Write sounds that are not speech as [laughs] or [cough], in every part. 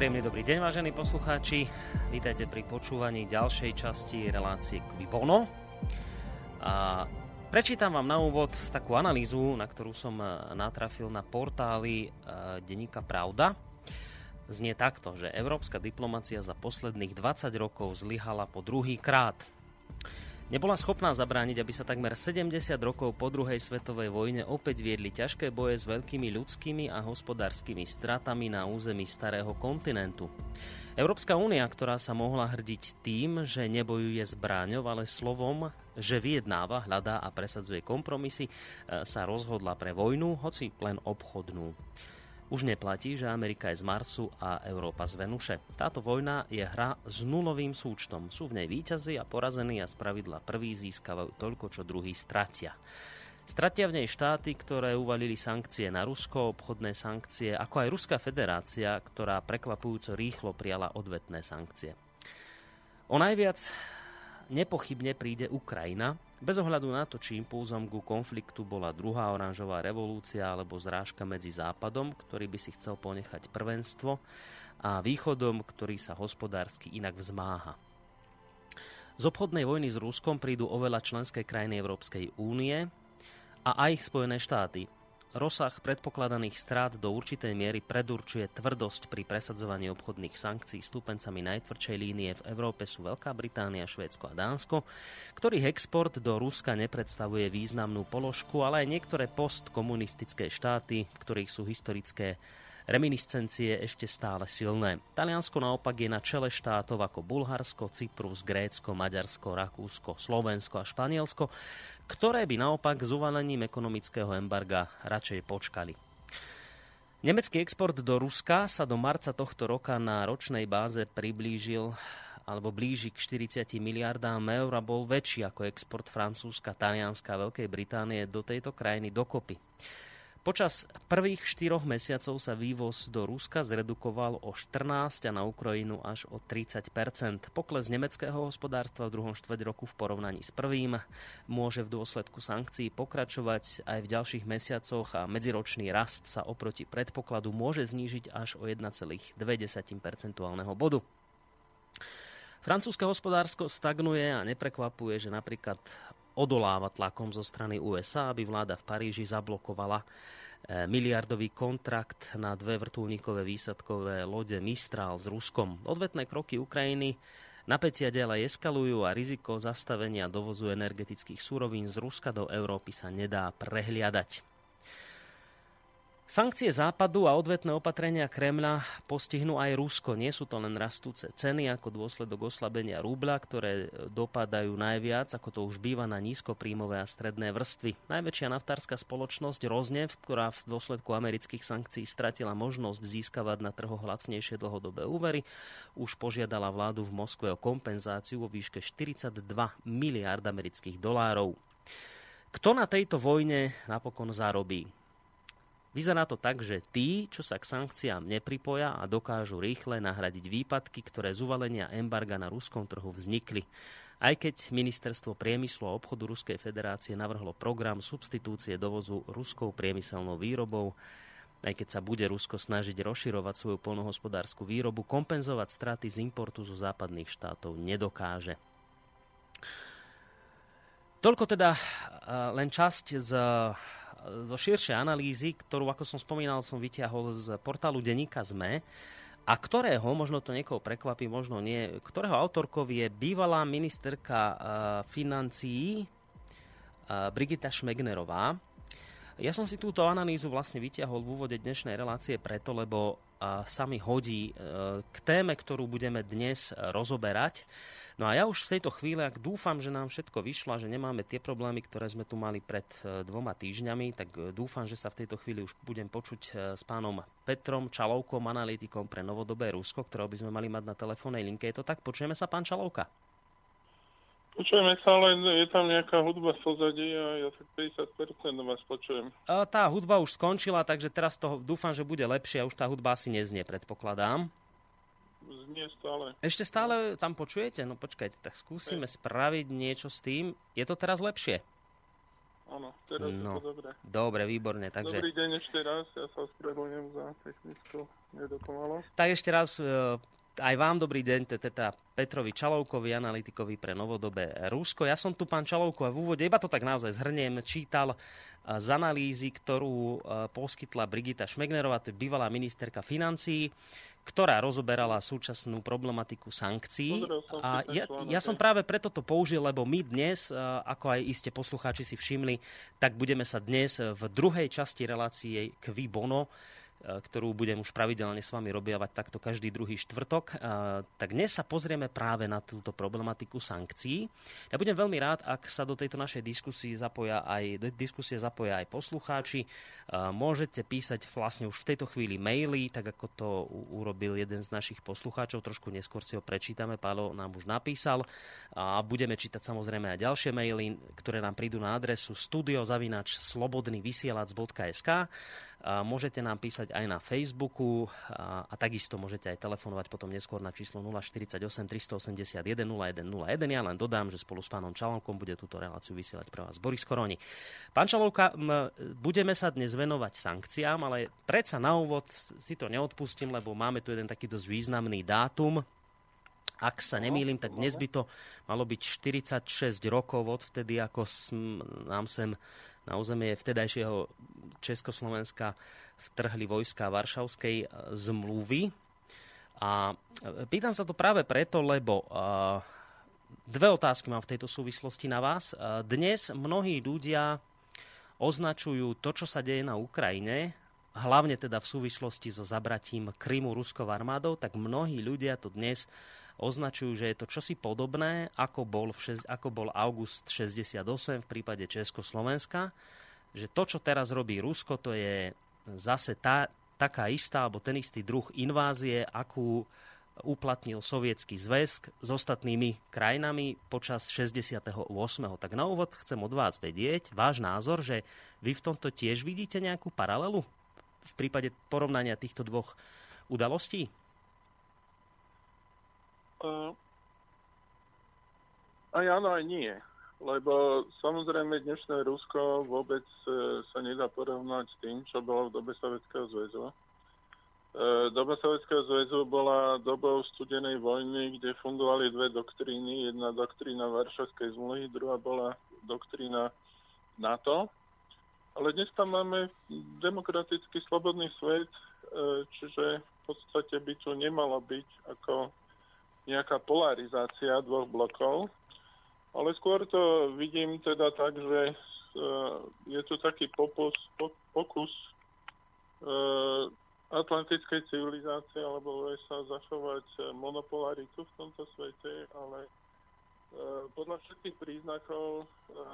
Príjemný dobrý deň, vážení poslucháči. Vítajte pri počúvaní ďalšej časti relácie Kvibono. A prečítam vám na úvod takú analýzu, na ktorú som e, natrafil na portáli e, Deníka Pravda. Znie takto, že európska diplomacia za posledných 20 rokov zlyhala po druhý krát. Nebola schopná zabrániť, aby sa takmer 70 rokov po druhej svetovej vojne opäť viedli ťažké boje s veľkými ľudskými a hospodárskymi stratami na území starého kontinentu. Európska únia, ktorá sa mohla hrdiť tým, že nebojuje zbráňov, ale slovom, že vyjednáva, hľadá a presadzuje kompromisy, e, sa rozhodla pre vojnu, hoci len obchodnú. Už neplatí, že Amerika je z Marsu a Európa z Venuše. Táto vojna je hra s nulovým súčtom. Sú v nej výťazí a porazení a spravidla prvý získavajú toľko, čo druhý stratia. Stratia v nej štáty, ktoré uvalili sankcie na Rusko, obchodné sankcie, ako aj Ruská federácia, ktorá prekvapujúco rýchlo prijala odvetné sankcie. O najviac nepochybne príde Ukrajina, bez ohľadu na to, či impulzom ku konfliktu bola druhá oranžová revolúcia alebo zrážka medzi Západom, ktorý by si chcel ponechať prvenstvo, a Východom, ktorý sa hospodársky inak vzmáha. Z obchodnej vojny s Ruskom prídu oveľa členské krajiny Európskej únie a aj Spojené štáty, Rozsah predpokladaných strát do určitej miery predurčuje tvrdosť pri presadzovaní obchodných sankcií. Stúpencami najtvrdšej línie v Európe sú Veľká Británia, Švédsko a Dánsko, ktorých export do Ruska nepredstavuje významnú položku, ale aj niektoré postkomunistické štáty, v ktorých sú historické reminiscencie ešte stále silné. Taliansko naopak je na čele štátov ako Bulharsko, Cyprus, Grécko, Maďarsko, Rakúsko, Slovensko a Španielsko, ktoré by naopak s uvalením ekonomického embarga radšej počkali. Nemecký export do Ruska sa do marca tohto roka na ročnej báze priblížil alebo blíži k 40 miliardám eur a bol väčší ako export Francúzska, Talianska a Veľkej Británie do tejto krajiny dokopy. Počas prvých štyroch mesiacov sa vývoz do Ruska zredukoval o 14 a na Ukrajinu až o 30% Pokles nemeckého hospodárstva v druhom štvrť roku v porovnaní s prvým môže v dôsledku sankcií pokračovať aj v ďalších mesiacoch a medziročný rast sa oproti predpokladu môže znížiť až o 1,2 percentuálneho bodu. Francúzske hospodársko stagnuje a neprekvapuje, že napríklad odoláva tlakom zo strany USA, aby vláda v Paríži zablokovala eh, miliardový kontrakt na dve vrtulníkové výsadkové lode Mistral s Ruskom. Odvetné kroky Ukrajiny napätia ďalej eskalujú a riziko zastavenia dovozu energetických súrovín z Ruska do Európy sa nedá prehliadať. Sankcie západu a odvetné opatrenia Kremľa postihnú aj Rusko. Nie sú to len rastúce ceny ako dôsledok oslabenia rubla, ktoré dopadajú najviac, ako to už býva na nízkopríjmové a stredné vrstvy. Najväčšia naftárska spoločnosť Roznev, ktorá v dôsledku amerických sankcií stratila možnosť získavať na trhoch lacnejšie dlhodobé úvery, už požiadala vládu v Moskve o kompenzáciu vo výške 42 miliard amerických dolárov. Kto na tejto vojne napokon zarobí? Vyzerá to tak, že tí, čo sa k sankciám nepripoja a dokážu rýchle nahradiť výpadky, ktoré z uvalenia embarga na ruskom trhu vznikli. Aj keď Ministerstvo priemyslu a obchodu Ruskej federácie navrhlo program substitúcie dovozu ruskou priemyselnou výrobou, aj keď sa bude Rusko snažiť rozširovať svoju polnohospodárskú výrobu, kompenzovať straty z importu zo západných štátov nedokáže. Toľko teda len časť z zo širšej analýzy, ktorú, ako som spomínal, som vyťahol z portálu Deníka ZME, a ktorého, možno to niekoho prekvapí, možno nie, ktorého autorkov je bývalá ministerka uh, financií uh, Brigita Šmegnerová. Ja som si túto analýzu vlastne vyťahol v úvode dnešnej relácie preto, lebo uh, sa mi hodí k téme, ktorú budeme dnes rozoberať. No a ja už v tejto chvíli, ak dúfam, že nám všetko vyšlo a že nemáme tie problémy, ktoré sme tu mali pred e, dvoma týždňami, tak e, dúfam, že sa v tejto chvíli už budem počuť e, s pánom Petrom Čalovkom, analytikom pre novodobé Rusko, ktorého by sme mali mať na telefónnej linke. Je to tak? Počujeme sa, pán Čalovka? Počujeme sa, ale je tam nejaká hudba v pozadí a ja tak 50% vás počujem. Tá hudba už skončila, takže teraz to dúfam, že bude lepšie a už tá hudba asi neznie, predpokladám znie stále. Ešte stále tam počujete? No počkajte, tak skúsime Hej. spraviť niečo s tým. Je to teraz lepšie? áno, teraz no. je to dobré. Dobre, výborne. Takže... Dobrý deň ešte raz, ja sa ospravedlňujem za technickú nedokonalosť. Tak ešte raz e, aj vám dobrý deň, teda Petrovi Čalovkovi, analytikovi pre novodobé Rusko. Ja som tu, pán Čalovko, a v úvode, iba to tak naozaj zhrniem, čítal z analýzy, ktorú poskytla Brigita Šmegnerová, to je bývalá ministerka financií, ktorá rozoberala súčasnú problematiku sankcií. A ja, ja som práve preto to použil, lebo my dnes, ako aj iste poslucháči si všimli, tak budeme sa dnes v druhej časti relácie k Bono E, ktorú budem už pravidelne s vami robiavať takto každý druhý štvrtok. E, tak dnes sa pozrieme práve na túto problematiku sankcií. Ja budem veľmi rád, ak sa do tejto našej diskusie zapoja aj, diskusie zapoja aj poslucháči. E, môžete písať vlastne už v tejto chvíli maily, tak ako to urobil jeden z našich poslucháčov. Trošku neskôr si ho prečítame. Pálo nám už napísal. A budeme čítať samozrejme aj ďalšie maily, ktoré nám prídu na adresu studiozavinač slobodnyvysielac.sk Môžete nám písať aj na Facebooku a, a takisto môžete aj telefonovať potom neskôr na číslo 048 381 0101. Ja len dodám, že spolu s pánom Čalovkom bude túto reláciu vysielať pre vás Boris Koroni. Pán Čalovka, budeme sa dnes venovať sankciám, ale predsa na úvod si to neodpustím, lebo máme tu jeden taký dosť významný dátum, ak sa nemýlim, tak dnes by to malo byť 46 rokov od vtedy, ako nám sem na územie vtedajšieho Československa vtrhli vojska Varšavskej e, zmluvy. A e, pýtam sa to práve preto, lebo e, dve otázky mám v tejto súvislosti na vás. Dnes mnohí ľudia označujú to, čo sa deje na Ukrajine, hlavne teda v súvislosti so zabratím Krymu ruskou armádou, tak mnohí ľudia to dnes označujú, že je to čosi podobné, ako bol, v šest, ako bol august 68 v prípade Československa, že to, čo teraz robí Rusko, to je zase tá, taká istá, alebo ten istý druh invázie, akú uplatnil sovietský zväz s ostatnými krajinami počas 68. Tak na úvod chcem od vás vedieť váš názor, že vy v tomto tiež vidíte nejakú paralelu v prípade porovnania týchto dvoch udalostí? Uh, aj áno, aj nie. Lebo samozrejme dnešné Rusko vôbec uh, sa nedá porovnať s tým, čo bolo v dobe Sovjetského zväzu. Uh, doba Sovjetského zväzu bola dobou studenej vojny, kde fungovali dve doktríny. Jedna doktrína Varšavskej zmluvy, druhá bola doktrína NATO. Ale dnes tam máme demokratický slobodný svet, čiže v podstate by tu nemalo byť ako nejaká polarizácia dvoch blokov, ale skôr to vidím teda tak, že e, je tu taký popus, pokus e, atlantickej civilizácie alebo USA zachovať monopolaritu v tomto svete, ale e, podľa všetkých príznakov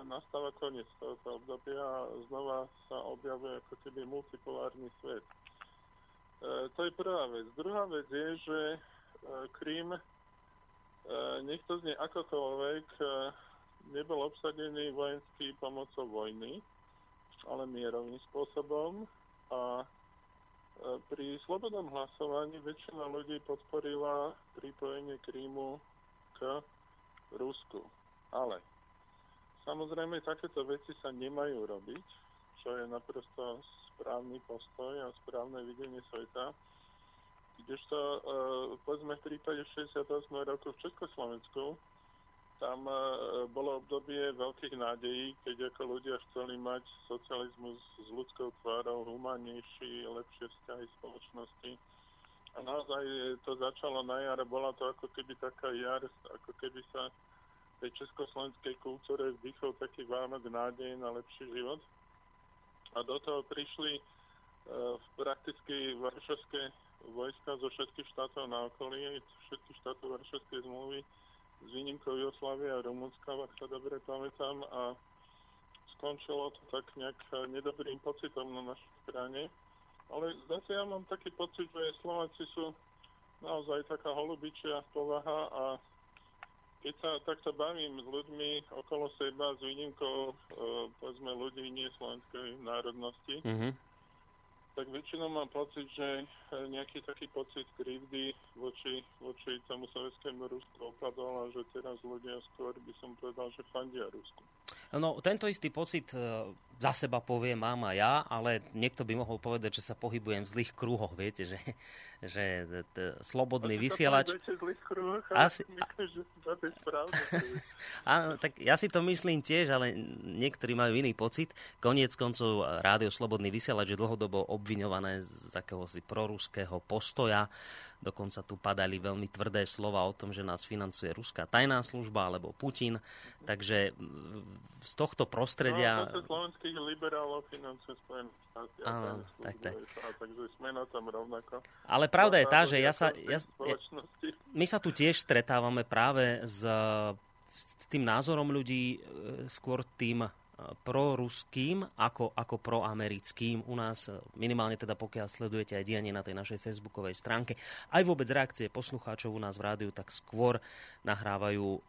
nastáva koniec tohoto obdobia a znova sa objavuje ako keby multipolárny svet. To je prvá vec. Druhá vec je, že Krím E, nech to znie akokoľvek, e, nebol obsadený vojenský pomocou vojny, ale mierovým spôsobom a e, pri slobodnom hlasovaní väčšina ľudí podporila pripojenie Krímu k Rusku. Ale samozrejme takéto veci sa nemajú robiť, čo je naprosto správny postoj a správne videnie sveta Kdežto, uh, povedzme, v prípade 68 rokov v Československu, tam uh, bolo obdobie veľkých nádejí, keď ako ľudia chceli mať socializmus s ľudskou tvárou, humánnejší, lepšie vzťahy spoločnosti. A naozaj to začalo na jar, bola to ako keby taká jar, ako keby sa tej československej kultúre vdychol taký vánok nádej na lepší život. A do toho prišli uh, prakticky varšovské vojska zo všetkých štátov na okolí, všetkých štátov Varšavskej zmluvy, s výnimkou Jugoslávie a Rumunska, ak sa dobre pamätám, a skončilo to tak nejak nedobrým pocitom na našej strane. Ale zase ja mám taký pocit, že Slováci sú naozaj taká holubičia povaha a keď sa takto bavím s ľuďmi okolo seba, s výnimkou, e, povedzme, ľudí nie slovenskej národnosti, mm-hmm tak väčšinou mám pocit, že e, nejaký taký pocit krivdy voči, voči tomu sovietskému Rusku opadol a že teraz ľudia skôr by som povedal, že fandia Rusku. No, tento istý pocit e, za seba poviem, mám a ja, ale niekto by mohol povedať, že sa pohybujem v zlých kruhoch, viete, že, že t- slobodný vysielač... Asi... Myslím, že [laughs] a, tak ja si to myslím tiež, ale niektorí majú iný pocit. Koniec koncov rádio Slobodný vysielač je dlhodobo obviňované z akéhosi proruského postoja. Dokonca tu padali veľmi tvrdé slova o tom, že nás financuje ruská tajná služba alebo Putin. Takže z tohto prostredia... No, slovenských liberálov financuje Spojené štáty. Áno, tak, tak. takže sme na tom rovnako. Ale pravda je tá, že ja sa... Ja, my sa tu tiež stretávame práve s, s tým názorom ľudí, e, skôr tým proruským ako, ako proamerickým. U nás minimálne teda pokiaľ sledujete aj dianie na tej našej facebookovej stránke, aj vôbec reakcie poslucháčov u nás v rádiu, tak skôr nahrávajú uh,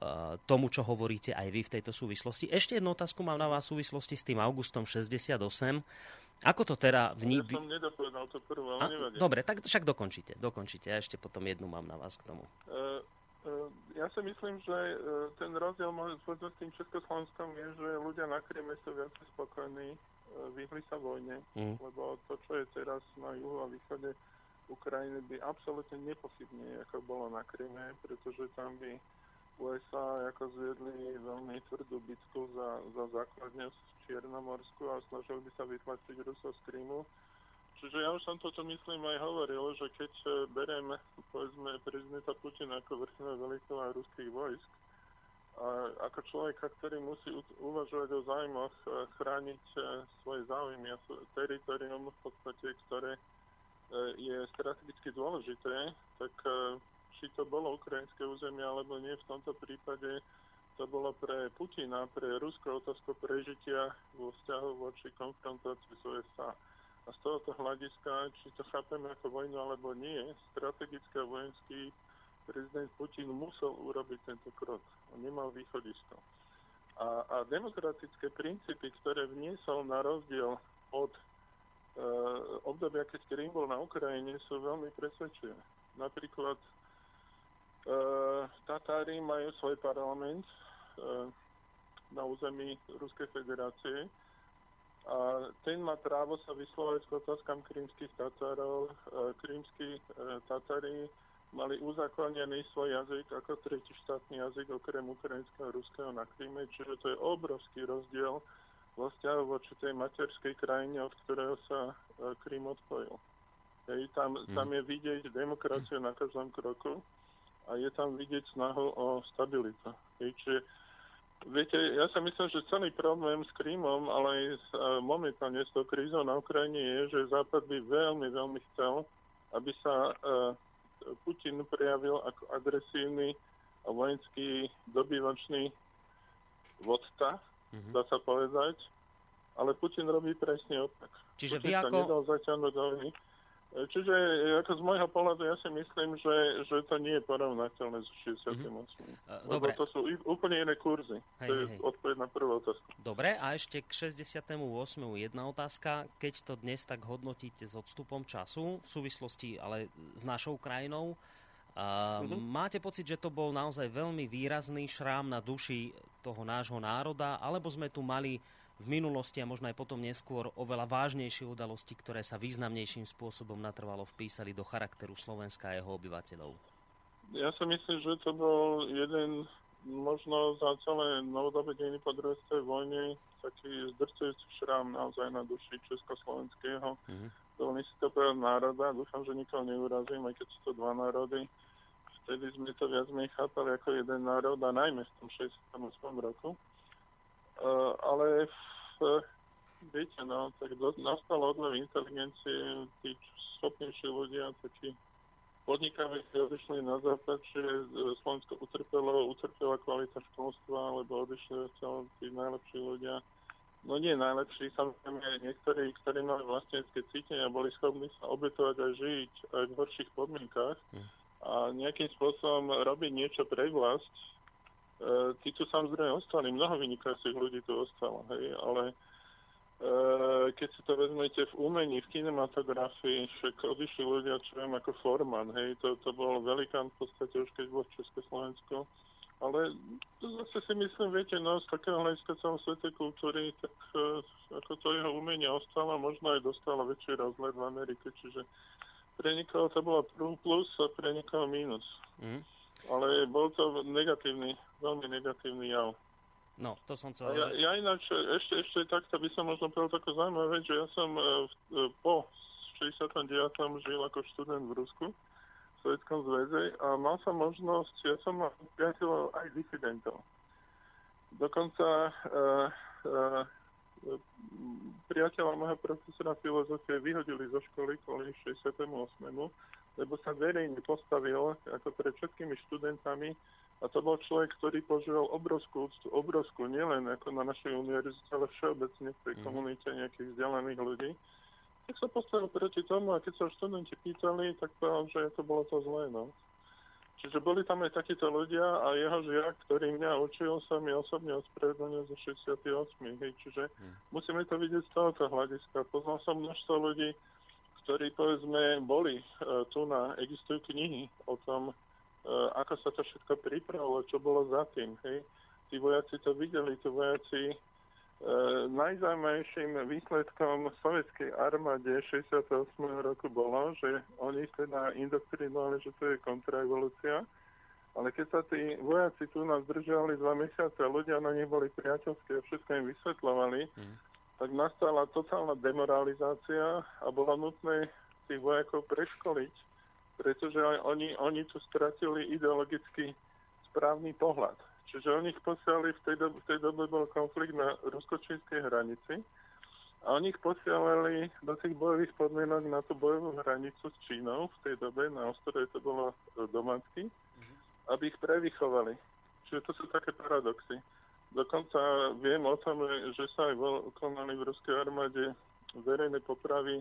tomu, čo hovoríte aj vy v tejto súvislosti. Ešte jednu otázku mám na vás v súvislosti s tým augustom 68. Ako to teda v ní... Ja som nedopovedal to prvú, ale nevadí. Dobre, tak však dokončite, dokončite. Ja ešte potom jednu mám na vás k tomu. Uh, ja si myslím, že e, ten rozdiel s tým Československom je, že ľudia na Kryme sú viac spokojní, e, vyhli sa vojne, mm. lebo to, čo je teraz na juhu a východe Ukrajiny, by absolútne nepochybne ako bolo na Kryme, pretože tam by USA ako zviedli veľmi tvrdú bitku za, za základňu v Čiernomorsku a snažili by sa vytlačiť Rusov z Krymu Čiže ja už som toto myslím aj hovoril, že keď e, berem povedzme prezidenta Putina ako vrchného veliteľa ruských vojsk, a ako človeka, ktorý musí uvažovať o zájmoch, e, chrániť e, svoje záujmy a teritorium v podstate, ktoré je strategicky dôležité, tak či to bolo ukrajinské územie alebo nie, v tomto prípade to bolo pre Putina, pre Rusko otázku prežitia vo vzťahu voči konfrontácii s USA. A z tohoto hľadiska, či to chápeme ako vojnu alebo nie, strategický a vojenský prezident Putin musel urobiť tento krok. On nemal východisko. A, a demokratické princípy, ktoré vniesol na rozdiel od e, obdobia, keď Krym bol na Ukrajine, sú veľmi presvedčivé. Napríklad e, Tatári majú svoj parlament e, na území Ruskej federácie, a ten má právo sa vyslovať k otázkam krímskych Tatárov. E, krímsky e, Tatári mali uzakonený svoj jazyk ako tretí štátny jazyk okrem ukrajinského a ruského na Kríme, čiže to je obrovský rozdiel vzťahu voči tej materskej krajine, od ktorého sa e, Krím odpojil. Hej, tam, hmm. tam je vidieť demokraciu na každom kroku a je tam vidieť snahu o stabilitu. Hej, čiže Viete, ja sa myslím, že celý problém s Krímom, ale aj s, momentálne s tou krízou na Ukrajine je, že Západ by veľmi, veľmi chcel, aby sa uh, Putin prejavil ako agresívny vojenský dobývačný vodca, mm-hmm. dá sa povedať, ale Putin robí presne opak. Čiže Putin vy ako... sa nedal zaťahnuť do Čiže ako z môjho pohľadu ja si myslím, že, že to nie je porovnateľné s 68. Mm-hmm. Lebo to sú úplne iné kurzy. Hej, to je hej. odpoveď na prvú otázku. Dobre, a ešte k 68. jedna otázka. Keď to dnes tak hodnotíte s odstupom času, v súvislosti ale s našou krajinou, Uh, mm-hmm. Máte pocit, že to bol naozaj veľmi výrazný šrám na duši toho nášho národa, alebo sme tu mali v minulosti a možno aj potom neskôr oveľa vážnejšie udalosti, ktoré sa významnejším spôsobom natrvalo vpísali do charakteru Slovenska a jeho obyvateľov? Ja si myslím, že to bol jeden možno za celé novodobé dejiny po druhej vojne taký zdrcujúci šrám naozaj na duši československého. Mm-hmm. Dovolím si to povedať národa. Dúfam, že nikoho neurazím, aj keď sú to dva národy. Vtedy sme to viac menej chápali ako jeden národ a najmä v tom 68. roku. Uh, ale v, viete, no, tak do, nastal odlev inteligencie, tí schopnejší ľudia, takí podnikavejší odišli na západ, že Slovensko utrpelo, utrpela kvalita školstva, lebo odišli celé tí najlepší ľudia. No nie najlepší, samozrejme niektorí, ktorí mali vlastnecké cítenia, boli schopní sa obetovať a žiť aj v horších podmienkách hm. a nejakým spôsobom robiť niečo pre vlast, tí tu samozrejme ostali, mnoho vynikajúcich ľudí tu ostalo, hej, ale e, keď si to vezmete v umení, v kinematografii, však odišli ľudia, čo viem, ako Forman, hej, to, to bol velikán v podstate už keď bol v Československu. Ale to zase si myslím, viete, no z takého hľadiska celosvetej kultúry, tak uh, ako to jeho umenie ostalo, možno aj dostalo väčší rozhľad v Amerike, čiže pre niekoho to bolo plus a pre niekoho mínus. Mm. Ale bol to negatívny, veľmi negatívny jav. No, to som chcel... Ja, ja ináč, ešte, ešte takto by som možno povedal takú zaujímavú vec, že ja som uh, po 69. žil ako študent v Rusku Sovjetskom zväze a mal som možnosť, ja som mal priateľov aj disidentov. Dokonca uh, uh, priateľa môjho profesora filozofie vyhodili zo školy kvôli 68. lebo sa verejne postavil ako pred všetkými študentami a to bol človek, ktorý požíval obrovskú úctu, obrovskú, nielen ako na našej univerzite, ale všeobecne v tej mhm. komunite nejakých vzdelaných ľudí tak sa postavil proti tomu a keď sa študenti pýtali, tak povedal, že to bolo to zlé. No. Čiže boli tam aj takíto ľudia a jeho žiak, ktorý mňa učil, sa mi osobne ospravedlnil zo 68. Hej. Čiže hmm. musíme to vidieť z tohoto hľadiska. Poznal som množstvo ľudí, ktorí povedzme boli uh, tu na, existujú knihy o tom, uh, ako sa to všetko pripravilo, čo bolo za tým. Hej. Tí vojaci to videli, tí vojaci E, najzaujímavejším výsledkom sovietskej armáde 68. roku bolo, že oni teda indoktrinovali, že to je kontraevolúcia, ale keď sa tí vojaci tu nás držali dva mesiace ľudia na nich boli priateľské a všetko im vysvetľovali, mm. Tak nastala totálna demoralizácia a bolo nutné tých vojakov preškoliť, pretože oni, oni tu stratili ideologicky správny pohľad. Čiže oni ich posielali, v tej, dobe, v tej dobe bol konflikt na rusko-čínskej hranici a oni ich posielali do tých bojových podmienok na tú bojovú hranicu s Čínou v tej dobe, na ostrove to bolo e, Domansky, mm-hmm. aby ich prevychovali. Čiže to sú také paradoxy. Dokonca viem o tom, že sa aj konali v ruskej armáde verejné popravy,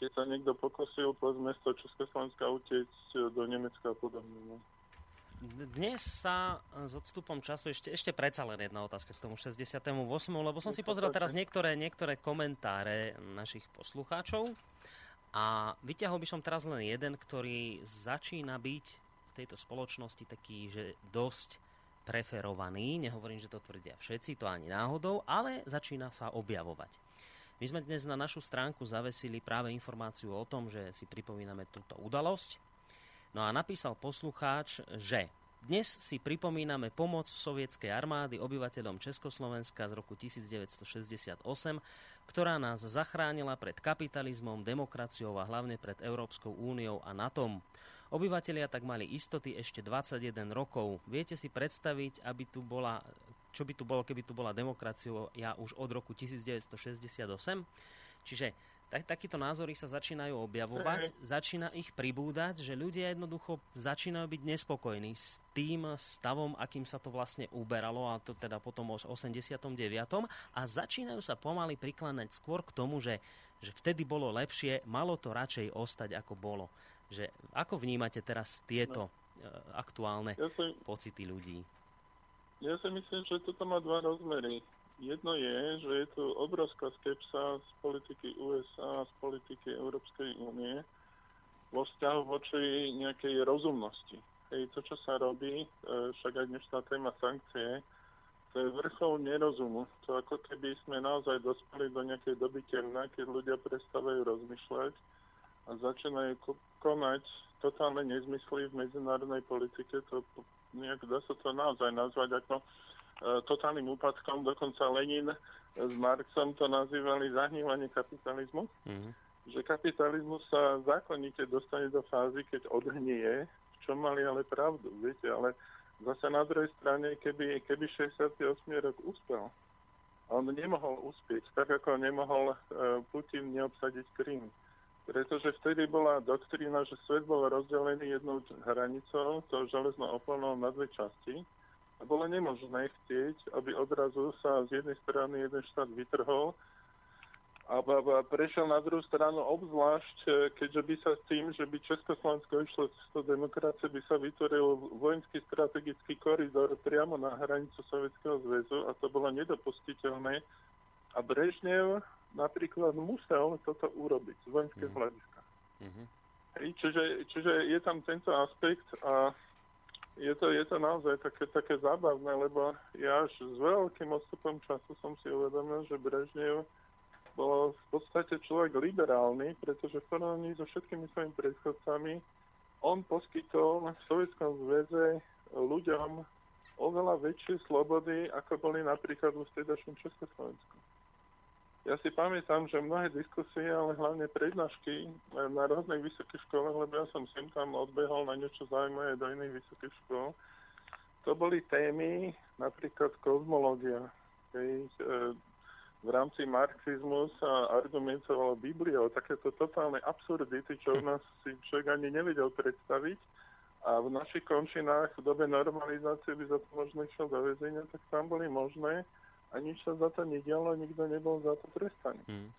keď sa niekto pokosil z mesto Československa utiecť do Nemecka a podobne. No. Dnes sa s odstupom času ešte, ešte predsa len jedna otázka k tomu 68. lebo som si pozrel teraz niektoré, niektoré komentáre našich poslucháčov a vyťahol by som teraz len jeden, ktorý začína byť v tejto spoločnosti taký, že dosť preferovaný. Nehovorím, že to tvrdia všetci, to ani náhodou, ale začína sa objavovať. My sme dnes na našu stránku zavesili práve informáciu o tom, že si pripomíname túto udalosť No a napísal poslucháč, že dnes si pripomíname pomoc sovietskej armády obyvateľom Československa z roku 1968, ktorá nás zachránila pred kapitalizmom, demokraciou a hlavne pred Európskou úniou a NATO. Obyvatelia tak mali istoty ešte 21 rokov. Viete si predstaviť, aby tu bola, čo by tu bolo, keby tu bola demokracia ja už od roku 1968? Čiže tak, takíto názory sa začínajú objavovať, mm. začína ich pribúdať, že ľudia jednoducho začínajú byť nespokojní s tým stavom, akým sa to vlastne uberalo, a to teda potom o 89. a začínajú sa pomaly prikláňať skôr k tomu, že, že vtedy bolo lepšie, malo to radšej ostať ako bolo. Že, ako vnímate teraz tieto no. E, aktuálne ja si, pocity ľudí? Ja si myslím, že toto má dva rozmery Jedno je, že je tu obrovská skepsa z politiky USA, z politiky Európskej únie vo vzťahu voči nejakej rozumnosti. Hej, to, čo sa robí, e, však aj dnešná téma sankcie, to je vrchol nerozumu. To ako keby sme naozaj dospeli do nejakej doby temna, keď ľudia prestávajú rozmýšľať a začínajú konať totálne nezmysly v medzinárodnej politike. To nejak dá sa to naozaj nazvať ako E, totálnym úpadkom. Dokonca Lenin s Marxom to nazývali zahnívanie kapitalizmu. Mm-hmm. Že kapitalizmus sa zákonite dostane do fázy, keď odhnie, v čom mali ale pravdu, viete, ale zase na druhej strane, keby, keby 68. rok úspel, on nemohol uspieť, tak ako nemohol uh, Putin neobsadiť Krym. Pretože vtedy bola doktrína, že svet bol rozdelený jednou hranicou, to železnou oponou na dve časti a bolo nemožné chcieť, aby odrazu sa z jednej strany jeden štát vytrhol a, prešiel na druhú stranu obzvlášť, e, keďže by sa s tým, že by Československo išlo cestou demokracie, by sa vytvoril vojenský strategický koridor priamo na hranicu Sovjetského zväzu a to bolo nedopustiteľné. A Brežnev napríklad musel toto urobiť z vojenského mm. hľadiska. Mm-hmm. Hej, čiže, čiže je tam tento aspekt a je to, je to naozaj také, také zábavné, lebo ja až s veľkým odstupom času som si uvedomil, že Brežnev bol v podstate človek liberálny, pretože v porovnaní so všetkými svojimi predchodcami on poskytol v Sovjetskom zväze ľuďom oveľa väčšie slobody, ako boli napríklad v vtedajšom Československu. Ja si pamätám, že mnohé diskusie, ale hlavne prednášky na rôznych vysokých školách, lebo ja som sem tam odbehol na niečo zaujímavé do iných vysokých škôl, to boli témy napríklad kozmológia. Hej, e, v rámci marxizmu sa argumentovalo Bibliou, takéto totálne absurdity, čo u nás si človek ani nevedel predstaviť. A v našich končinách v dobe normalizácie by za to možno išiel do väzenia, tak tam boli možné a nič sa za to nedialo, nikto nebol za to trestaný. Hmm.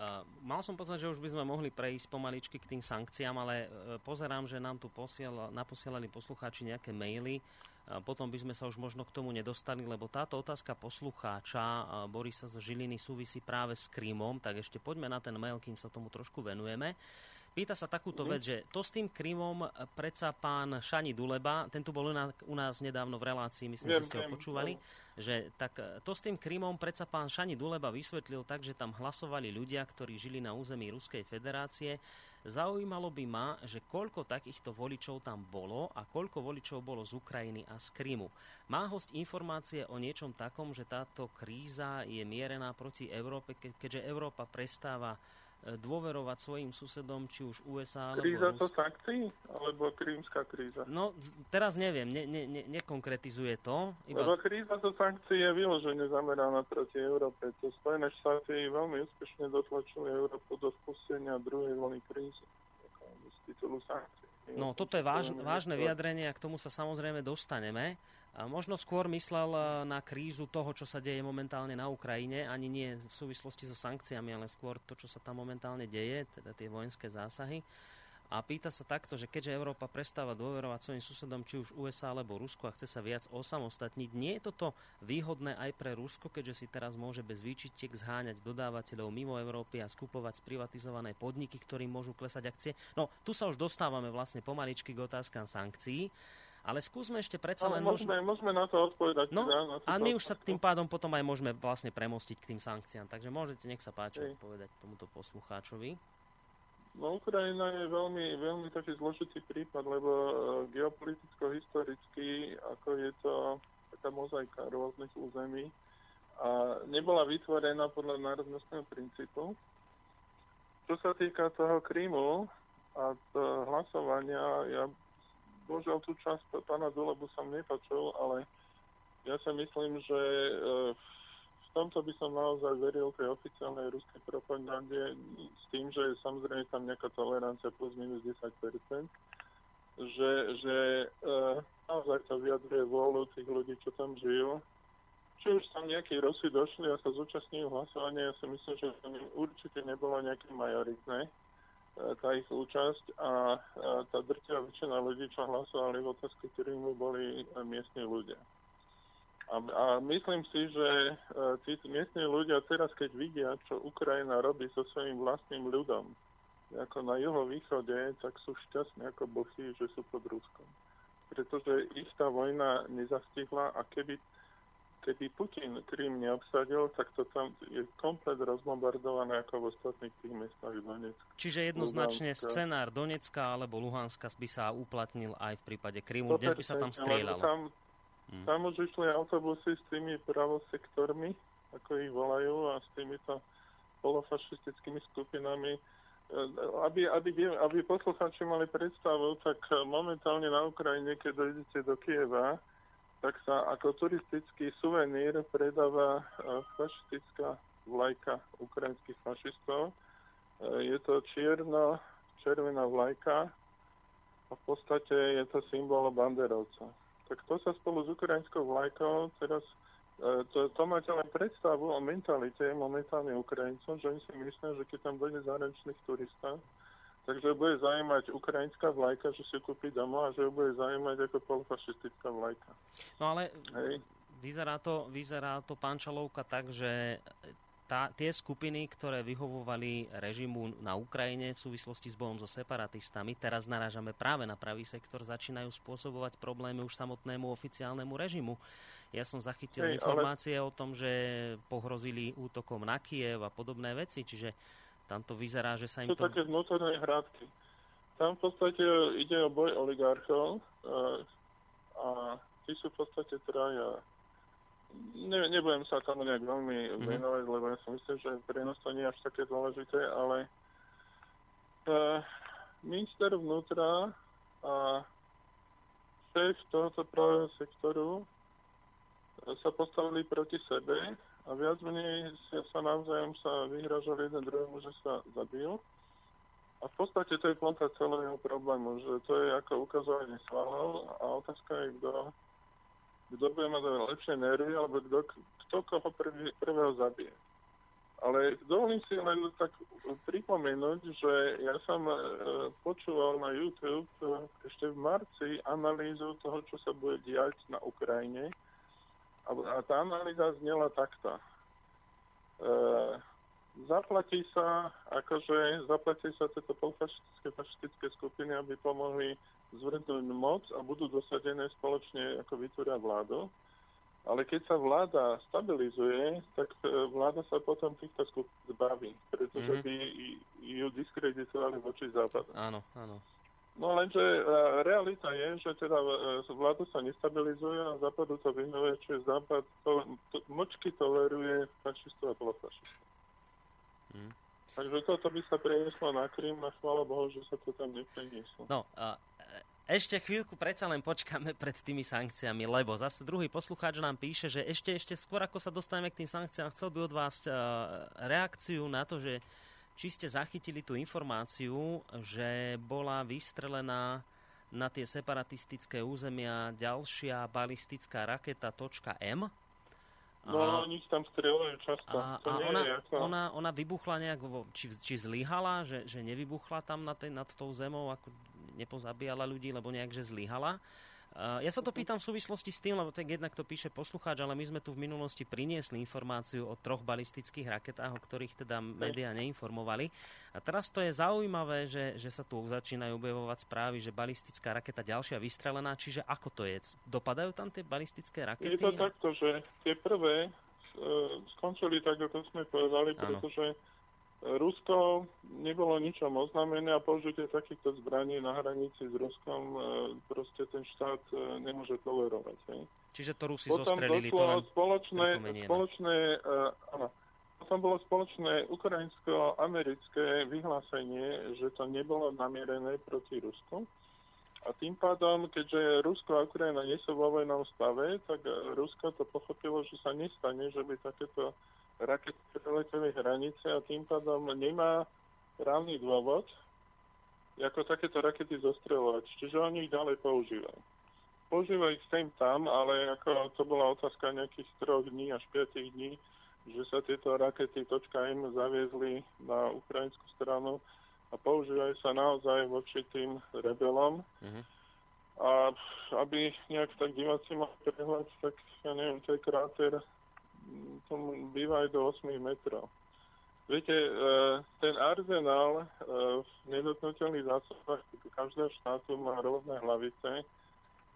Uh, mal som pocit, že už by sme mohli prejsť pomaličky k tým sankciám, ale uh, pozerám, že nám tu posiela, naposielali poslucháči nejaké maily. Uh, potom by sme sa už možno k tomu nedostali, lebo táto otázka poslucháča uh, Borisa z Žiliny súvisí práve s Krymom, tak ešte poďme na ten mail, kým sa tomu trošku venujeme. Uh, Pýta sa takúto vec, že to s tým Krymom predsa pán Šani Duleba, ten tu bol u nás nedávno v relácii, myslím, viem, že ste ho počúvali, viem. že tak e, to s tým Krymom predsa pán Šani Duleba vysvetlil tak, že tam hlasovali ľudia, ktorí žili na území Ruskej federácie. Zaujímalo by ma, že koľko takýchto voličov tam bolo a koľko voličov bolo z Ukrajiny a z Krymu. Má host informácie o niečom takom, že táto kríza je mierená proti Európe, keďže Európa prestáva dôverovať svojim susedom, či už USA alebo Kríza to sankcií? Alebo krímska kríza? No, teraz neviem, ne, ne, ne, nekonkretizuje to. Iba... Lebo kríza to sankcií je vyložene zameraná proti Európe. To Spojené štáty veľmi úspešne dotlačili Európu do spustenia druhej vlny krízy. Z titulu sankcií. No, toto je váž, vážne vyjadrenie a k tomu sa samozrejme dostaneme. Možno skôr myslel e, na krízu toho, čo sa deje momentálne na Ukrajine, ani nie v súvislosti so sankciami, ale skôr to, čo sa tam momentálne deje, teda tie vojenské zásahy. A pýta sa takto, že keďže Európa prestáva dôverovať svojim susedom, či už USA alebo Rusko a chce sa viac osamostatniť, nie je toto výhodné aj pre Rusko, keďže si teraz môže bez výčitiek zháňať dodávateľov mimo Európy a skupovať sprivatizované podniky, ktorým môžu klesať akcie. No, tu sa už dostávame vlastne pomaličky k otázkam sankcií. Ale skúsme ešte predsa len... Môžeme, môžeme na to odpovedať. No, na a my už sa tým pádom potom aj môžeme vlastne premostiť k tým sankciám. Takže môžete, nech sa páči, Hej. povedať tomuto poslucháčovi. No, Ukrajina je veľmi, veľmi taký zložitý prípad, lebo uh, geopoliticko-historicky, ako je to taká mozaika rôznych území, a nebola vytvorená podľa národnostného princípu. Čo sa týka toho Krímu a hlasovania, ja bohužiaľ tú časť pána Dulebu som nepačul, ale ja si myslím, že e, v tomto by som naozaj veril tej oficiálnej ruskej propagande s tým, že je samozrejme tam nejaká tolerancia plus minus 10%, že, že e, naozaj to vyjadruje vôľu tých ľudí, čo tam žijú. Či už tam nejakí Rusy došli a sa zúčastňujú hlasovania, ja si myslím, že to určite nebolo nejaké majoritné tá ich účasť a tá drtivá väčšina ľudí, čo hlasovali v otázke, ktorými boli miestni ľudia. A, a myslím si, že e, tí miestni ľudia teraz, keď vidia, čo Ukrajina robí so svojím vlastným ľudom, ako na juhovýchode, tak sú šťastní ako bohy, že sú pod Ruskom. Pretože ich tá vojna nezastihla a keby keby Putin Krym neobsadil, tak to tam je komplet rozbombardované ako v ostatných tých mestách Donetska. Čiže jednoznačne Luhanska. scenár Donecka alebo Luhanska by sa uplatnil aj v prípade Krymu. Dnes by sa tam strieľalo. Tam, hmm. tam už išli autobusy s tými pravosektormi, ako ich volajú, a s týmito polofašistickými skupinami. Aby, aby, aby poslucháči mali predstavu, tak momentálne na Ukrajine, keď dojdete do Kieva, tak sa ako turistický suvenír predáva e, fašistická vlajka ukrajinských fašistov. E, je to čierno-červená vlajka a v podstate je to symbol banderovca. Tak to sa spolu s ukrajinskou vlajkou teraz e, to, to máte len predstavu o mentalite momentálne Ukrajincov, že oni si myslia, že keď tam bude zahraničných turistov, Takže bude zaujímať ukrajinská vlajka, že si kúpi domov a že bude zaujímať ako polofašistická vlajka. No ale Hej. Vyzerá, to, vyzerá to pán Čalovka tak, že tá, tie skupiny, ktoré vyhovovali režimu na Ukrajine v súvislosti s bojom so separatistami, teraz narážame práve na pravý sektor, začínajú spôsobovať problémy už samotnému oficiálnemu režimu. Ja som zachytil Hej, informácie ale... o tom, že pohrozili útokom na Kiev a podobné veci, čiže tam to vyzerá, že sa im to... také vnútorné hrádky. Tam v podstate ide o boj oligarchov a, a tí sú v podstate traja ne, nebudem sa tomu nejak veľmi mm-hmm. venovať, lebo ja si myslím, že prenos to nie je až také dôležité, ale uh, minister vnútra a šéf tohoto pravého sektoru sa postavili proti sebe a viac menej sa navzájom sa vyhražali jeden druhému, že sa zabijú. A v podstate to je planta celého problému, že to je ako ukazovanie svalov a otázka je, kto kto bude mať lepšie nervy, alebo kto, kto koho prvý, prvého zabije. Ale dovolím si len tak pripomenúť, že ja som e, počúval na YouTube e, ešte v marci analýzu toho, čo sa bude diať na Ukrajine. A, a tá analýza znela takto. E, zaplatí sa, akože zaplatí sa tieto polfašistické fašistické skupiny, aby pomohli zvrhnúť moc a budú dosadené spoločne, ako vytvoria vládu. Ale keď sa vláda stabilizuje, tak e, vláda sa potom týchto skupín zbaví, pretože mm-hmm. by ju diskreditovali voči západu. Áno, áno. No lenže e, realita je, že teda e, vláda sa nestabilizuje a západu to vyhnuje, čiže západ to, to, močky toleruje fašistov a polofašistov. Mm. Takže toto by sa prenieslo na Krym a chvála Bohu, že sa to tam neprenieslo. No, a ešte chvíľku predsa len počkáme pred tými sankciami, lebo zase druhý poslucháč nám píše, že ešte, ešte skôr ako sa dostaneme k tým sankciám, chcel by od vás uh, reakciu na to, že či ste zachytili tú informáciu, že bola vystrelená na tie separatistické územia ďalšia balistická raketa .M, No, a, oni tam strieľajú často. A, a ona, ona, ona vybuchla nejak, či, či zlyhala, že, že nevybuchla tam nad, nad tou zemou, ako nepozabíjala ľudí, lebo nejak, že zlyhala. Uh, ja sa to pýtam v súvislosti s tým, lebo tak jednak to píše poslucháč, ale my sme tu v minulosti priniesli informáciu o troch balistických raketách, o ktorých teda médiá neinformovali. A teraz to je zaujímavé, že, že sa tu začínajú objavovať správy, že balistická raketa ďalšia vystrelená, čiže ako to je? Dopadajú tam tie balistické rakety? Je to takto, že tie prvé uh, skončili tak, ako sme povedali, pretože ano Rusko nebolo ničom oznámené a použitie takýchto zbraní na hranici s Ruskom e, proste ten štát e, nemôže tolerovať. Hej. Čiže to Rusi Potom zostrelili, to len spoločné, spoločné, uh, áno, potom bolo spoločné ukrajinsko-americké vyhlásenie, že to nebolo namierené proti Rusku. A tým pádom, keďže Rusko a Ukrajina nie sú vo vojnom stave, tak Rusko to pochopilo, že sa nestane, že by takéto preleteli hranice a tým pádom nemá právny dôvod, ako takéto rakety zostreľovať. Čiže oni ich ďalej používajú. Používajú ich sem tam, ale ako to bola otázka nejakých troch dní až 5 dní, že sa tieto rakety .m zaviezli na ukrajinskú stranu a používajú sa naozaj voči tým rebelom. Mm-hmm. A aby nejak tak diváci mali prehľad, tak ja neviem, to je kráter tomu býva aj do 8 metrov. Viete, e, ten arzenál e, v nedotknutelných zásobách každého štátu má rôzne hlavice.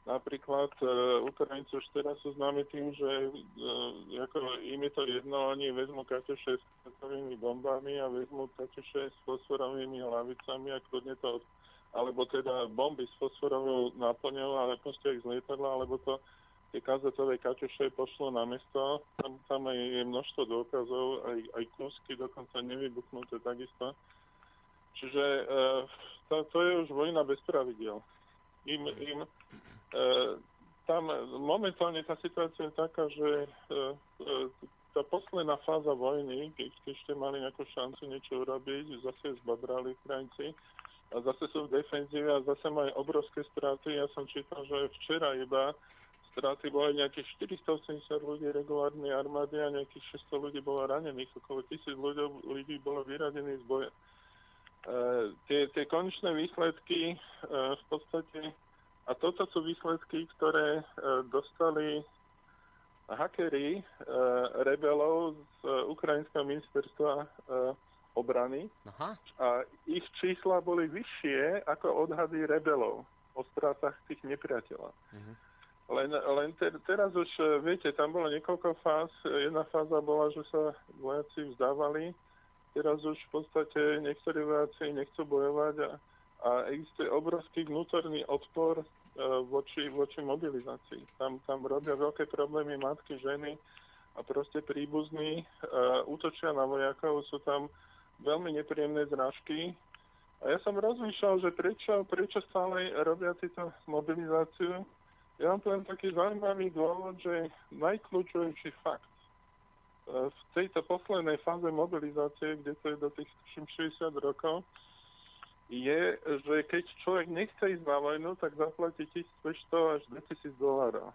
Napríklad e, Ukrajinci už teraz sú známi tým, že ako im je to jedno, oni vezmú Kaťuše s svetovými bombami a vezmú Kaťuše s fosforovými hlavicami a kľudne to, alebo teda bomby s fosforovou náplňou, ale proste ich z lietadla, alebo to tie kazetové kačuše pošlo na mesto, tam, tam aj je množstvo dôkazov, aj, aj kúsky dokonca nevybuchnuté takisto. Čiže e, to, to je už vojna bez pravidel. Im, im, e, tam momentálne tá situácia je taká, že e, e, tá posledná fáza vojny, keď ešte mali nejakú šancu niečo urobiť, zase zbabrali Ukrajinci a zase sú v defenzíve a zase majú obrovské straty. Ja som čítal, že včera iba straty boli nejakých 480 ľudí regulárnej armády a nejakých 600 ľudí bolo ranených, okolo 1000 ľudí, ľudí bolo vyradených z boja. E, tie, tie konečné výsledky e, v podstate, a toto sú výsledky, ktoré e, dostali hackeri uh, rebelov z uh, ukrajinského ministerstva uh, obrany Aha. a ich čísla boli vyššie ako odhady rebelov o strátach tých nepriateľov. Uh-huh. Len, len te, teraz už, viete, tam bolo niekoľko fáz. Jedna fáza bola, že sa vojaci vzdávali. Teraz už v podstate niektorí vojaci nechcú bojovať a, a existuje obrovský vnútorný odpor uh, voči, voči mobilizácii. Tam, tam robia veľké problémy matky, ženy a proste príbuzní uh, útočia na vojakov. Sú tam veľmi nepríjemné zrážky. A ja som rozmýšľal, že prečo, prečo stále robia túto mobilizáciu. Ja vám poviem taký zaujímavý dôvod, že najkľúčovejší fakt e, v tejto poslednej fáze mobilizácie, kde to je do tých 60 rokov, je, že keď človek nechce ísť na vojnu, tak zaplatí 1500 až 2000 dolárov.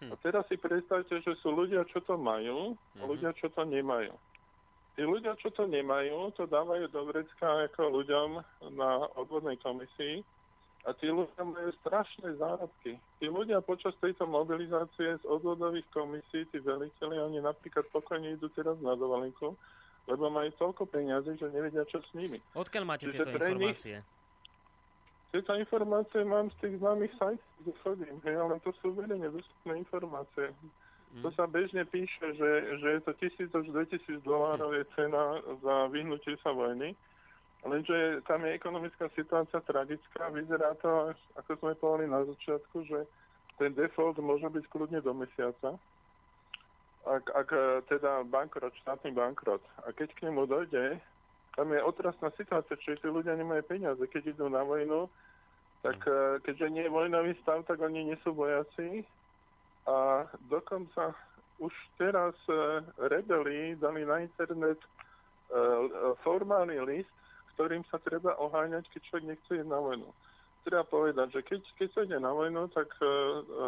Hm. A teraz si predstavte, že sú ľudia, čo to majú, a mhm. ľudia, čo to nemajú. Tí ľudia, čo to nemajú, to dávajú do vrecka ako ľuďom na odvodnej komisii a tí ľudia majú strašné zárobky. Tí ľudia počas tejto mobilizácie z odvodových komisí, tí veliteľi, oni napríklad pokojne idú teraz na dovolenku, lebo majú toľko peniazy, že nevedia, čo s nimi. Odkiaľ máte Čiže tieto informácie? Nich, tieto informácie mám z tých známych sajtov, kde chodím, hej, ale to sú verejne dostupné informácie. To sa bežne píše, že, že je to 1000 až 2000 dolárov je cena za vyhnutie sa vojny. Lenže tam je ekonomická situácia tragická. Vyzerá to, ako sme povedali na začiatku, že ten default môže byť kľudne do mesiaca. Ak, ak teda bankrot, štátny bankrot. A keď k nemu dojde, tam je otrasná situácia, čiže tí ľudia nemajú peniaze. Keď idú na vojnu, tak eh, keďže nie je vojnový stav, tak oni nie sú vojaci a dokonca už teraz e, rebeli dali na internet e, formálny list, ktorým sa treba oháňať, keď človek nechce ísť na vojnu. Treba povedať, že keď, keď sa ide na vojnu, tak e,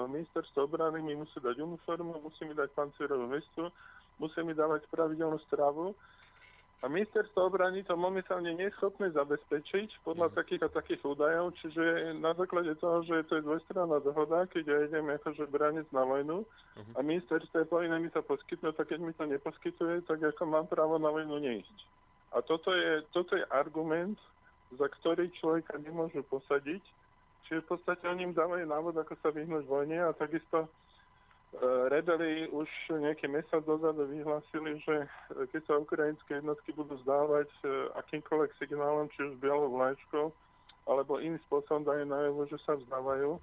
ministerstvo obrany mi musí dať uniformu, musí mi dať pancierovú vestu, musí mi dávať pravidelnú stravu a ministerstvo obrany to momentálne nie je schopné zabezpečiť podľa mm. takých a takých údajov, čiže na základe toho, že to je dvojstranná dohoda, keď ja idem akože braniť na vojnu mm. a ministerstvo je povinné mi to poskytnúť, tak keď mi to neposkytuje, tak ako mám právo na vojnu neísť. A toto je, toto je argument, za ktorý človeka nemôžu posadiť, čiže v podstate oni im dávajú návod, ako sa vyhnúť vojne a takisto E, rebeli už nejaký mesiac dozadu vyhlásili, že keď sa ukrajinské jednotky budú zdávať e, akýmkoľvek signálom, či už bielou vlajčkou, alebo iným spôsobom dajú najavo, že sa vzdávajú,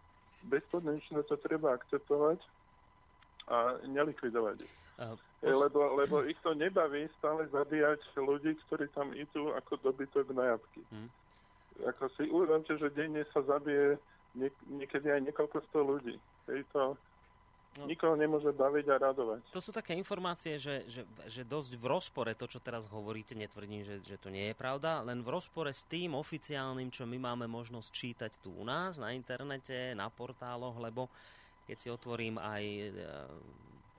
bezpodmienečne to treba akceptovať a nelikvidovať ich. Uh, pos... lebo, lebo ich to nebaví stále zabíjať ľudí, ktorí tam idú ako dobytok na jabky. Hmm. Ako si uvedomte, že denne sa zabije niek- niekedy aj niekoľko sto ľudí. Je to No. Nikoho nemôže baviť a radovať. To sú také informácie, že, že, že dosť v rozpore to, čo teraz hovoríte, netvrdím, že, že to nie je pravda, len v rozpore s tým oficiálnym, čo my máme možnosť čítať tu u nás na internete, na portáloch, lebo keď si otvorím aj e,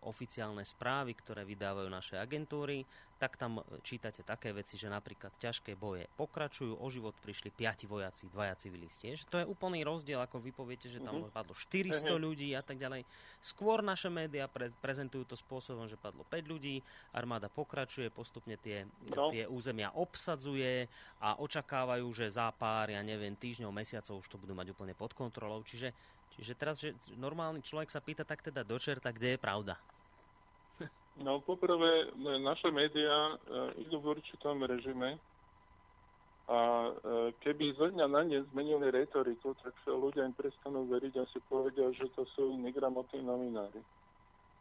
oficiálne správy, ktoré vydávajú naše agentúry, tak tam čítate také veci, že napríklad ťažké boje pokračujú, o život prišli piati vojaci, dvaja civilisti. To je úplný rozdiel, ako vy poviete, že tam uh-huh. padlo 400 uh-huh. ľudí a tak ďalej. Skôr naše médiá pre, prezentujú to spôsobom, že padlo 5 ľudí, armáda pokračuje, postupne tie, no. tie územia obsadzuje a očakávajú, že za pár, ja neviem, týždňov, mesiacov už to budú mať úplne pod kontrolou. Čiže, čiže teraz, že normálny človek sa pýta tak teda do čerta, kde je pravda. No poprvé, naše médiá e, idú v určitom režime a e, keby zo dňa na ne zmenili retoriku, tak ľudia im prestanú veriť a si povedia, že to sú negramotní novinári.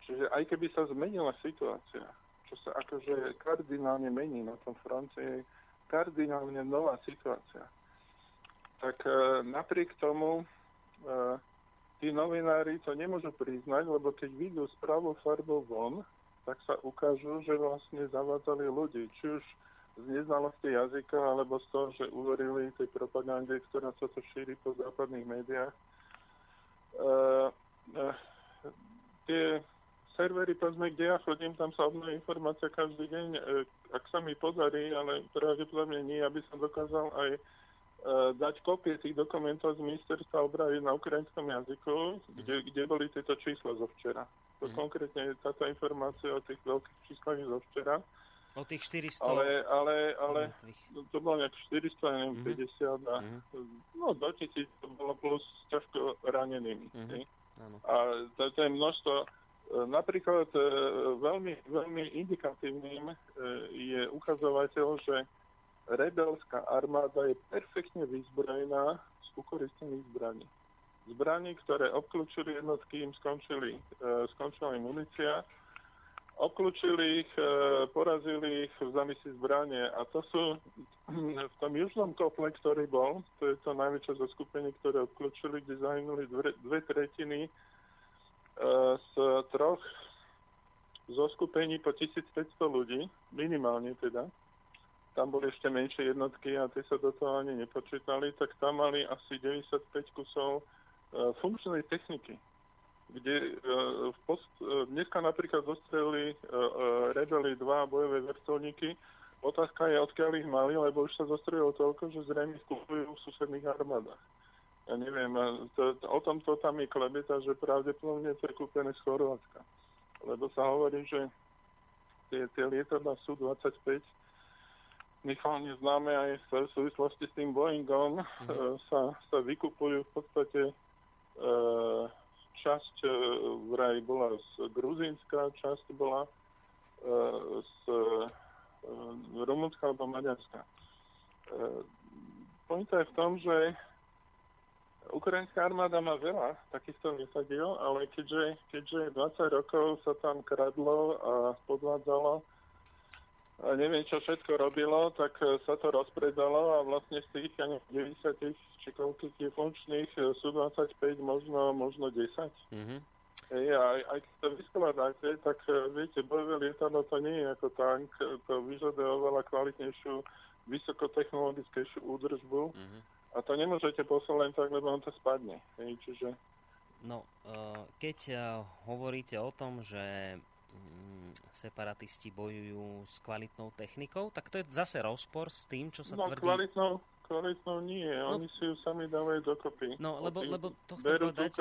Čiže aj keby sa zmenila situácia, čo sa akože kardinálne mení na tom fronte, je kardinálne nová situácia. Tak e, napriek tomu tí novinári to nemôžu priznať, lebo keď vidú správu farbou von, tak sa ukážu, že vlastne zavádzali ľudí, či už z neznalosti jazyka, alebo z toho, že uverili tej propagande, ktorá sa to šíri po západných médiách. E, e, tie servery, povedzme, kde ja chodím, tam sa obnoví informácia každý deň. E, ak sa mi podarí, ale pravdepodobne nie, aby som dokázal aj e, dať kopie tých dokumentov z ministerstva obrany na ukrajinskom jazyku, kde, kde boli tieto čísla zo včera. Mm. konkrétne táto informácia o tých veľkých číslach zo včera. O tých 400? Ale, ale, ale to bolo nejak 400, neviem, mm-hmm. 50 a mm-hmm. no do tisíc to bolo plus ťažko ranenými. Mm-hmm. A to, to je množstvo. E, napríklad e, veľmi, veľmi indikatívnym e, je ukazovateľ, že rebelská armáda je perfektne vyzbrojená z ukoristených zbraní. Zbraní, ktoré obklúčili jednotky, im skončili, skončila im munícia, obklúčili ich, e, porazili ich, vzali si zbranie. A to sú v tom južnom kople, ktorý bol, to je to najväčšie zoskupenie, ktoré obklúčili, kde zahynuli dve, dve tretiny e, z troch zoskupení po 1500 ľudí, minimálne teda. Tam boli ešte menšie jednotky a tie sa do toho ani nepočítali, tak tam mali asi 95 kusov e, funkčnej techniky kde e, v post, e, dneska napríklad zostrelili e, rebeli dva bojové vrtulníky. Otázka je, odkiaľ ich mali, lebo už sa zostrelilo toľko, že zrejme kupujú v susedných armádach. Ja neviem, to, o tomto tam je klebeta, že pravdepodobne to je kúpené z Chorvátska. Lebo sa hovorí, že tie, tie lietadla sú 25 Michal známe aj v súvislosti s tým Boeingom, mm. sa, sa vykupujú v podstate e, časť e, vraj bola z Gruzínska, časť bola e, z Rumunska alebo Maďarska. Pointa je v tom, že Ukrajinská armáda má veľa takýchto lietadiel, ale keďže, keďže 20 rokov sa tam kradlo a podvádzalo, a neviem, čo všetko robilo, tak sa to rozpredalo a vlastne z tých 90 či koľko je funkčných, e, sú 25, možno, možno 10. Mm-hmm. Ej, aj, aj keď to vyskladáte, tak e, viete, bojové lietadlo to nie je ako tank, to vyžaduje oveľa kvalitnejšiu, vysokotechnologickejšiu údržbu mm-hmm. a to nemôžete poslať len tak, lebo on to spadne. Ej, čiže... No, e, keď hovoríte o tom, že mm, separatisti bojujú s kvalitnou technikou, tak to je zase rozpor s tým, čo sa no, tvrdí... Kvalitnou, kvalitnou nie, no, oni si ju sami dávajú dokopy. No, lebo, lebo to chcem povedať,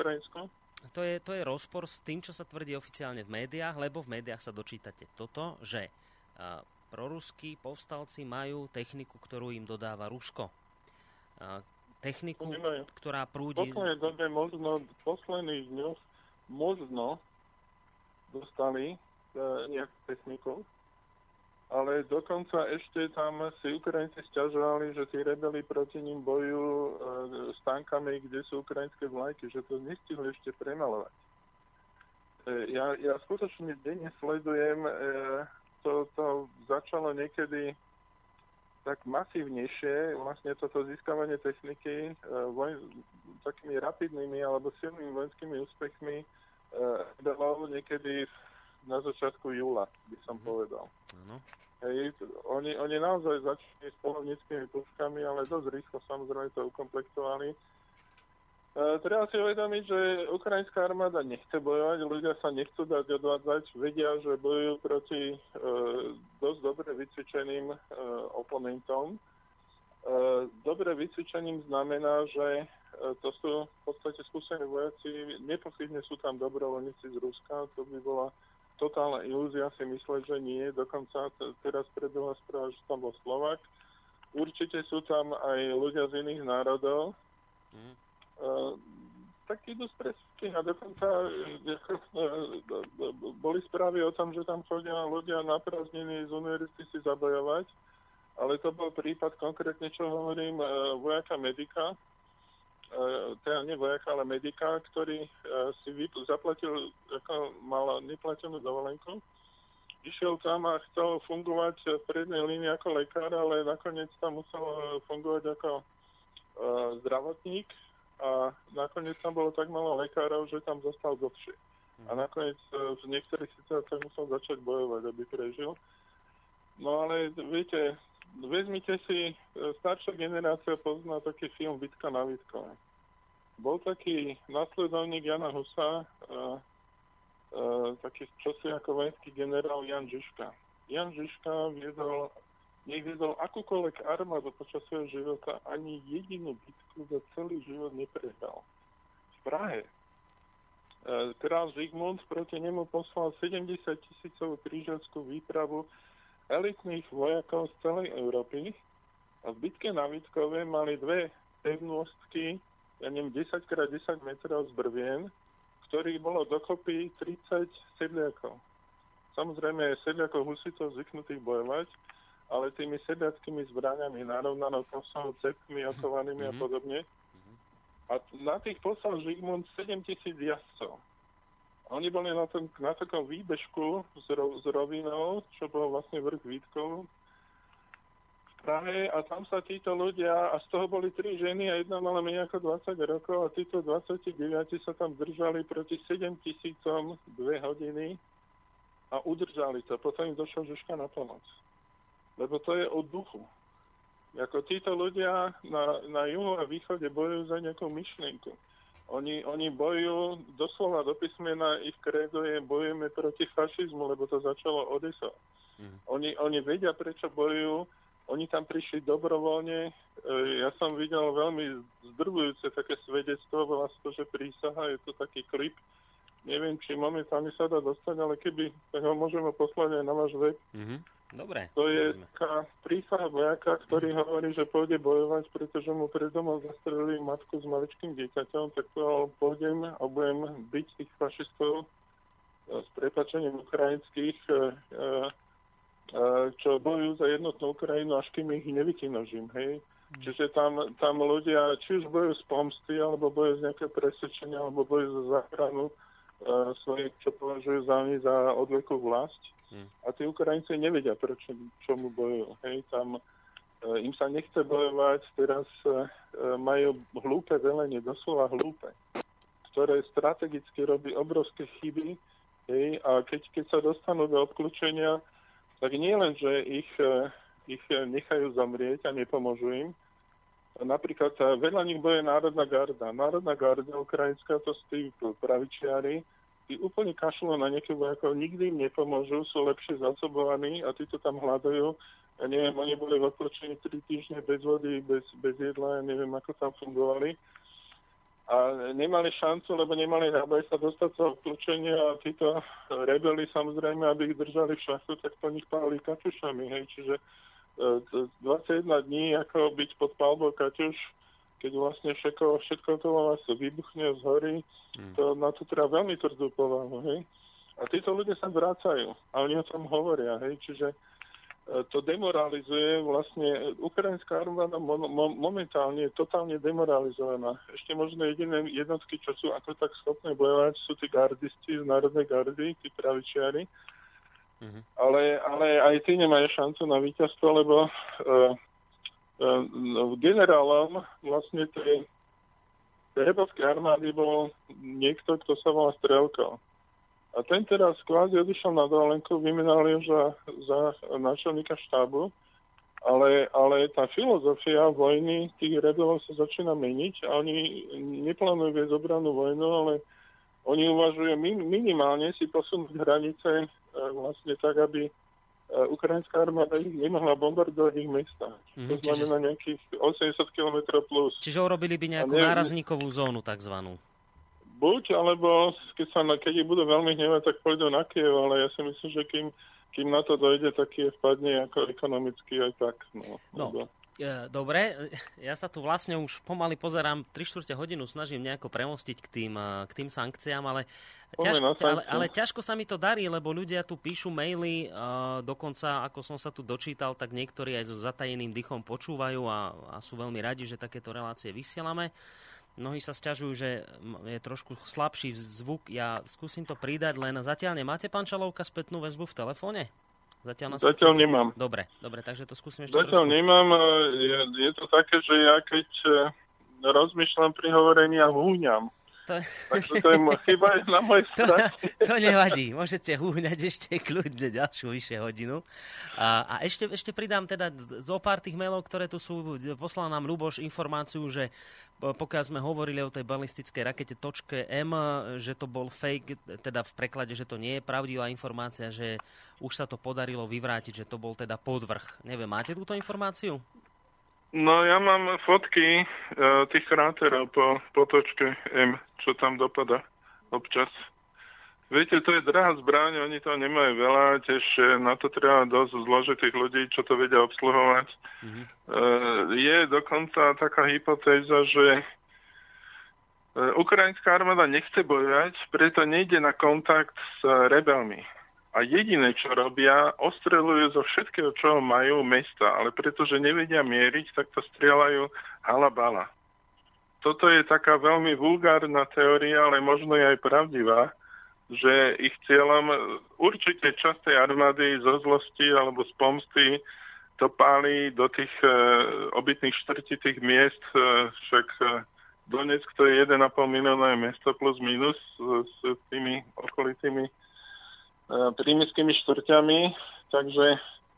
to je, to je rozpor s tým, čo sa tvrdí oficiálne v médiách, lebo v médiách sa dočítate toto, že a, proruskí povstalci majú techniku, ktorú im dodáva Rusko. A, techniku, ktorá prúdi... V poslednej dobe možno, v posledných dňoch možno dostali e, nejakú techniku, ale dokonca ešte tam si Ukrajinci stiažovali, že tí rebeli proti ním bojujú e, s tankami, kde sú ukrajinské vlajky, že to nestihli ešte premalovať. E, ja, ja skutočne denne sledujem, to, to začalo niekedy tak masívnejšie, vlastne toto získavanie techniky voj, takými rapidnými alebo silnými vojenskými úspechmi e, rebelov niekedy na začiatku júla, by som mm. povedal. Ano. Hej, oni, oni naozaj začali s polovnickými puškami, ale dosť rýchlo samozrejme to ukomplektovali. E, treba si uvedomiť, že ukrajinská armáda nechce bojovať, ľudia sa nechcú dať odvádzať, vedia, že bojujú proti e, dosť dobre vycvičeným e, oponentom. E, dobre vycvičením znamená, že e, to sú v podstate skúsení vojaci, nepochybne sú tam dobrovoľníci z Ruska, to by bola totálna ilúzia si mysleť, že nie. Dokonca teraz prebehla správa, že tam bol Slovak. Určite sú tam aj ľudia z iných národov. Mm. Uh, tak idú z presky a dokonca uh, boli správy o tom, že tam chodia ľudia na prázdniny z univerzity si zabojovať, ale to bol prípad konkrétne, čo hovorím, uh, vojaka medika, E, teda nie vojaka, ale medika, ktorý e, si zaplatil, ako mal neplatenú dovolenku. Išiel tam a chcel fungovať v prednej línii ako lekár, ale nakoniec tam musel fungovať ako uh, zdravotník a nakoniec tam bolo tak malo lekárov, že tam zostal dlhšie. A mhm. nakoniec v niektorých situáciách musel začať bojovať, aby prežil. No ale viete, vezmite si, e, staršia generácia pozná taký film Bitka na Vitkové. Bol taký nasledovník Jana Husa, uh, uh, taký čosi ako vojenský generál Jan Žižka. Jan Žižka viedol, nech viedol akúkoľvek armádu počas svojho života, ani jedinú bitku za celý život neprehral. V Prahe král Zigmund proti nemu poslal 70 tisícovú krížovskú výpravu elitných vojakov z celej Európy a v bitke na Vitkove mali dve pevnostky, ja neviem, 10 x 10 metrov z brvien, ktorých bolo dokopy 30 sedliakov. Samozrejme, sedliakov husitov zvyknutých bojovať, ale tými sedliackými zbraniami, narovnanou kosou, cepkmi, okovanými mm-hmm. a mhm. podobne. A na tých poslal Žigmund 7 tisíc jazdcov. Oni boli na, tom, na takom výbežku s, ro, s rovinou, čo bol vlastne vrch Vítkov v Prahe a tam sa títo ľudia, a z toho boli tri ženy a jedna mala menej ako 20 rokov a títo 29 sa tam držali proti 7 tisícom dve hodiny a udržali to. Potom im došla Žuška na pomoc. Lebo to je o duchu. Ako títo ľudia na, na juhu a východe bojujú za nejakú myšlienku. Oni, oni bojujú doslova do písmena, ich kredo je bojujeme proti fašizmu, lebo to začalo Odeso. Mm. Oni, oni vedia, prečo bojujú, oni tam prišli dobrovoľne. E, ja som videl veľmi zdrvujúce také svedectvo, volá to, že prísaha, je to taký klip. Neviem, či momentálne sa dá dostať, ale keby, tak ho môžeme poslať aj na váš web. Mm-hmm. Dobre. To je prísaha vojaka, ktorý hovorí, že pôjde bojovať, pretože mu pred domom zastrelili matku s maličkým dieťaťom, tak to pôjdem a budem byť tých fašistov e, s prepačením ukrajinských, e, e, čo bojujú za jednotnú Ukrajinu, až kým ich nevykinožím, hej. Mm. Čiže tam, tam ľudia, či už bojujú z pomsty, alebo bojujú z nejaké presvedčenia, alebo bojujú za záchranu svojich, čo považujú za za odvekú vlast a tí Ukrajinci nevedia, prečo čomu bojujú. Hej, tam e, im sa nechce bojovať, teraz e, majú hlúpe velenie, doslova hlúpe, ktoré strategicky robí obrovské chyby hej, a keď, keď sa dostanú do obklúčenia, tak nie len, že ich, e, ich nechajú zomrieť a nepomôžu im, Napríklad veľa nich boje Národná garda. Národná garda ukrajinská, to sú tí pravičiari, tí úplne kašľú na nejakých vojakov, nikdy im nepomôžu, sú lepšie zasobovaní a tí to tam hľadajú. Ja neviem, oni boli v odporčení 3 týždne bez vody, bez, bez jedla, ja neviem, ako tam fungovali. A nemali šancu, lebo nemali náboj sa dostať z odporčenia a títo rebeli samozrejme, aby ich držali v šachu, tak po nich pálili kačušami, hej, čiže 21 e, dní ako byť pod palbou kaťuš, keď vlastne všetko, všetko to vás vybuchne z hory, mm. to, na to treba veľmi tvrdú povahu, hej. A títo ľudia sa vrácajú a oni o tom hovoria, hej, čiže e, to demoralizuje vlastne, ukrajinská armáda mo- mo- momentálne je totálne demoralizovaná. Ešte možno jediné jednotky, čo sú ako tak schopné bojovať, sú tí gardisti z Národnej gardy, tí pravičiari. Mm-hmm. Ale, ale aj tí nemajú šancu na víťazstvo, lebo uh, generálom vlastne tej Hrebovskej armády bol niekto, kto sa volá Strelko. A ten teraz kvázi odišiel na dovolenku, vymenali ho za, za náčelníka štábu, ale, ale tá filozofia vojny tých rebelov sa začína meniť a oni neplánujú viesť obranu vojnu, ale oni uvažujú minimálne si posunúť hranice e, vlastne tak, aby ukrajinská armáda ich nemohla bombardovať ich mesta. Mm, to znamená čiže... nejakých 80 km plus. Čiže urobili by nejakú ne... nárazníkovú zónu takzvanú. Buď, alebo keď, sa keď ich budú veľmi hnevať, tak pôjdu na Kiev, ale ja si myslím, že kým, kým na to dojde, tak je vpadne ako ekonomicky aj tak. No, no. E, dobre, [laughs] ja sa tu vlastne už pomaly pozerám 3 čtvrte hodinu, snažím nejako premostiť k tým, e, k tým sankciám, ale, ťažko, ale, ale ťažko sa mi to darí, lebo ľudia tu píšu maily, uh, dokonca ako som sa tu dočítal, tak niektorí aj so zatajeným dychom počúvajú a, a sú veľmi radi, že takéto relácie vysielame. Mnohí sa stiažujú, že je trošku slabší zvuk. Ja skúsim to pridať, len zatiaľ nemáte, pán Čalovka, spätnú väzbu v telefóne? Zatiaľ, nás Zatiaľ nemám. Dobre, dobre, takže to skúsim ešte Zatiaľ trošku. nemám. Je, je to také, že ja keď e, rozmýšľam pri hovorení a húňam. To... Takže to je [laughs] chyba na mojej strane. To, [laughs] to nevadí, môžete húňať ešte kľudne ďalšiu vyššie hodinu. A, a ešte, ešte pridám teda zo pár tých mailov, ktoré tu sú, poslal nám Luboš informáciu, že pokiaľ sme hovorili o tej balistickej rakete točke M, že to bol fake, teda v preklade, že to nie je pravdivá informácia, že už sa to podarilo vyvrátiť, že to bol teda podvrh. Neviem, máte túto informáciu? No ja mám fotky uh, tých kráterov po, po točke M, čo tam dopada. občas. Viete, to je drahá zbraň, oni to nemajú veľa, tiež na to treba dosť zložitých ľudí, čo to vedia obsluhovať. Mm-hmm. Je dokonca taká hypotéza, že ukrajinská armáda nechce bojovať, preto nejde na kontakt s rebelmi. A jediné, čo robia, ostrelujú zo všetkého, čo majú mesta, ale pretože nevedia mieriť, tak to strieľajú halabala. Toto je taká veľmi vulgárna teória, ale možno je aj pravdivá že ich cieľom určite časť tej armády zo zlosti alebo z pomsty to páli do tých e, obytných štvrtitých miest, e, však e, Donetsk to je 1,5 miliónové mesto plus minus s, s tými okolitými e, prímeskými štvrťami, takže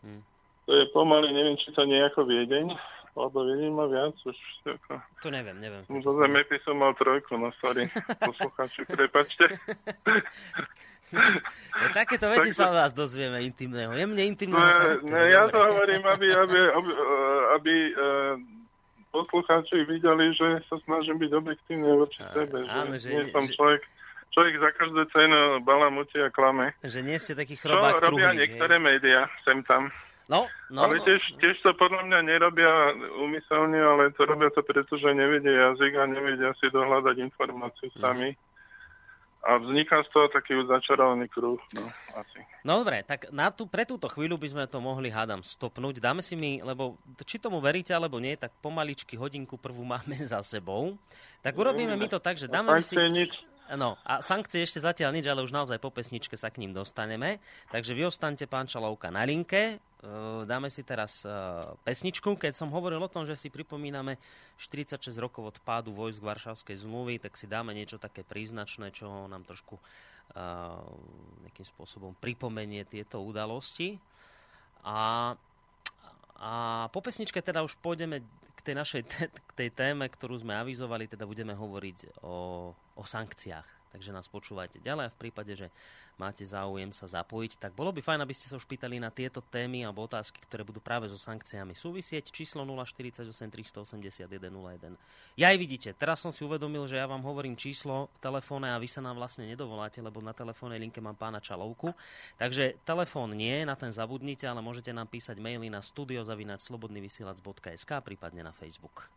hmm. to je pomaly, neviem, či to nejako Viedeň, lebo vidím ma viac už. Ako... To neviem, neviem. Zo zemepy som mal trojku, no sorry, poslucháči, prepačte. [laughs] No, takéto veci tak, sa od vás dozvieme intimného. Jemne intimného. Ne, ne, ja to hovorím, aby, aby, aby, aby uh, poslucháči videli, že sa snažím byť objektívne voči sebe. Áno, že, nie som že... človek, človek za každú cenu balamutí a klame. Že nie ste taký chrobák Čo robia niektoré médiá, sem tam. No, no, ale tiež, tiež to podľa mňa nerobia umyselne, ale to robia to preto, že nevedia jazyk a nevedia si dohľadať informáciu mm. sami. A vzniká z toho taký začarovaný kruh. No, asi. no dobre, tak na tú, pre túto chvíľu by sme to mohli, hádam, stopnúť. Dáme si mi, lebo či tomu veríte, alebo nie, tak pomaličky hodinku prvú [laughs] máme za sebou. Tak urobíme mi to tak, že dáme no, si... Nič. No a sankcie ešte zatiaľ nič, ale už naozaj po pesničke sa k ním dostaneme. Takže vy ostaňte, pán Čalovka, na linke. E, dáme si teraz e, pesničku. Keď som hovoril o tom, že si pripomíname 46 rokov od pádu vojsk Varšavskej zmluvy, tak si dáme niečo také príznačné, čo nám trošku uh, nejakým spôsobom pripomenie tieto udalosti. A, a po pesničke teda už pôjdeme k tej našej k tej téme, ktorú sme avizovali, teda budeme hovoriť o, o sankciách. Takže nás počúvajte ďalej a v prípade, že máte záujem sa zapojiť, tak bolo by fajn, aby ste sa už pýtali na tieto témy alebo otázky, ktoré budú práve so sankciami súvisieť. Číslo 048 381 01. Ja aj vidíte, teraz som si uvedomil, že ja vám hovorím číslo telefóne a vy sa nám vlastne nedovoláte, lebo na telefónnej linke mám pána Čalovku. Takže telefón nie, na ten zabudnite, ale môžete nám písať maily na studiozavinačslobodnyvysielac.sk prípadne na Facebook.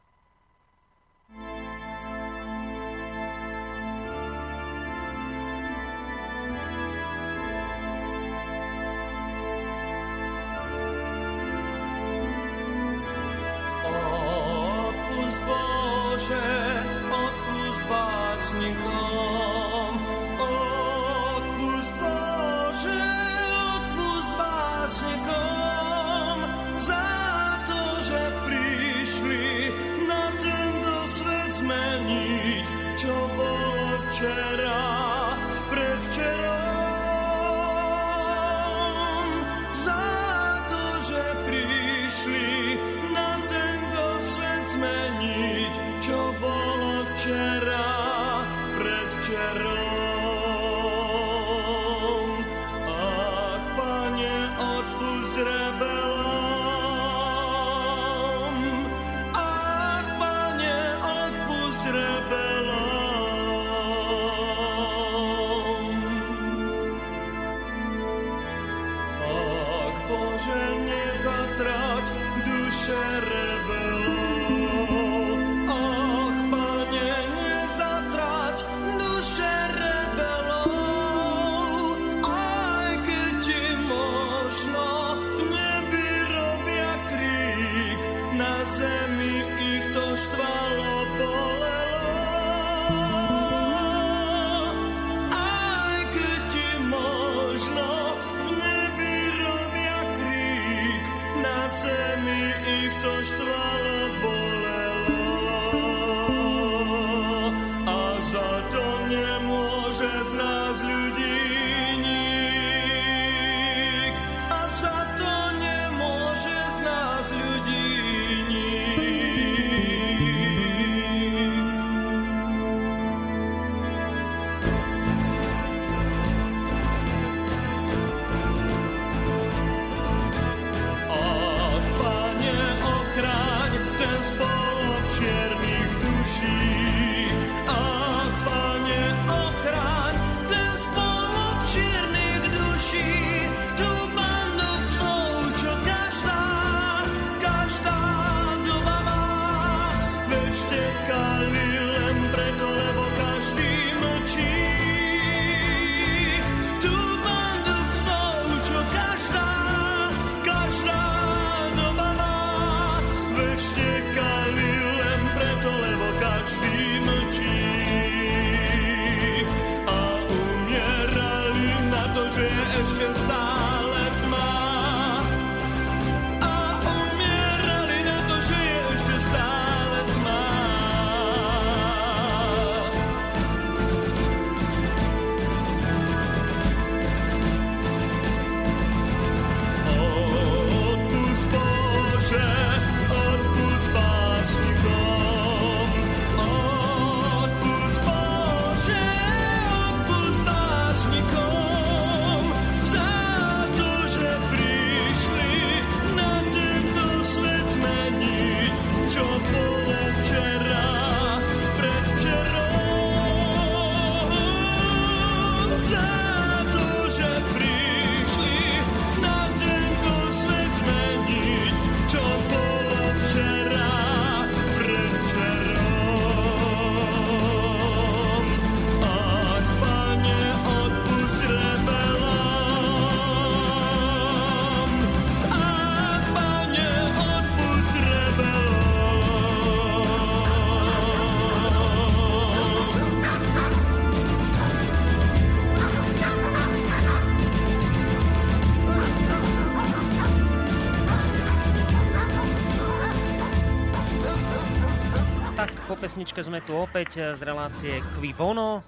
Pesničke sme tu opäť z relácie Qui Bono.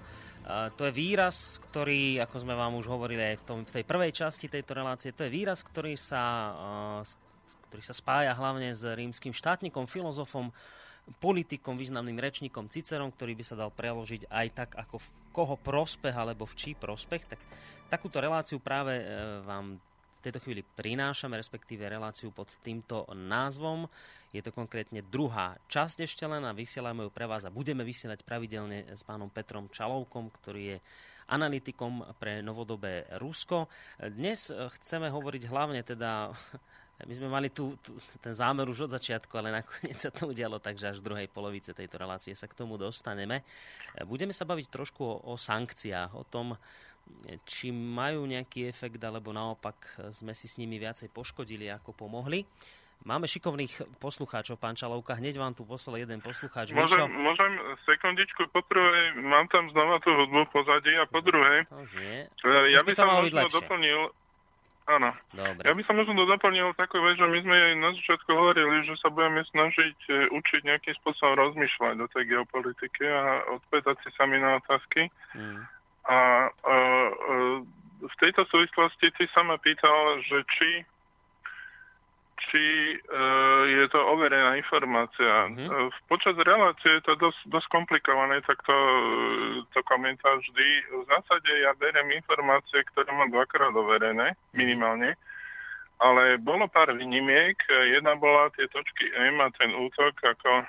To je výraz, ktorý, ako sme vám už hovorili aj v, tom, v tej prvej časti tejto relácie, to je výraz, ktorý sa, ktorý sa spája hlavne s rímským štátnikom, filozofom, politikom, významným rečníkom Cicerom, ktorý by sa dal preložiť aj tak, ako v koho prospech alebo v čí prospech. Tak, takúto reláciu práve vám v tejto chvíli prinášame, respektíve reláciu pod týmto názvom. Je to konkrétne druhá časť ešte len a vysielame ju pre vás a budeme vysielať pravidelne s pánom Petrom Čalovkom, ktorý je analytikom pre novodobé Rusko. Dnes chceme hovoriť hlavne teda [laughs] my sme mali tu, tu ten zámer už od začiatku, ale nakoniec sa to udialo, takže až v druhej polovice tejto relácie sa k tomu dostaneme. Budeme sa baviť trošku o, o sankciách, o tom, či majú nejaký efekt, alebo naopak sme si s nimi viacej poškodili, ako pomohli. Máme šikovných poslucháčov, pán Čalovka. Hneď vám tu poslal jeden poslucháč. Môžem, môžem sekundičku. Po prvé, mám tam znova tú hudbu pozadí a po druhé, e, ja by som možno doplnil, Áno. Dobre. Ja by som možno doplnil takú vec, že my sme aj na začiatku hovorili, že sa budeme snažiť e, učiť nejakým spôsobom rozmýšľať do tej geopolitiky a odpovedať si sami na otázky. Mm. A, a, a v tejto súvislosti ty sa ma pýtal, že či či e, je to overená informácia. Mm-hmm. Počas relácie je to dosť, dosť komplikované, tak to, to komentár vždy. V zásade ja beriem informácie, ktoré mám dvakrát overené, minimálne. Ale bolo pár výnimiek. Jedna bola tie točky M a ten útok ako e,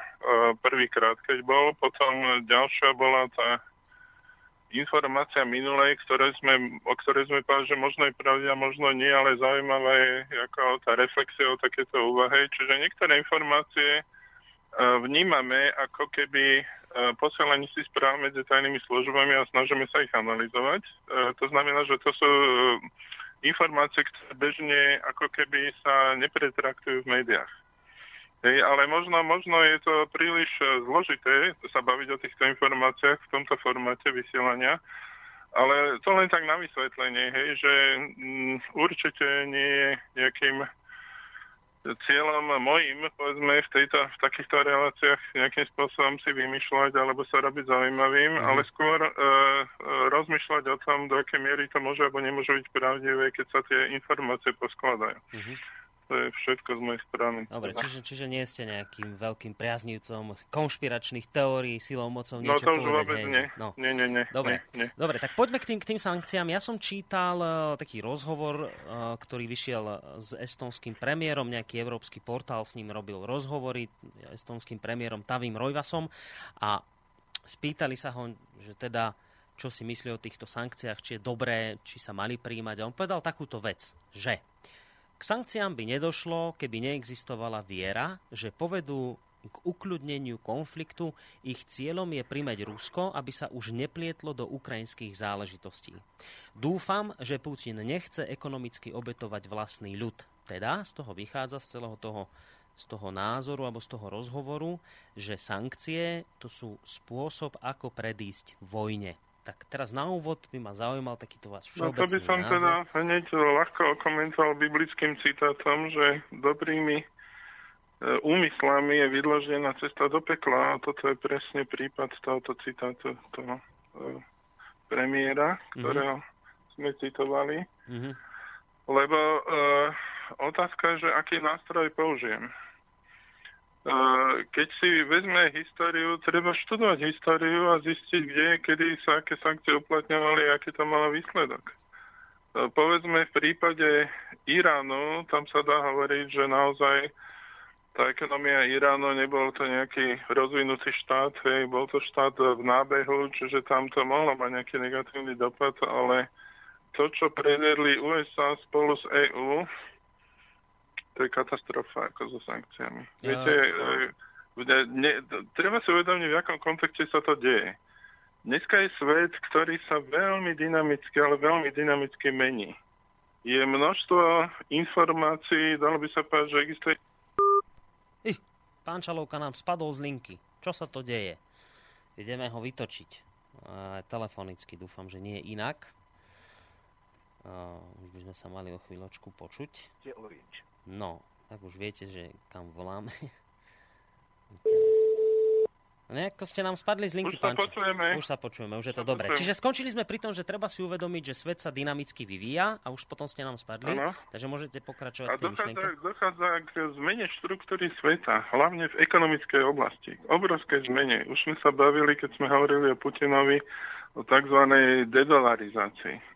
prvýkrát, keď bol. Potom ďalšia bola tá informácia minulej, ktoré sme, o ktorej sme povedali, že možno je pravda, možno nie, ale zaujímavé je ako tá reflexia o takéto úvahe. Čiže niektoré informácie e, vnímame ako keby e, posielanie si správ medzi tajnými službami a snažíme sa ich analyzovať. E, to znamená, že to sú informácie, ktoré bežne ako keby sa nepretraktujú v médiách. Hej, ale možno, možno je to príliš e, zložité sa baviť o týchto informáciách v tomto formáte vysielania, ale to len tak na vysvetlenie, hej, že m, mm, určite nie je nejakým cieľom mojim, povedzme, v, tejto, v takýchto reláciách nejakým spôsobom si vymýšľať alebo sa robiť zaujímavým, mm. ale skôr e, rozmýšľať o tom, do akej miery to môže alebo nemôže byť pravdivé, keď sa tie informácie poskladajú. Mm-hmm to je všetko z mojej strany. Dobre, čiže, čiže nie ste nejakým veľkým priaznivcom konšpiračných teórií, silou, mocou no, niečo no, to povedať. vôbec nie. No. nie. Nie, nie, Dobre. Nie, nie. Dobre, tak poďme k tým, k tým sankciám. Ja som čítal uh, taký rozhovor, uh, ktorý vyšiel s estonským premiérom, nejaký európsky portál s ním robil rozhovory, estonským premiérom Tavim Rojvasom a spýtali sa ho, že teda čo si myslí o týchto sankciách, či je dobré, či sa mali príjmať. A on povedal takúto vec, že k sankciám by nedošlo, keby neexistovala viera, že povedú k ukľudneniu konfliktu. Ich cieľom je primeť Rusko, aby sa už neplietlo do ukrajinských záležitostí. Dúfam, že Putin nechce ekonomicky obetovať vlastný ľud. Teda z toho vychádza z celého toho z toho názoru alebo z toho rozhovoru, že sankcie to sú spôsob, ako predísť vojne. Tak teraz na úvod by ma zaujímal takýto vás všeobecný No to by som názor. teda hneď ľahko komentoval biblickým citátom, že dobrými E, úmyslami je vydložená cesta do pekla a toto je presne prípad tohoto citátu toho e, premiéra, ktorého mm-hmm. sme citovali. Mm-hmm. Lebo e, otázka je, že aký nástroj použijem. Keď si vezme históriu, treba študovať históriu a zistiť, kde, kedy sa aké sankcie uplatňovali aký to malo výsledok. Povedzme v prípade Iránu, tam sa dá hovoriť, že naozaj tá ekonomia Iránu nebol to nejaký rozvinutý štát, hej, bol to štát v nábehu, čiže tam to mohlo mať nejaký negatívny dopad, ale to, čo predvedli USA spolu s EÚ, to je katastrofa ako so sankciami. Ja, Viete, ja. Ne, treba si uvedomiť, v akom kontexte sa to deje. Dneska je svet, ktorý sa veľmi dynamicky, ale veľmi dynamicky mení. Je množstvo informácií, dalo by sa povedať, že existuje Pán Čalovka nám spadol z linky. Čo sa to deje? Ideme ho vytočiť. E, telefonicky dúfam, že nie je inak. Uh, už by sme sa mali o chvíľočku počuť. No, tak už viete, že kam voláme. Nejako ste nám spadli z linky, už pán. Sa počujeme. Už sa počujeme, už je to dobre. Čiže skončili sme pri tom, že treba si uvedomiť, že svet sa dynamicky vyvíja a už potom ste nám spadli. Ano. Takže môžete pokračovať a dochádza, dochádza k zmene štruktúry sveta, hlavne v ekonomickej oblasti. Obrovské zmene. Už sme sa bavili, keď sme hovorili o Putinovi, o tzv. dedolarizácii.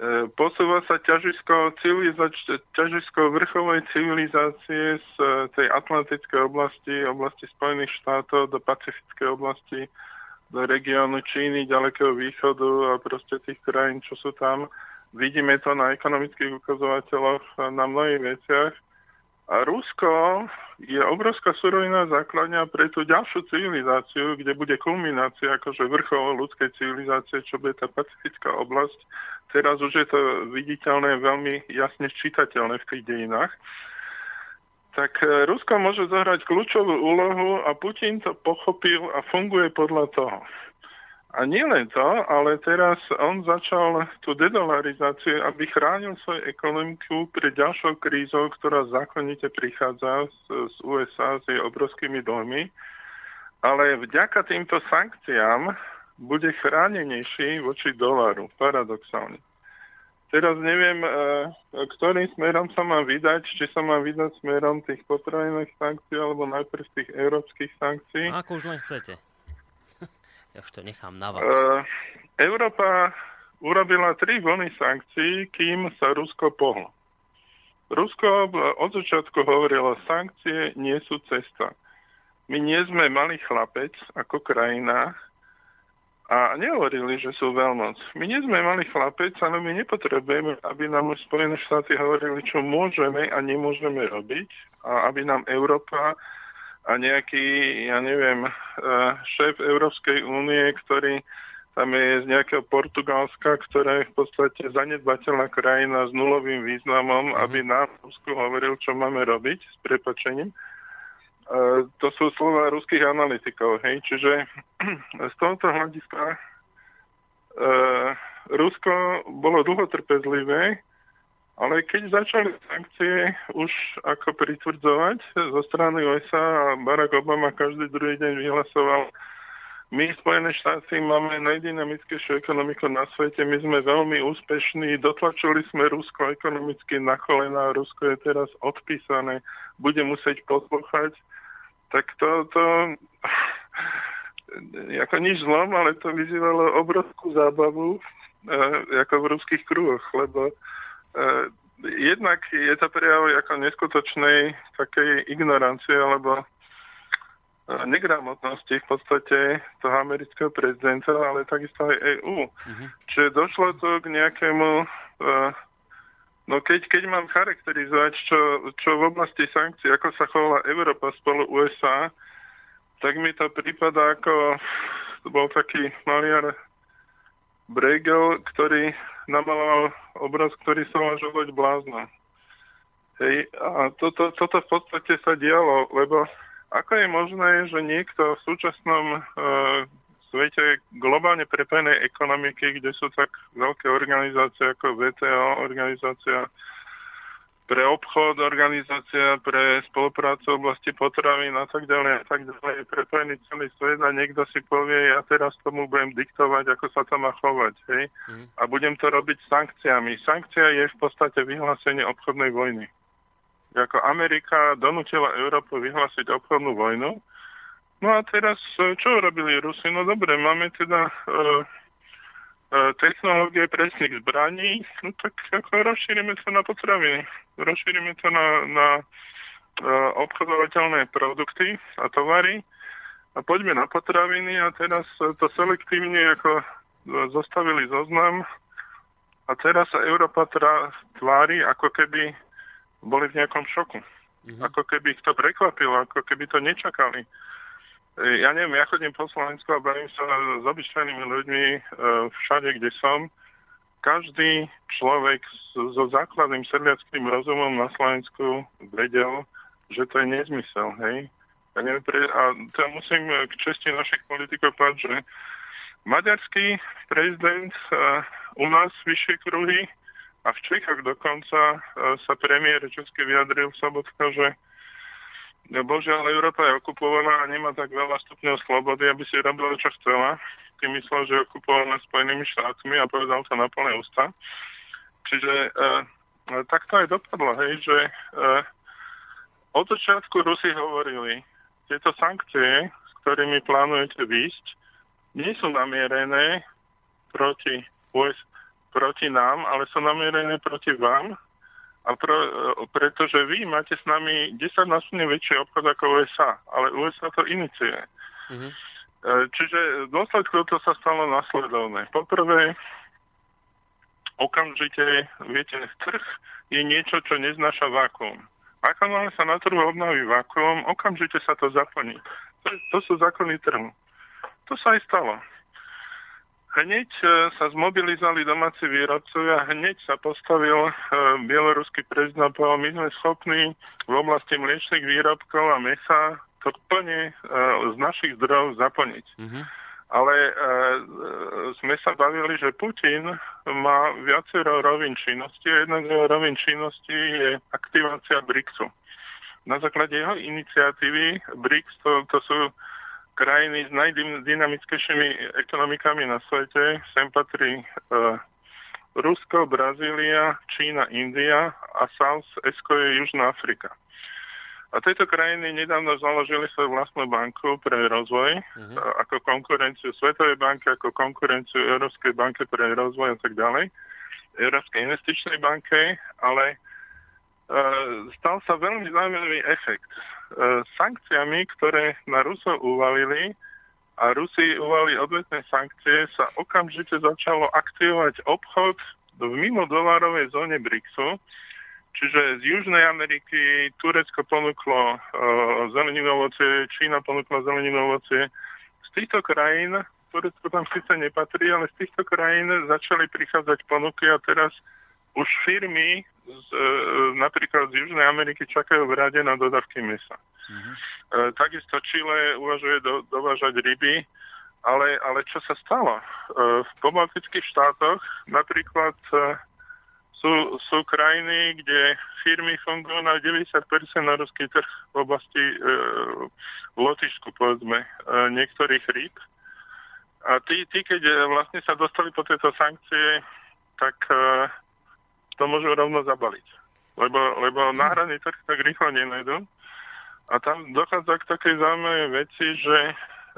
E, posúva sa ťažisko, civilizač- ťažisko vrchovej civilizácie z e, tej atlantickej oblasti, oblasti Spojených štátov do pacifickej oblasti, do regiónu Číny, ďalekého východu a proste tých krajín, čo sú tam. Vidíme to na ekonomických ukazovateľoch na mnohých veciach. A Rusko je obrovská surovina základňa pre tú ďalšiu civilizáciu, kde bude kulminácia akože vrchol ľudskej civilizácie, čo bude tá pacifická oblasť, teraz už je to viditeľné, veľmi jasne čitateľné v tých dejinách, tak e, Rusko môže zahrať kľúčovú úlohu a Putin to pochopil a funguje podľa toho. A nie len to, ale teraz on začal tú dedolarizáciu, aby chránil svoju ekonomiku pred ďalšou krízou, ktorá zákonite prichádza z, z USA s jej obrovskými dlhmi. Ale vďaka týmto sankciám bude chránenejší voči dolaru, paradoxálne. Teraz neviem, e, ktorým smerom sa má vydať, či sa má vydať smerom tých potravinových sankcií alebo najprv tých európskych sankcií. Ako už len chcete. Ja už to nechám na vás. Uh, Európa urobila tri vlny sankcií, kým sa Rusko pohlo. Rusko od začiatku hovorilo, sankcie nie sú cesta. My nie sme malý chlapec ako krajina, a nehovorili, že sú veľmoc. My nie sme mali chlapec, ale my nepotrebujeme, aby nám Spojené štáty hovorili, čo môžeme a nemôžeme robiť a aby nám Európa a nejaký, ja neviem, eh, šéf Európskej únie, ktorý tam je z nejakého Portugalska, ktorá je v podstate zanedbateľná krajina s nulovým významom, aby nám Rusku hovoril, čo máme robiť s prepačením E, to sú slova ruských analytikov. Hej? Čiže [clears throat] z tohoto hľadiska e, Rusko bolo dlho trpezlivé, ale keď začali sankcie už ako pritvrdzovať zo strany USA a Barack Obama každý druhý deň vyhlasoval, my, Spojené štáty, máme najdynamickejšiu ekonomiku na svete, my sme veľmi úspešní, dotlačili sme Rusko ekonomicky na kolena, Rusko je teraz odpísané, bude musieť poslúchať tak to, to [sighs] ako nič zlom, ale to vyzývalo obrovskú zábavu e, ako v ruských kruhoch, lebo jednak je to prejav ako neskutočnej takej ignorancie alebo e, negramotnosti v podstate toho amerického prezidenta, ale takisto aj EÚ. Uh-huh. Čiže došlo to k nejakému e, No keď, keď mám charakterizovať, čo, čo v oblasti sankcií, ako sa chovala Európa spolu USA, tak mi to prípada ako to bol taký maliar Bregel, ktorý namaloval obraz, ktorý sa mal žovať blázna. Hej, a toto, toto v podstate sa dialo, lebo ako je možné, že niekto v súčasnom uh, svete globálne prepojenej ekonomiky, kde sú tak veľké organizácie ako VTO, organizácia pre obchod, organizácia pre spoluprácu v oblasti potravín a tak ďalej a tak ďalej je prepojený celý svet a niekto si povie, ja teraz tomu budem diktovať, ako sa to má chovať, hej? Mm. A budem to robiť sankciami. Sankcia je v podstate vyhlásenie obchodnej vojny ako Amerika donútila Európu vyhlásiť obchodnú vojnu. No a teraz, e, čo robili Rusi? No dobre, máme teda e, e, technológie presných zbraní, no tak ako rozšírime to na potraviny. Rozšírime to na, na e, obchodovateľné produkty a tovary a poďme na potraviny a teraz to selektívne ako zostavili zoznam a teraz sa Európa tvári, ako keby boli v nejakom šoku. Mm-hmm. Ako keby ich to prekvapilo, ako keby to nečakali. E, ja neviem, ja chodím po Slovensku a bavím sa s obyčajnými ľuďmi e, všade, kde som. Každý človek so základným sedliackým rozumom na Slovensku vedel, že to je nezmysel, hej. Ja neviem, a to musím k česti našich politikov povedať, že maďarský prezident uh, u nás vyššie kruhy a v Čechách dokonca e, sa premiér Česky vyjadril Sobotka, že božiaľ Európa je okupovaná a nemá tak veľa stupňov slobody, aby si robila, čo chcela. Tým myslel, že je okupovaná Spojenými štátmi a povedal to na plné ústa. Čiže e, tak to aj dopadlo, hej, že e, od začiatku Rusi hovorili, tieto sankcie, s ktorými plánujete výjsť, nie sú namierené proti USA proti nám, ale sú namierené proti vám, a pro, pretože vy máte s nami 10 násobne väčší obchod ako USA, ale USA to iniciuje. Mm-hmm. Čiže v dôsledku to sa stalo nasledovné. Poprvé, okamžite, viete, trh je niečo, čo neznáša vákuum. Ako náhle sa na trhu obnoví vákuum, okamžite sa to zaplní. To, to sú zákony trhu. To sa aj stalo. Hneď e, sa zmobilizovali domáci výrobcovia, hneď sa postavil e, bieloruský prezident a povedal, my sme schopní v oblasti mliečných výrobkov a mesa to plne e, z našich zdrojov zaplniť. Mm-hmm. Ale e, sme sa bavili, že Putin má viacero rovin činnosti jedna z jeho rovin činnosti je aktivácia BRICSu. Na základe jeho iniciatívy BRICS to, to sú krajiny s najdynamickejšími ekonomikami na svete. Sem patrí uh, Rusko, Brazília, Čína, India a South Esko je Južná Afrika. A tieto krajiny nedávno založili svoju vlastnú banku pre rozvoj uh-huh. ako konkurenciu Svetovej banky, ako konkurenciu Európskej banky pre rozvoj a tak ďalej, Európskej investičnej banke, ale uh, stal sa veľmi zaujímavý efekt. E, sankciami, ktoré na Rusov uvalili a Rusi uvalili odvetné sankcie, sa okamžite začalo aktivovať obchod v mimo dolárovej zóne BRICSu, Čiže z Južnej Ameriky Turecko ponúklo uh, zeleninu ovocie, Čína ponúkla zeleninu ovocie. Z týchto krajín, Turecko tam síce nepatrí, ale z týchto krajín začali prichádzať ponuky a teraz už firmy z, e, napríklad z Južnej Ameriky čakajú v rade na dodavky mesa. Uh-huh. E, takisto Chile uvažuje do, dovážať ryby, ale, ale čo sa stalo? E, v pobaltických štátoch napríklad e, sú, sú krajiny, kde firmy fungujú na 90% na ruský trh v oblasti e, v Lotyšsku, povedzme, e, niektorých rýb. A tí, tí, keď vlastne sa dostali po tieto sankcie, tak e, to môžu rovno zabaliť. Lebo, lebo náhradný trh tak rýchlo nenajdu. A tam dochádza k takej zaujímavej veci, že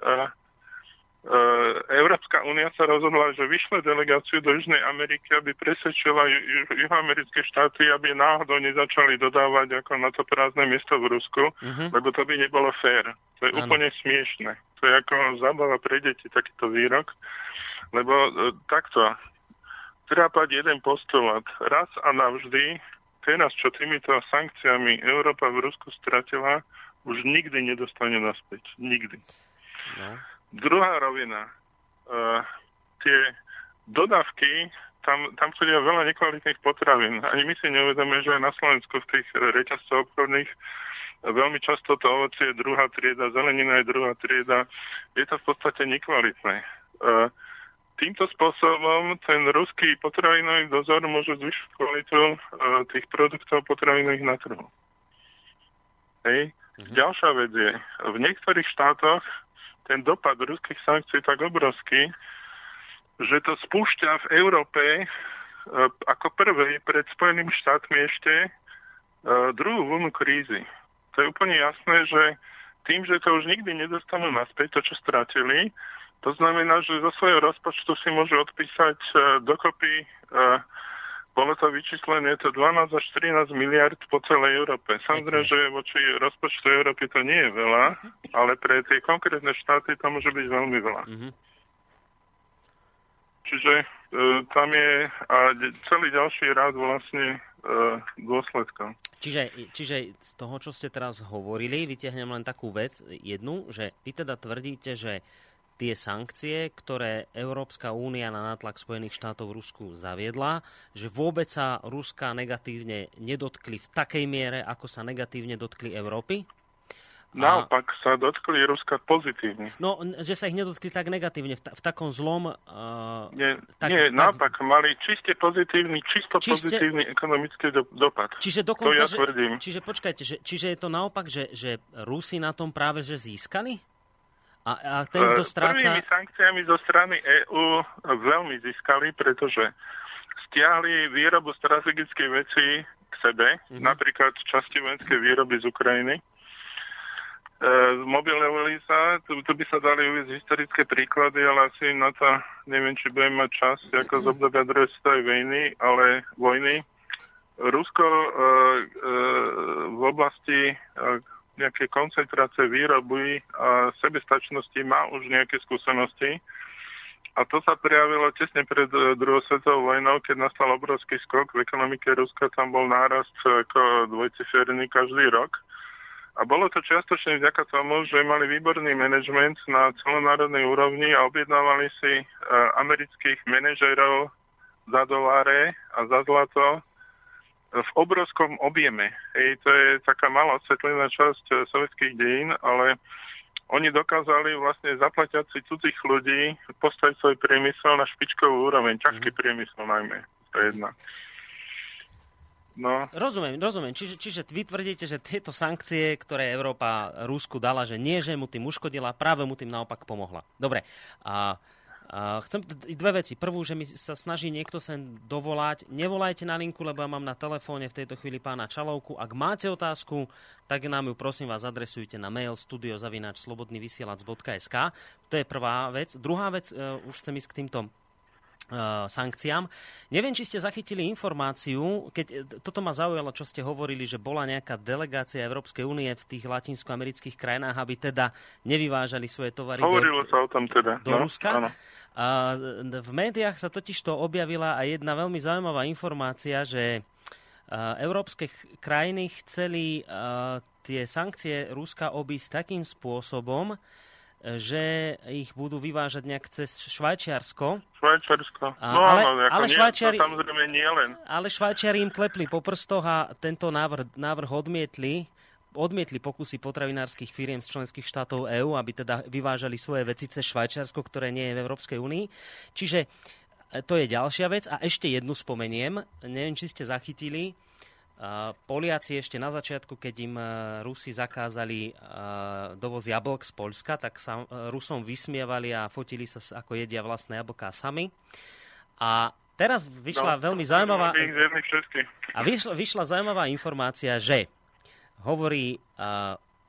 uh, Európska únia sa rozhodla, že vyšle delegáciu do Južnej Ameriky, aby presvedčila ju, juhoamerické štáty, aby náhodou nezačali dodávať ako na to prázdne miesto v Rusku, uh-huh. lebo to by nebolo fér. To je ano. úplne smiešne. To je ako zábava pre deti, takýto výrok. Lebo uh, takto, treba povedať jeden postulát. Raz a navždy, teraz čo týmito sankciami Európa v Rusku stratila, už nikdy nedostane naspäť. Nikdy. No. Druhá rovina. Uh, tie dodávky, tam, tam chodia veľa nekvalitných potravín. Ani my si neuvedomíme, že na Slovensku v tých reťazcoch obchodných veľmi často to ovocie je druhá trieda, zelenina je druhá trieda. Je to v podstate nekvalitné. Uh, týmto spôsobom ten ruský potravinový dozor môže zvyšiť kvalitu uh, tých produktov potravinových na trhu. Hej. Mhm. Ďalšia vec je, v niektorých štátoch ten dopad ruských sankcií je tak obrovský, že to spúšťa v Európe uh, ako prvé pred Spojenými štátmi ešte uh, druhú vlnu krízy. To je úplne jasné, že tým, že to už nikdy nedostanú naspäť, to, čo stratili, to znamená, že zo svojho rozpočtu si môžu odpísať uh, dokopy, uh, bolo to vyčíslené, je to 12 až 13 miliard po celej Európe. Samozrejme, že voči rozpočtu Európy to nie je veľa, ale pre tie konkrétne štáty to môže byť veľmi veľa. Mm-hmm. Čiže uh, tam je a celý ďalší rád vlastne uh, dôsledkov. Čiže, čiže z toho, čo ste teraz hovorili, vytiahnem len takú vec, jednu, že vy teda tvrdíte, že tie sankcie, ktoré Európska únia na nátlak Spojených štátov v Rusku zaviedla, že vôbec sa Ruska negatívne nedotkli v takej miere, ako sa negatívne dotkli Európy? Naopak sa dotkli Ruska pozitívne. No, že sa ich nedotkli tak negatívne, v, ta, v takom zlom... Uh, nie, tak, nie tak, naopak, mali čiste pozitívny, čisto čiste, pozitívny ekonomický do, dopad. Čiže dokonca, to ja tvrdím. Že, čiže počkajte, že, čiže je to naopak, že, že Rusi na tom práve že získali? A, a ten, kto stráca... Prvými sankciami zo strany EÚ veľmi získali, pretože stiahli výrobu strategických vecí k sebe, mm-hmm. napríklad časti vojenskej výroby z Ukrajiny. E, mobilovali sa, tu, tu by sa dali uvieť historické príklady, ale asi na to neviem, či budem mať čas, ako z obdobia druhej svetovej vojny, ale vojny. Rusko e, e, v oblasti e, nejaké koncentrácie výroby a sebestačnosti má už nejaké skúsenosti. A to sa prijavilo tesne pred e, druhou svetovou vojnou, keď nastal obrovský skok v ekonomike Ruska, tam bol nárast ako dvojciferný každý rok. A bolo to čiastočne vďaka tomu, že mali výborný manažment na celonárodnej úrovni a objednávali si e, amerických manažerov za doláre a za zlato v obrovskom objeme. Hej, to je taká malá osvetlená časť eh, sovietských dejín, ale oni dokázali vlastne zaplatiať si cudzích ľudí postaviť svoj priemysel na špičkovú úroveň, ťažký mm. priemysel najmä. To je jedna. No. Rozumiem, rozumiem. Čiže, čiže vy tvrdíte, že tieto sankcie, ktoré Európa Rusku dala, že nie, že mu tým uškodila, práve mu tým naopak pomohla. Dobre. A a chcem dve veci. Prvú, že mi sa snaží niekto sem dovolať. Nevolajte na linku, lebo ja mám na telefóne v tejto chvíli pána Čalovku. Ak máte otázku, tak nám ju prosím vás adresujte na mail studiozavináčslobodnyvysielac.sk. To je prvá vec. Druhá vec, uh, už chcem ísť k týmto sankciám. Neviem, či ste zachytili informáciu, keď e, toto ma zaujalo, čo ste hovorili, že bola nejaká delegácia Európskej únie v tých latinskoamerických krajinách, aby teda nevyvážali svoje tovary Hovorilo do, sa o tom teda. do no, Ruska. Áno. A v médiách sa totiž to objavila aj jedna veľmi zaujímavá informácia, že európske krajiny chceli tie sankcie Ruska obísť takým spôsobom, že ich budú vyvážať nejak cez Švajčiarsko. Švajčiarsko. No, ale, áno, ale, Švajčiari, samozrejme nie len. Ale Švajčiari im klepli po prstoch a tento návrh, návrh odmietli. Odmietli pokusy potravinárskych firiem z členských štátov EÚ, aby teda vyvážali svoje veci cez Švajčiarsko, ktoré nie je v Európskej únii. Čiže e, to je ďalšia vec. A ešte jednu spomeniem. Neviem, či ste zachytili Poliaci ešte na začiatku, keď im e, Rusi zakázali e, dovoz jablk z Polska, tak sa e, Rusom vysmievali a fotili sa, ako jedia vlastné jablká sami. A teraz vyšla no, veľmi zaujímavá... A vyšla, vyšla zaujímavá informácia, že hovorí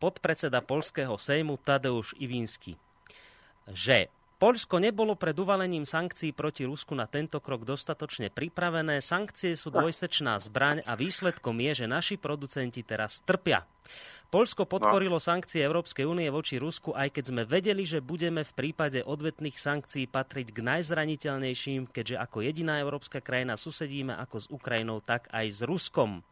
podpredseda Polského sejmu Tadeusz Ivinsky, že Poľsko nebolo pred uvalením sankcií proti Rusku na tento krok dostatočne pripravené. Sankcie sú dvojsečná zbraň a výsledkom je, že naši producenti teraz trpia. Polsko podporilo sankcie Európskej únie voči Rusku, aj keď sme vedeli, že budeme v prípade odvetných sankcií patriť k najzraniteľnejším, keďže ako jediná európska krajina susedíme ako s Ukrajinou, tak aj s Ruskom.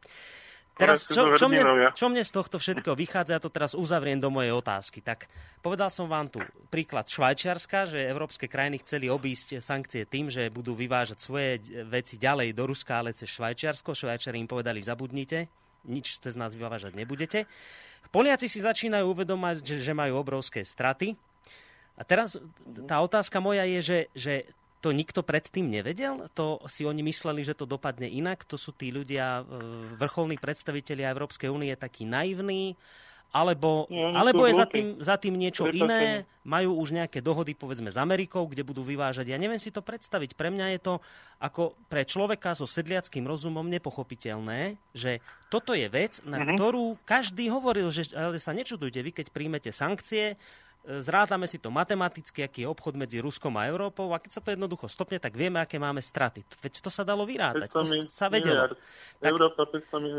Teraz, čo, čo, mne, čo mne z tohto všetkého vychádza, ja to teraz uzavriem do mojej otázky. Tak povedal som vám tu príklad Švajčiarska, že európske krajiny chceli obísť sankcie tým, že budú vyvážať svoje veci ďalej do Ruska, ale cez Švajčiarsko. Švajčiari im povedali, zabudnite, nič cez nás vyvážať nebudete. Poliaci si začínajú uvedomať, že, že majú obrovské straty. A teraz tá otázka moja je, že, že to nikto predtým nevedel? To si oni mysleli, že to dopadne inak? To sú tí ľudia, e, vrcholní predstavitelia Európskej únie takí naivní? Alebo, no, alebo je za tým, za tým niečo iné? Majú už nejaké dohody, povedzme, s Amerikou, kde budú vyvážať? Ja neviem si to predstaviť. Pre mňa je to ako pre človeka so sedliackým rozumom nepochopiteľné, že toto je vec, na mm-hmm. ktorú každý hovoril, že ale sa nečudujte, vy keď príjmete sankcie, zrátame si to matematicky, aký je obchod medzi Ruskom a Európou a keď sa to jednoducho stopne, tak vieme, aké máme straty. Veď to sa dalo vyrátať, to sa vedelo. Tak, Európa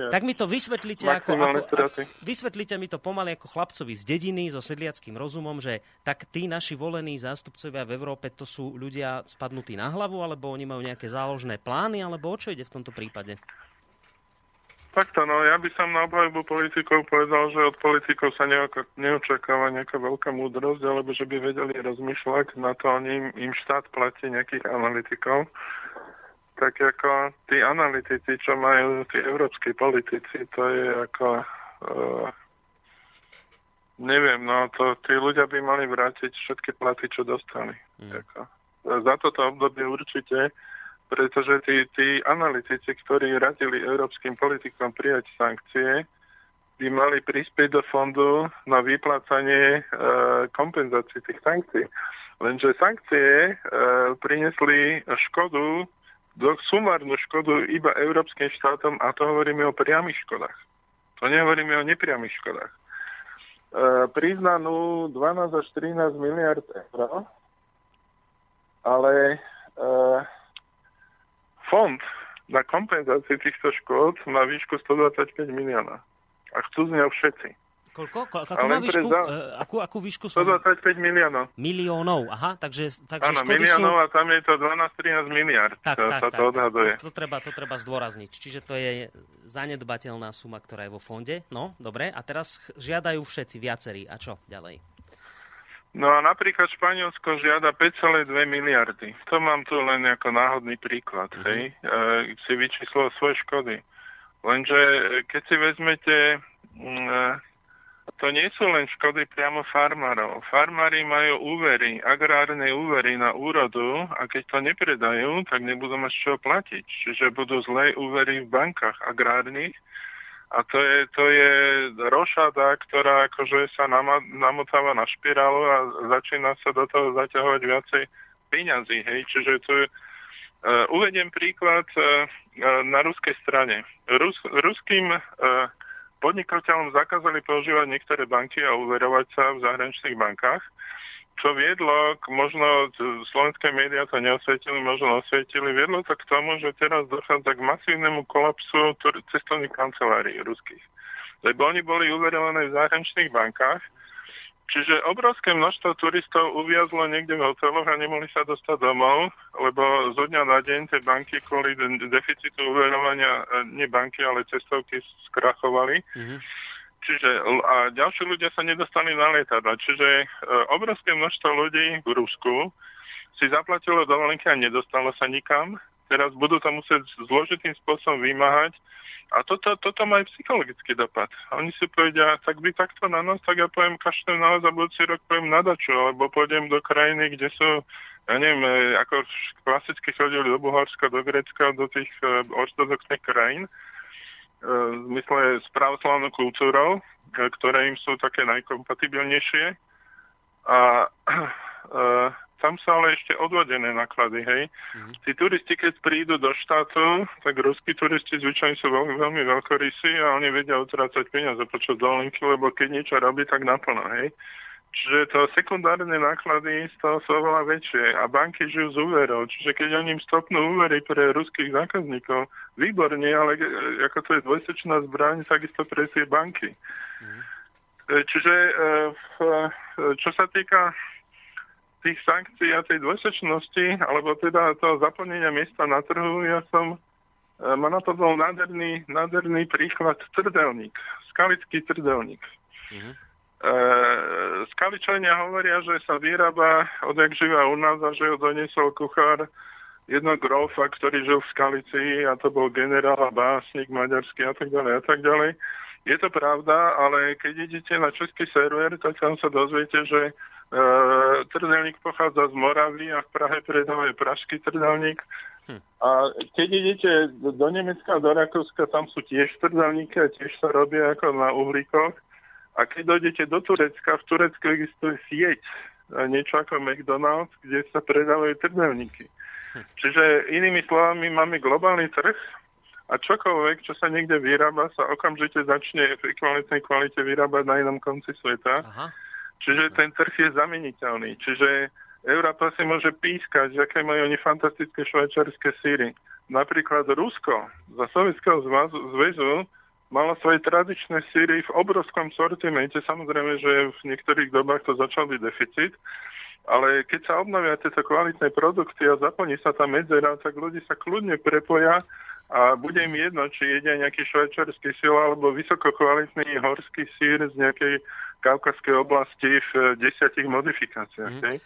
tak mi to vysvetlite, ako, ako, vysvetlite mi to pomaly ako chlapcovi z dediny, so sedliackým rozumom, že tak tí naši volení zástupcovia v Európe, to sú ľudia spadnutí na hlavu, alebo oni majú nejaké záložné plány, alebo o čo ide v tomto prípade? Takto, no ja by som na obhajbu politikov povedal, že od politikov sa neočakáva nejaká veľká múdrosť, alebo že by vedeli rozmýšľať, na to oni im, im štát platí nejakých analytikov. Tak ako tí analytici, čo majú tí európsky politici, to je ako... Uh, neviem, no to tí ľudia by mali vrátiť všetky platy, čo dostali. Mm. Ako, za toto obdobie určite pretože tí, tí analytici, ktorí radili európskym politikom prijať sankcie, by mali prispieť do fondu na vyplácanie e, kompenzácií tých sankcií. Lenže sankcie e, prinesli škodu, do, sumárnu škodu iba európskym štátom a to hovoríme o priamých škodách. To nehovoríme o nepriamých škodách. E, priznanú 12 až 13 miliard eur, ale e, fond na kompenzáciu týchto škôd má výšku 125 milióna. A chcú z neho všetci. Koľko? Ko, akú má výšku? Za... Uh, akú, akú výšku sú? 125 miliónov. Miliónov, aha, takže, takže Áno, miliónov sú... a tam je to 12-13 miliard. Tak, to, tak, sa tak, to odhaduje. To, to, treba, to treba zdôrazniť. Čiže to je zanedbateľná suma, ktorá je vo fonde. No, dobre. A teraz žiadajú všetci, viacerí. A čo ďalej? No a napríklad Španielsko žiada 5,2 miliardy. To mám tu len ako náhodný príklad. Mm-hmm. Hej? E, si vyčíslo svoje škody. Lenže e, keď si vezmete, mm, e, to nie sú len škody priamo farmárov. Farmári majú úvery, agrárne úvery na úrodu a keď to nepredajú, tak nebudú mať čo platiť. Čiže budú zlé úvery v bankách agrárnych a to je, to je rošada, ktorá akože sa namotáva na špirálu a začína sa do toho zaťahovať viacej peňazí. Hej? Čiže tu uh, uvediem príklad uh, na ruskej strane. Rus, ruským uh, podnikateľom zakázali používať niektoré banky a uverovať sa v zahraničných bankách čo viedlo, možno slovenské médiá to neosvietili, možno osvietili, viedlo to k tomu, že teraz dochádza k masívnemu kolapsu cestovných kancelárií ruských. Lebo oni boli uverované v zahraničných bankách, čiže obrovské množstvo turistov uviazlo niekde v hoteloch a nemohli sa dostať domov, lebo zo dňa na deň tie banky kvôli deficitu uverovania, e, nie banky, ale cestovky skrachovali. Mm-hmm. Čiže a ďalší ľudia sa nedostali na lietadla. Čiže e, obrovské množstvo ľudí v Rusku si zaplatilo dovolenky a nedostalo sa nikam. Teraz budú to musieť zložitým spôsobom vymáhať. A toto, toto má aj psychologický dopad. Oni si povedia, tak by takto na nás, tak ja poviem kaštem na vás a budúci rok poviem na dačo, alebo pôjdem do krajiny, kde sú, ja neviem, e, ako klasicky chodili do Bulharska, do Grecka, do tých e, ortodoxných krajín v zmysle s pravoslavnou kultúrou, ktoré im sú také najkompatibilnejšie. A e, tam sú ale ešte odvodené náklady, hej. Mm-hmm. Tí turisti, keď prídu do štátu, tak ruskí turisti zvyčajne sú veľmi, veľmi veľkorysí a oni vedia utrácať peniaze počas dovolenky, lebo keď niečo robí, tak naplno, hej. Čiže to sekundárne náklady z toho sú oveľa väčšie a banky žijú z úverov. Čiže keď oni im stopnú úvery pre ruských zákazníkov, výborne, ale ako to je dvojsečná zbraň, takisto pre tie banky. Mm. Čiže čo sa týka tých sankcií a tej dvojsečnosti, alebo teda toho zaplnenia miesta na trhu, ja som ma na to bol nádherný, nádherný príklad trdelník, skalický trdelník. Mm-hmm. E, skaličania hovoria, že sa vyrába odjak živa u nás a že ho doniesol kuchár jedno grofa, ktorý žil v Skalici a to bol generál a básnik maďarský a tak ďalej a tak ďalej. Je to pravda, ale keď idete na český server, tak tam sa dozviete, že e, trdelník pochádza z Moravy a v Prahe predávajú pražský trdelník. Hm. A keď idete do Nemecka, do Rakúska, tam sú tiež trdelníky a tiež sa robia ako na uhlíkoch. A keď dojdete do Turecka, v Turecku existuje sieť, niečo ako McDonald's, kde sa predávajú trdelníky. Čiže inými slovami máme globálny trh a čokoľvek, čo sa niekde vyrába, sa okamžite začne v ekvivalentnej kvalite vyrábať na inom konci sveta. Aha. Čiže ten trh je zameniteľný. Čiže Európa si môže pískať, aké majú oni fantastické švajčiarske síry. Napríklad Rusko za Sovietskeho zväzu mala svoje tradičné síry v obrovskom sortimente. Samozrejme, že v niektorých dobách to začal byť deficit, ale keď sa obnovia tieto kvalitné produkty a zaplní sa tá medzera, tak ľudí sa kľudne prepoja a bude im jedno, či jedia nejaký švajčarský síl alebo vysoko kvalitný horský sír z nejakej kaukazskej oblasti v desiatich modifikáciách. Mm.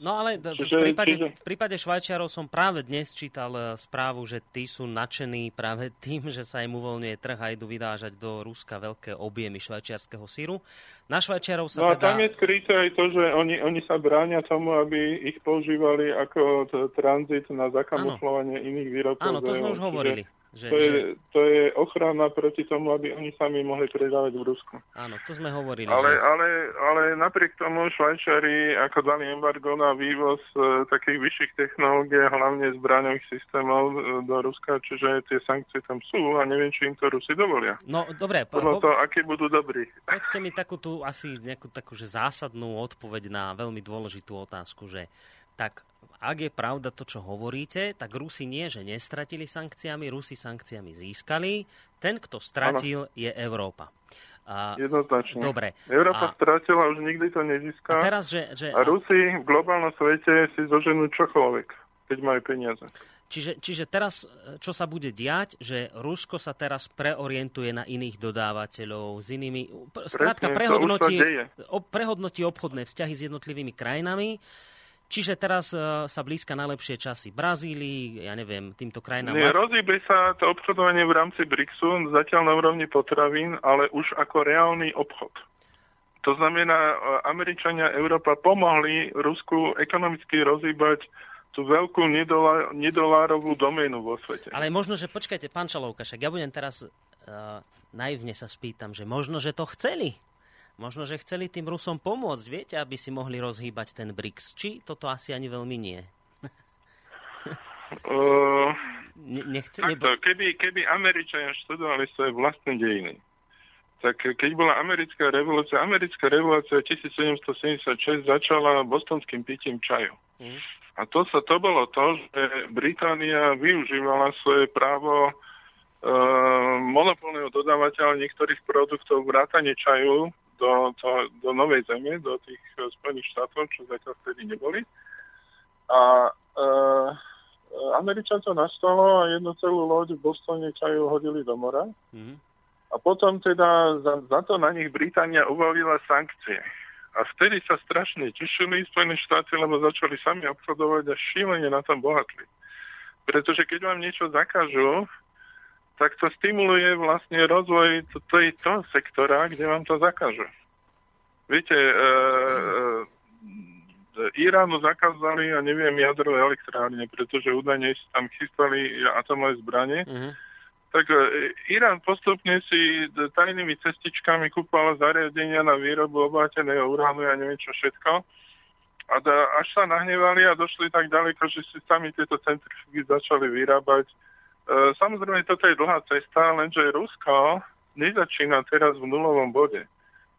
No ale v prípade, v prípade Švajčiarov som práve dnes čítal e, správu, že tí sú nadšení práve [laughs] tým, že sa im uvoľňuje trh a idú vydážať do Ruska veľké objemy švajčiarského síru. Na Švajčiarov sa no teda... a tam je skryté aj to, že oni, oni sa bránia tomu, aby ich používali ako tranzit na zakamuflovanie iných výrobkov. Áno, to sme už hovorili. Čiže že, to, je, že... to je ochrana proti tomu, aby oni sami mohli predávať v Rusku. Áno, to sme hovorili. Ale, že... ale, ale napriek tomu Švajčari ako dali embargo na vývoz e, takých vyšších technológií, hlavne zbraňových systémov e, do Ruska, čiže tie sankcie tam sú a neviem, či im to Rusi dovolia. No, dobre. Podľa po... toho, akí budú dobrí. Povedzte mi takú tú asi nejakú takú že zásadnú odpoveď na veľmi dôležitú otázku, že tak ak je pravda to, čo hovoríte, tak Rusi nie, že nestratili sankciami, Rusi sankciami získali. Ten, kto stratil, ano. je Európa. A, Jednoznačne. Dobre. Európa a, stratila, už nikdy to nezíska. A, teraz, že, že, a Rusi v globálnom svete si zoženú čokoľvek, keď majú peniaze. Čiže, čiže teraz, čo sa bude diať, že Rusko sa teraz preorientuje na iných dodávateľov, s inými... Skrátka, prehodnotí, prehodnotí obchodné vzťahy s jednotlivými krajinami Čiže teraz uh, sa blízka najlepšie časy Brazílii, ja neviem, týmto krajinám. Nie, rozíbe sa to obchodovanie v rámci BRICSu zatiaľ na úrovni potravín, ale už ako reálny obchod. To znamená, e, Američania Európa pomohli Rusku ekonomicky rozhýbať tú veľkú nedolá, nedolárovú doménu vo svete. Ale možno, že počkajte, pán Čalovka, však ja budem teraz uh, naivne sa spýtam, že možno, že to chceli Možno, že chceli tým Rusom pomôcť, viete, aby si mohli rozhýbať ten BRICS. Či toto asi ani veľmi nie? [laughs] uh, ne, nechce, nebo... keby, keby Američania študovali svoje vlastné dejiny, tak keď bola americká revolúcia, americká revolúcia 1776 začala bostonským pitím čaju. Mm. A to sa to bolo to, že Británia využívala svoje právo e, monopolného dodávateľa niektorých produktov vrátane čaju do, to, do Novej Zeme, do tých eh, Spojených štátov, čo zatiaľ vtedy neboli. A e, Američan to nastalo a jednu celú loď v Bostone čaju hodili do mora. Mm-hmm. A potom teda za, za to na nich Británia uvalila sankcie. A vtedy sa strašne tešili Spojené štáty, lebo začali sami obchodovať a šílenie na tom bohatli. Pretože keď vám niečo zakážu, tak to stimuluje vlastne rozvoj toho sektora, kde vám to zakáže. Viete, e, e, Iránu zakázali, ja neviem, jadrové elektrárne, pretože údajne tam chystali atomové zbranie. Uh-huh. Tak e, Irán postupne si tajnými cestičkami kúpal zariadenia na výrobu obáteného uránu a neviem čo všetko. A da, až sa nahnevali a došli tak ďaleko, že si sami tieto centrifugy začali vyrábať E, samozrejme, toto je dlhá cesta, lenže Rusko nezačína teraz v nulovom bode.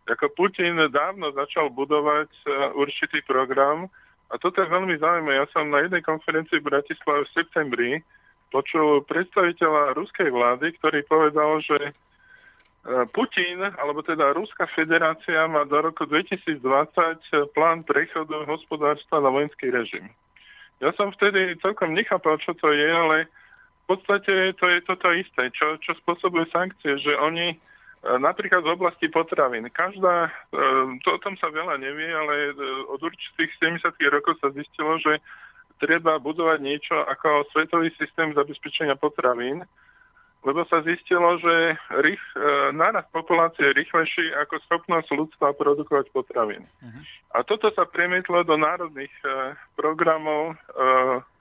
Ako Putin dávno začal budovať určitý program a toto je veľmi zaujímavé. Ja som na jednej konferencii v Bratislave v septembri počul predstaviteľa ruskej vlády, ktorý povedal, že e, Putin, alebo teda Ruská federácia má do roku 2020 plán prechodu hospodárstva na vojenský režim. Ja som vtedy celkom nechápal, čo to je, ale podstate to je toto isté, čo, čo spôsobuje sankcie, že oni e, napríklad v oblasti potravín. Každá, e, to o tom sa veľa nevie, ale od určitých 70 rokov sa zistilo, že treba budovať niečo ako svetový systém zabezpečenia potravín, lebo sa zistilo, že rých, e, nárast populácie je rýchlejší ako schopnosť ľudstva produkovať potravín. Uh-huh. A toto sa premietlo do národných e, programov e, E,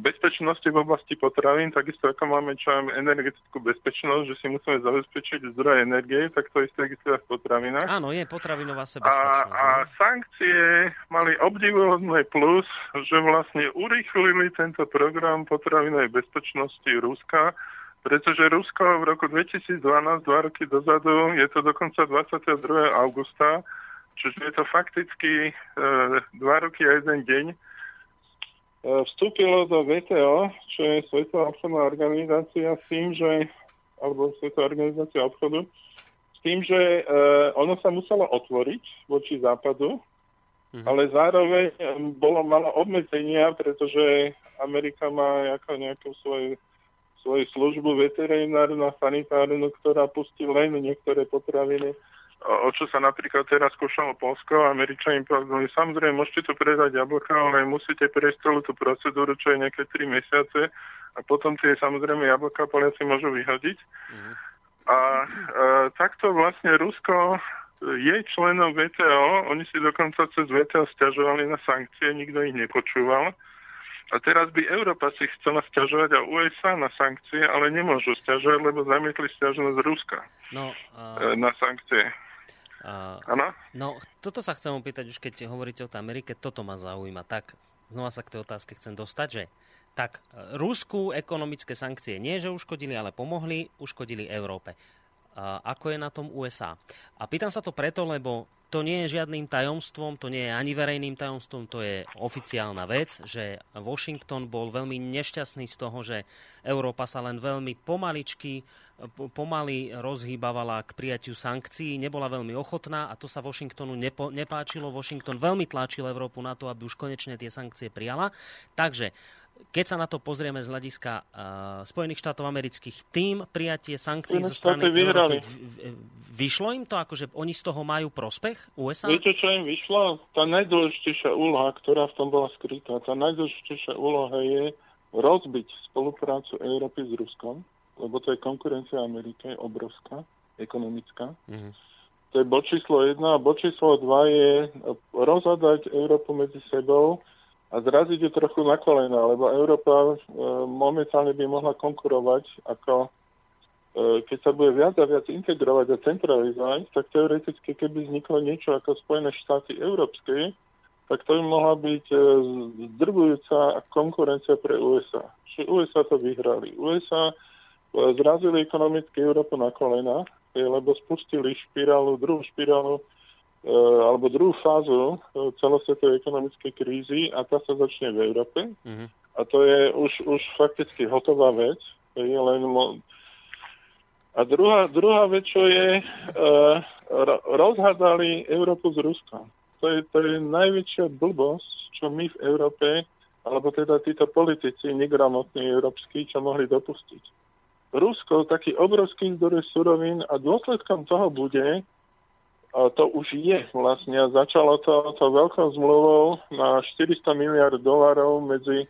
bezpečnosti v oblasti potravín, takisto ako máme čo energetickú bezpečnosť, že si musíme zabezpečiť zdroje energie, tak to isté existuje v potravinách. Áno, je potravinová sebestačnosť. A, a sankcie mali obdivuhodné plus, že vlastne urýchlili tento program potravinovej bezpečnosti Ruska, pretože Rusko v roku 2012, dva roky dozadu, je to dokonca 22. augusta, čiže je to fakticky e, dva roky a jeden deň, vstúpilo do VTO, čo je Svetová obchodná organizácia, s tým, že, alebo Svetová organizácia obchodu, s tým, že uh, ono sa muselo otvoriť voči západu, mm-hmm. ale zároveň bolo malo obmedzenia, pretože Amerika má ako nejakú svoju, svoju službu veterinárnu a sanitárnu, ktorá pustí len niektoré potraviny o čo sa napríklad teraz skúšalo Polsko, Američania povedali, samozrejme môžete tu predať jablka, ale musíte prejsť celú tú procedúru, čo je nejaké 3 mesiace a potom tie samozrejme jablka Poliaci môžu vyhodiť. Mm. A, a takto vlastne Rusko je členom VTO, oni si dokonca cez VTO stiažovali na sankcie, nikto ich nepočúval. A teraz by Európa si chcela stiažovať a USA na sankcie, ale nemôžu stiažovať, lebo zamietli stiažnosť Ruska no, uh... na sankcie. Áno? No, toto sa chcem opýtať, už keď hovoríte o tej Amerike, toto ma zaujíma. Tak, znova sa k tej otázke chcem dostať, že tak, Rusku ekonomické sankcie nie, že uškodili, ale pomohli, uškodili Európe. A ako je na tom USA? A pýtam sa to preto, lebo to nie je žiadnym tajomstvom, to nie je ani verejným tajomstvom, to je oficiálna vec, že Washington bol veľmi nešťastný z toho, že Európa sa len veľmi pomaličky, pomaly rozhýbavala k prijatiu sankcií, nebola veľmi ochotná a to sa Washingtonu nepo, nepáčilo. Washington veľmi tlačil Európu na to, aby už konečne tie sankcie prijala. Takže keď sa na to pozrieme z hľadiska uh, Spojených štátov amerických, tým prijatie sankcií zo strany Európy, vyšlo im to, akože oni z toho majú prospech USA? Viete, čo im vyšlo? Tá najdôležitejšia úloha, ktorá v tom bola skrytá, tá najdôležitejšia úloha je rozbiť spoluprácu Európy s Ruskom, lebo to je konkurencia Amerike, obrovská, ekonomická. Mm-hmm. To je bod číslo 1 a bod číslo 2 je rozhľadať Európu medzi sebou, a zraziť ju trochu na kolena, lebo Európa e, momentálne by mohla konkurovať ako e, keď sa bude viac a viac integrovať a centralizovať, tak teoreticky, keby vzniklo niečo ako Spojené štáty európske, tak to by mohla byť e, zdrbujúca konkurencia pre USA. Čiže USA to vyhrali. USA zrazili ekonomicky Európu na kolena, lebo spustili špirálu, druhú špirálu E, alebo druhú fázu e, celosvetovej ekonomickej krízy a tá sa začne v Európe. Mm-hmm. A to je už, už fakticky hotová vec. Je len mo- a druhá, druhá vec, čo je, uh, rozhádali Európu s Ruskom. To je, to je najväčšia blbosť, čo my v Európe, alebo teda títo politici negramotní európsky, čo mohli dopustiť. Rusko, taký obrovský zdroj surovín a dôsledkom toho bude, to už je vlastne. Začalo to, to veľkou zmluvou na 400 miliard dolarov medzi e,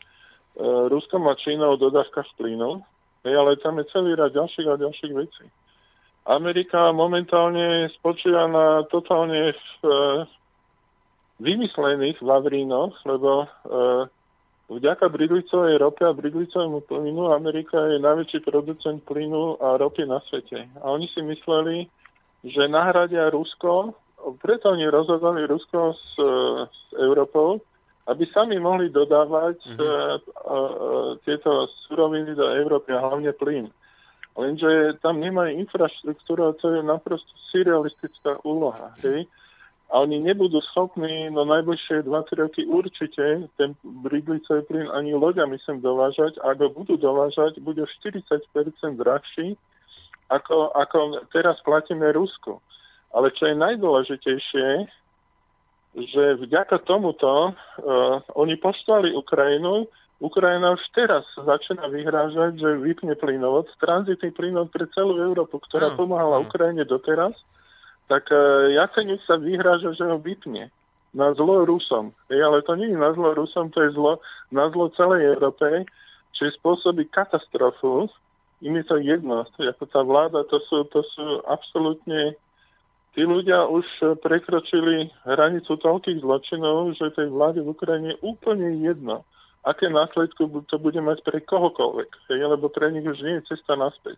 Ruskom a Čínou o dodávkach plynu, ale tam je celý rad ďalších a ďalších vecí. Amerika momentálne spočíva na totálne v, e, vymyslených vavrínoch, lebo e, vďaka bridlicovej rope a bridlicovému plynu Amerika je najväčší producent plynu a ropy na svete. A oni si mysleli, že nahradia Rusko, preto oni rozhodli Rusko s, s Európou, aby sami mohli dodávať mm-hmm. tieto suroviny do Európy a hlavne plyn. Lenže tam nemajú infraštruktúra, to je naprosto surrealistická úloha. Hej? A oni nebudú schopní no najbližšie 2-3 roky určite ten bridlicový plyn ani loďami sem dovážať. Ak ho budú dovážať, bude 40% drahší, ako, ako teraz platíme Rusku. Ale čo je najdôležitejšie, že vďaka tomuto uh, oni poslali Ukrajinu, Ukrajina už teraz začína vyhrážať, že vypne plynovod, tranzitný plynovod pre celú Európu, ktorá mm. pomáhala mm. Ukrajine doteraz, tak uh, Jaceňuk sa vyhráža, že ho vypne na zlo Rusom. Ej, ale to nie je na zlo Rusom, to je zlo na zlo celej Európe, čiže spôsobí katastrofu. Im je to jedno, ako tá vláda, to sú, to sú absolútne tí ľudia už prekročili hranicu toľkých zločinov, že tej vláde v Ukrajine úplne jedno aké následky to bude mať pre kohokoľvek, hej, lebo pre nich už nie je cesta naspäť.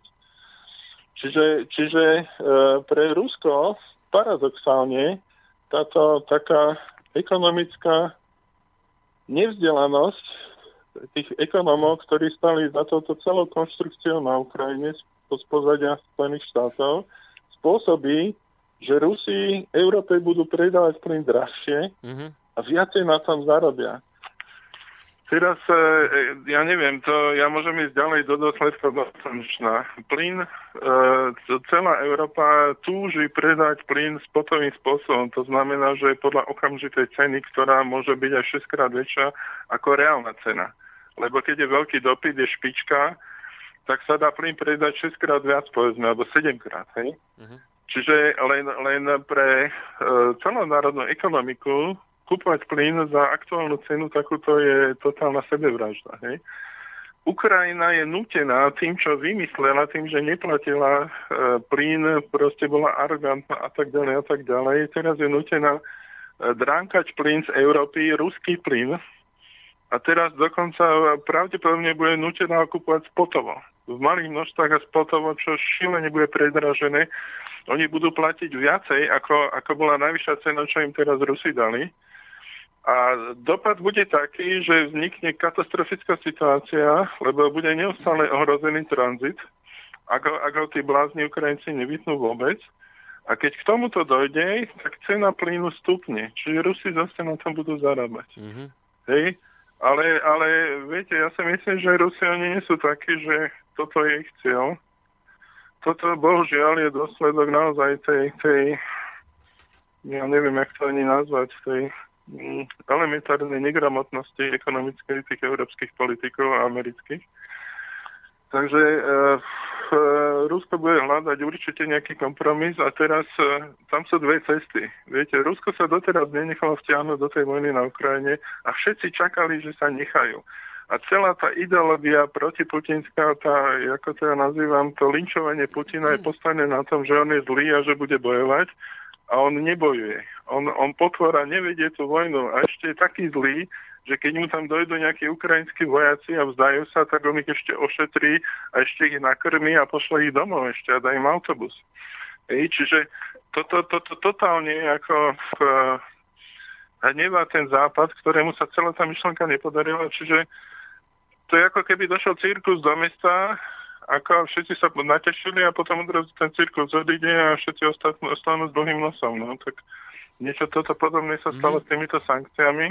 Čiže, čiže e, pre Rusko paradoxálne táto taká ekonomická nevzdelanosť tých ekonomov, ktorí stali za touto celou konštrukciou na Ukrajine z pozadia Spojených štátov, spôsobí, že Rusi Európe budú predávať plyn drahšie mm-hmm. a viacej na tom zarobia. Teraz, e, e, ja neviem, to ja môžem ísť ďalej do dôsledkov do slnečná. Plyn, e, celá Európa túži predať plyn spotovým spôsobom. To znamená, že podľa okamžitej ceny, ktorá môže byť aj 6 krát väčšia ako reálna cena. Lebo keď je veľký dopyt, je špička, tak sa dá plyn predať 6 krát viac, povedzme, alebo 7 krát, hej? Uh-huh. Čiže len, len pre uh, celonárodnú ekonomiku kúpovať plyn za aktuálnu cenu, takúto je totálna sebevražda. Hej? Ukrajina je nutená tým, čo vymyslela, tým, že neplatila e, plyn, proste bola arrogantná a tak ďalej a tak ďalej. Teraz je nutená e, dránkať plyn z Európy, ruský plyn. A teraz dokonca pravdepodobne bude nutená kupovať spotovo. V malých množstvách a spotovo, čo šílene bude predražené. Oni budú platiť viacej, ako, ako bola najvyššia cena, čo im teraz Rusi dali. A dopad bude taký, že vznikne katastrofická situácia, lebo bude neustále ohrozený tranzit, ak ho, ak ho tí blázni Ukrajinci nevytnú vôbec. A keď k tomuto dojde, tak cena plynu stupne. Čiže Rusi zase na tom budú zarábať. Mm-hmm. Hej? Ale, ale viete, ja si myslím, že Rusi oni nie sú takí, že toto je ich cieľ. Toto bohužiaľ je dôsledok naozaj tej, tej ja neviem, jak to ani nazvať, tej elementárnej negramotnosti ekonomickej tých európskych politikov a amerických. Takže e, Rusko bude hľadať určite nejaký kompromis a teraz e, tam sú dve cesty. Viete, Rusko sa doteraz nenechalo vtiahnuť do tej vojny na Ukrajine a všetci čakali, že sa nechajú. A celá tá ideológia protiputinská, tá, ako to ja nazývam, to linčovanie Putina je postavené na tom, že on je zlý a že bude bojovať a on nebojuje. On, on potvora nevedie tú vojnu a ešte je taký zlý, že keď mu tam dojdú nejakí ukrajinskí vojaci a vzdajú sa, tak on ich ešte ošetrí a ešte ich nakrmí a pošle ich domov ešte a dá im autobus. Ej, čiže toto to, to, to, totálne ako uh, hnevá ten západ, ktorému sa celá tá myšlenka nepodarila. Čiže to je ako keby došiel cirkus do mesta ako všetci sa natešili a potom odrazu ten cirkus odíde a všetci ostatnú, ostanú s dlhým nosom. No, tak niečo toto podobné sa stalo mm. s týmito sankciami.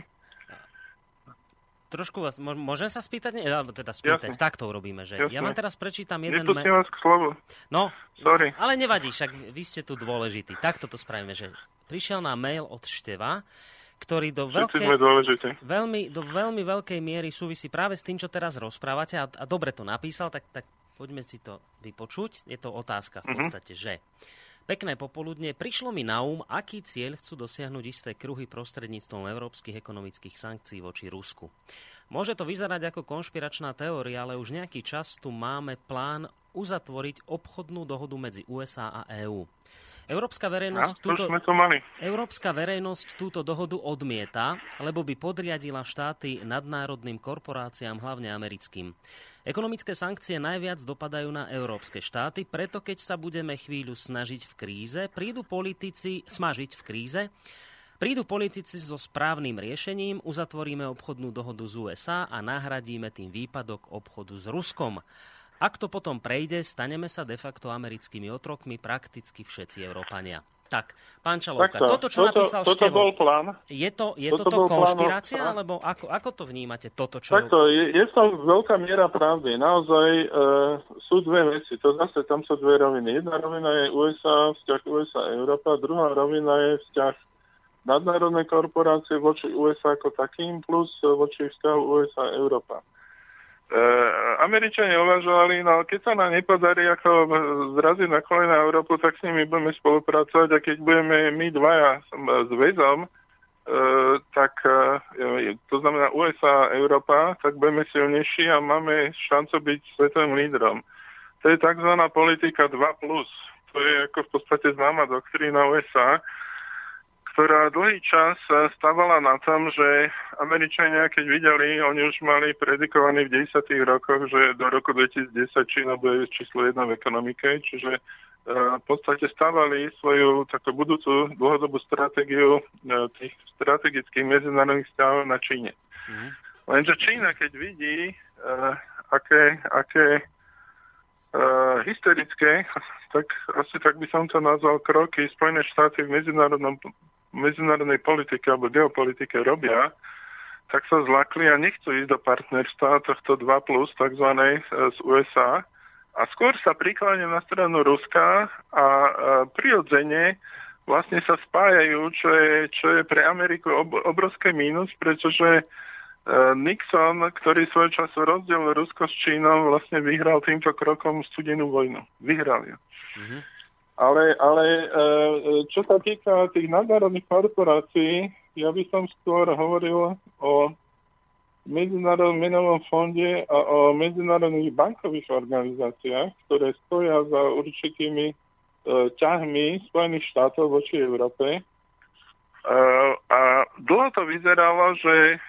Trošku vás, môžem sa spýtať? Alebo teda spýtať, Jasne. tak to urobíme. Že? Ja vám teraz prečítam jeden... Nepustím vás k slovu. No, Sorry. ale nevadí, však vy ste tu dôležití. Takto to spravíme, že prišiel nám mail od Števa, ktorý do, veľkej, veľmi, do veľmi veľkej miery súvisí práve s tým, čo teraz rozprávate a, a dobre to napísal, tak, tak Poďme si to vypočuť. Je to otázka v mhm. podstate, uh-huh. že Pekné popoludne. Prišlo mi na um, aký cieľ chcú dosiahnuť isté kruhy prostredníctvom európskych ekonomických sankcií voči Rusku. Môže to vyzerať ako konšpiračná teória, ale už nejaký čas tu máme plán uzatvoriť obchodnú dohodu medzi USA a EÚ. Európska verejnosť, ja, túto, sme to mali. Európska verejnosť túto dohodu odmieta, lebo by podriadila štáty nadnárodným korporáciám, hlavne americkým. Ekonomické sankcie najviac dopadajú na európske štáty, preto keď sa budeme chvíľu snažiť v kríze, prídu politici smažiť v kríze, prídu politici so správnym riešením, uzatvoríme obchodnú dohodu z USA a nahradíme tým výpadok obchodu s Ruskom. Ak to potom prejde, staneme sa de facto americkými otrokmi prakticky všetci Európania. Tak, pán Čalovka, Takto, toto, čo toto, napísal toto Števo, bol plán. je, to, je toto toto plán, konšpirácia, no. alebo ako, ako to vnímate, toto, čo... Takto, je, je to veľká miera pravdy. Naozaj e, sú dve veci. To zase tam sú dve roviny. Jedna rovina je USA, vzťah USA-Európa, druhá rovina je vzťah nadnárodnej korporácie voči USA ako takým, plus voči vzťahu USA-Európa. E, Američania uvažovali, no keď sa nám nepodarí ako zraziť na kolena Európu, tak s nimi budeme spolupracovať a keď budeme my dvaja s väzom, e, tak e, to znamená USA a Európa, tak budeme silnejší a máme šancu byť svetovým lídrom. To je tzv. politika 2+. To je ako v podstate známa doktrína USA, ktorá dlhý čas stávala na tom, že Američania, keď videli, oni už mali predikovaný v 10. rokoch, že do roku 2010 Čína bude číslo jedna v ekonomike, čiže e, v podstate stávali svoju takú budúcu dlhodobú stratégiu e, tých strategických medzinárodných vzťahov na Číne. Mm. Lenže Čína, keď vidí, uh, aké, aké uh, hysterické, tak asi tak by som to nazval kroky Spojené štáty v medzinárodnom medzinárodnej politike alebo geopolitike robia, tak sa zlakli a nechcú ísť do partnerstva tohto 2 plus tzv. E, z USA a skôr sa prikláňa na stranu Ruska a e, prirodzene vlastne sa spájajú, čo je, čo je pre Ameriku ob, obrovské mínus, pretože e, Nixon, ktorý svoj čas rozdiel Rusko s Čínou, vlastne vyhral týmto krokom studenú vojnu. Vyhral ju. Mm-hmm. Ale, ale e, e, čo sa týka tých nadnárodných korporácií, ja by som skôr hovoril o Medzinárodnom menovom fonde a o medzinárodných bankových organizáciách, ktoré stoja za určitými e, ťahmi Spojených štátov voči Európe. E, a dlho to vyzeralo, že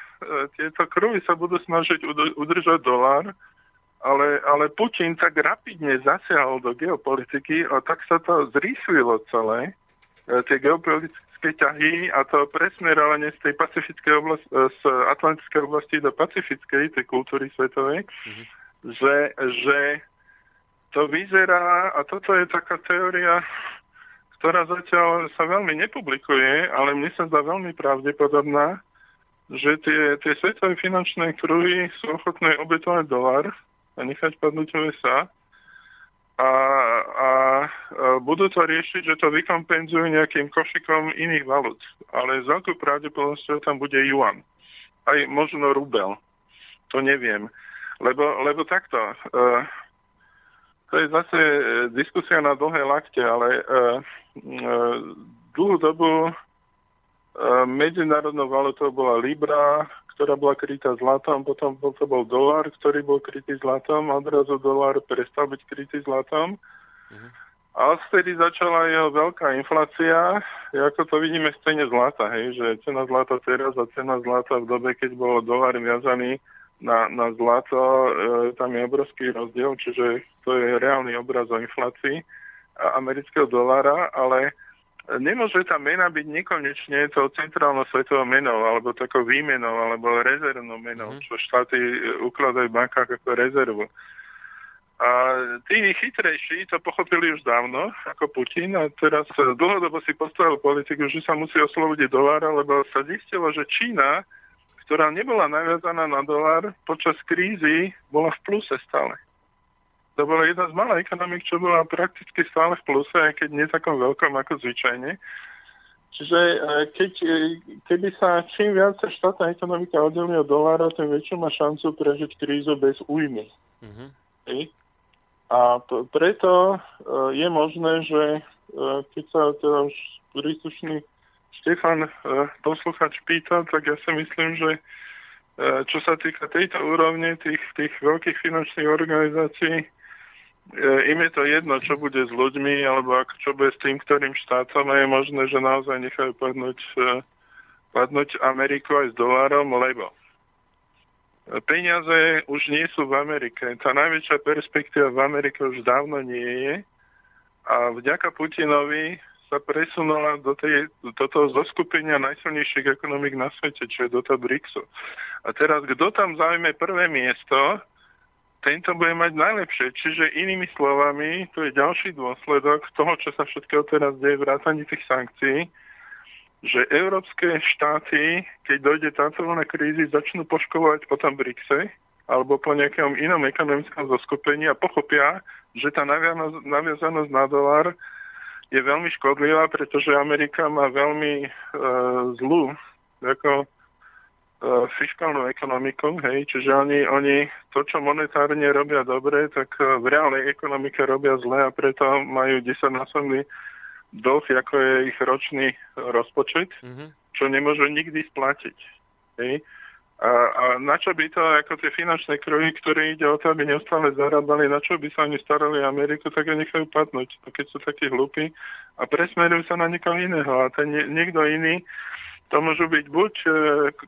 tieto kruhy sa budú snažiť udržať dolár, ale, ale Putin tak rapidne zasiahol do geopolitiky a tak sa to zrýchlilo celé, e, tie geopolitické ťahy a to presmerovanie z tej pacifickej oblasti, e, z atlantickej oblasti do pacifickej, tej kultúry svetovej, mm-hmm. že, že to vyzerá, a toto je taká teória, ktorá zatiaľ sa veľmi nepublikuje, ale mne sa zdá veľmi pravdepodobná, že tie, tie svetové finančné kruhy sú ochotné obetovať dolar a nechať padnúť USA a, a, budú to riešiť, že to vykompenzujú nejakým košikom iných valut. Ale s veľkou pravdepodobnosťou tam bude yuan. Aj možno rubel. To neviem. Lebo, lebo takto. Uh, to je zase e, diskusia na dlhé lakte, ale uh, uh, dlhú dobu uh, medzinárodnou valutou bola Libra, ktorá bola krytá zlatom, potom to bol dolár, ktorý bol krytý zlatom a odrazu dolár prestal byť krytý zlatom. Uh-huh. A vtedy začala jeho veľká inflácia, ako to vidíme v cene zlata, hej, že cena zlata teraz a cena zlata v dobe, keď bol dolár viazaný na, na zlato, e, tam je obrovský rozdiel, čiže to je reálny obraz o inflácii amerického dolára, ale nemôže tá mena byť nekonečne tou centrálnou svetovou menou, alebo takou výmenou, alebo rezervnou menou, mm. čo štáty ukladajú v bankách ako rezervu. A tí chytrejší to pochopili už dávno, ako Putin, a teraz dlhodobo si postavil politiku, že sa musí oslobodiť dolára, lebo sa zistilo, že Čína, ktorá nebola naviazaná na dolár, počas krízy bola v pluse stále to bola jedna z malých ekonomik, čo bola prakticky stále v pluse, aj keď nie takom veľkom ako zvyčajne. Čiže e, keď, e, keby sa čím viac štátna ekonomika oddelí od dolára, tým väčšiu má šancu prežiť krízu bez újmy. Mm-hmm. A p- preto uh, je možné, že keď sa teda už príslušný Štefan posluchač pýta, tak ja si myslím, že čo sa týka tejto úrovne tých, tých veľkých finančných organizácií, E, im je to jedno, čo bude s ľuďmi, alebo ako, čo bude s tým, ktorým štátom je možné, že naozaj nechajú padnúť, e, padnúť Ameriku aj s dolárom, lebo peniaze už nie sú v Amerike. Tá najväčšia perspektíva v Amerike už dávno nie je a vďaka Putinovi sa presunula do, tej, do toho zoskupenia najsilnejších ekonomik na svete, čo je do toho BRICSu. A teraz, kto tam zaujme prvé miesto, tento bude mať najlepšie. Čiže inými slovami, to je ďalší dôsledok toho, čo sa všetkého teraz deje vrátanie tých sankcií, že európske štáty, keď dojde táto vlna krízy, začnú poškovať po tom BRICSe alebo po nejakom inom ekonomickom zoskupení a pochopia, že tá naviazanosť na dolar je veľmi škodlivá, pretože Amerika má veľmi e, zlú ako E, fiskálnu ekonomiku, hej, čiže oni, oni to, čo monetárne robia dobre, tak e, v reálnej ekonomike robia zle a preto majú 10-násobný dlh, ako je ich ročný rozpočet, mm-hmm. čo nemôžu nikdy splatiť. Hej. A, a na čo by to, ako tie finančné kruhy, ktoré ide o to, aby neustále zarábali, na čo by sa oni starali Ameriku, tak je nechajú padnúť, keď sú takí hlupí a presmerujú sa na niekoho iného. A ten nie, niekto iný to môžu byť buď e,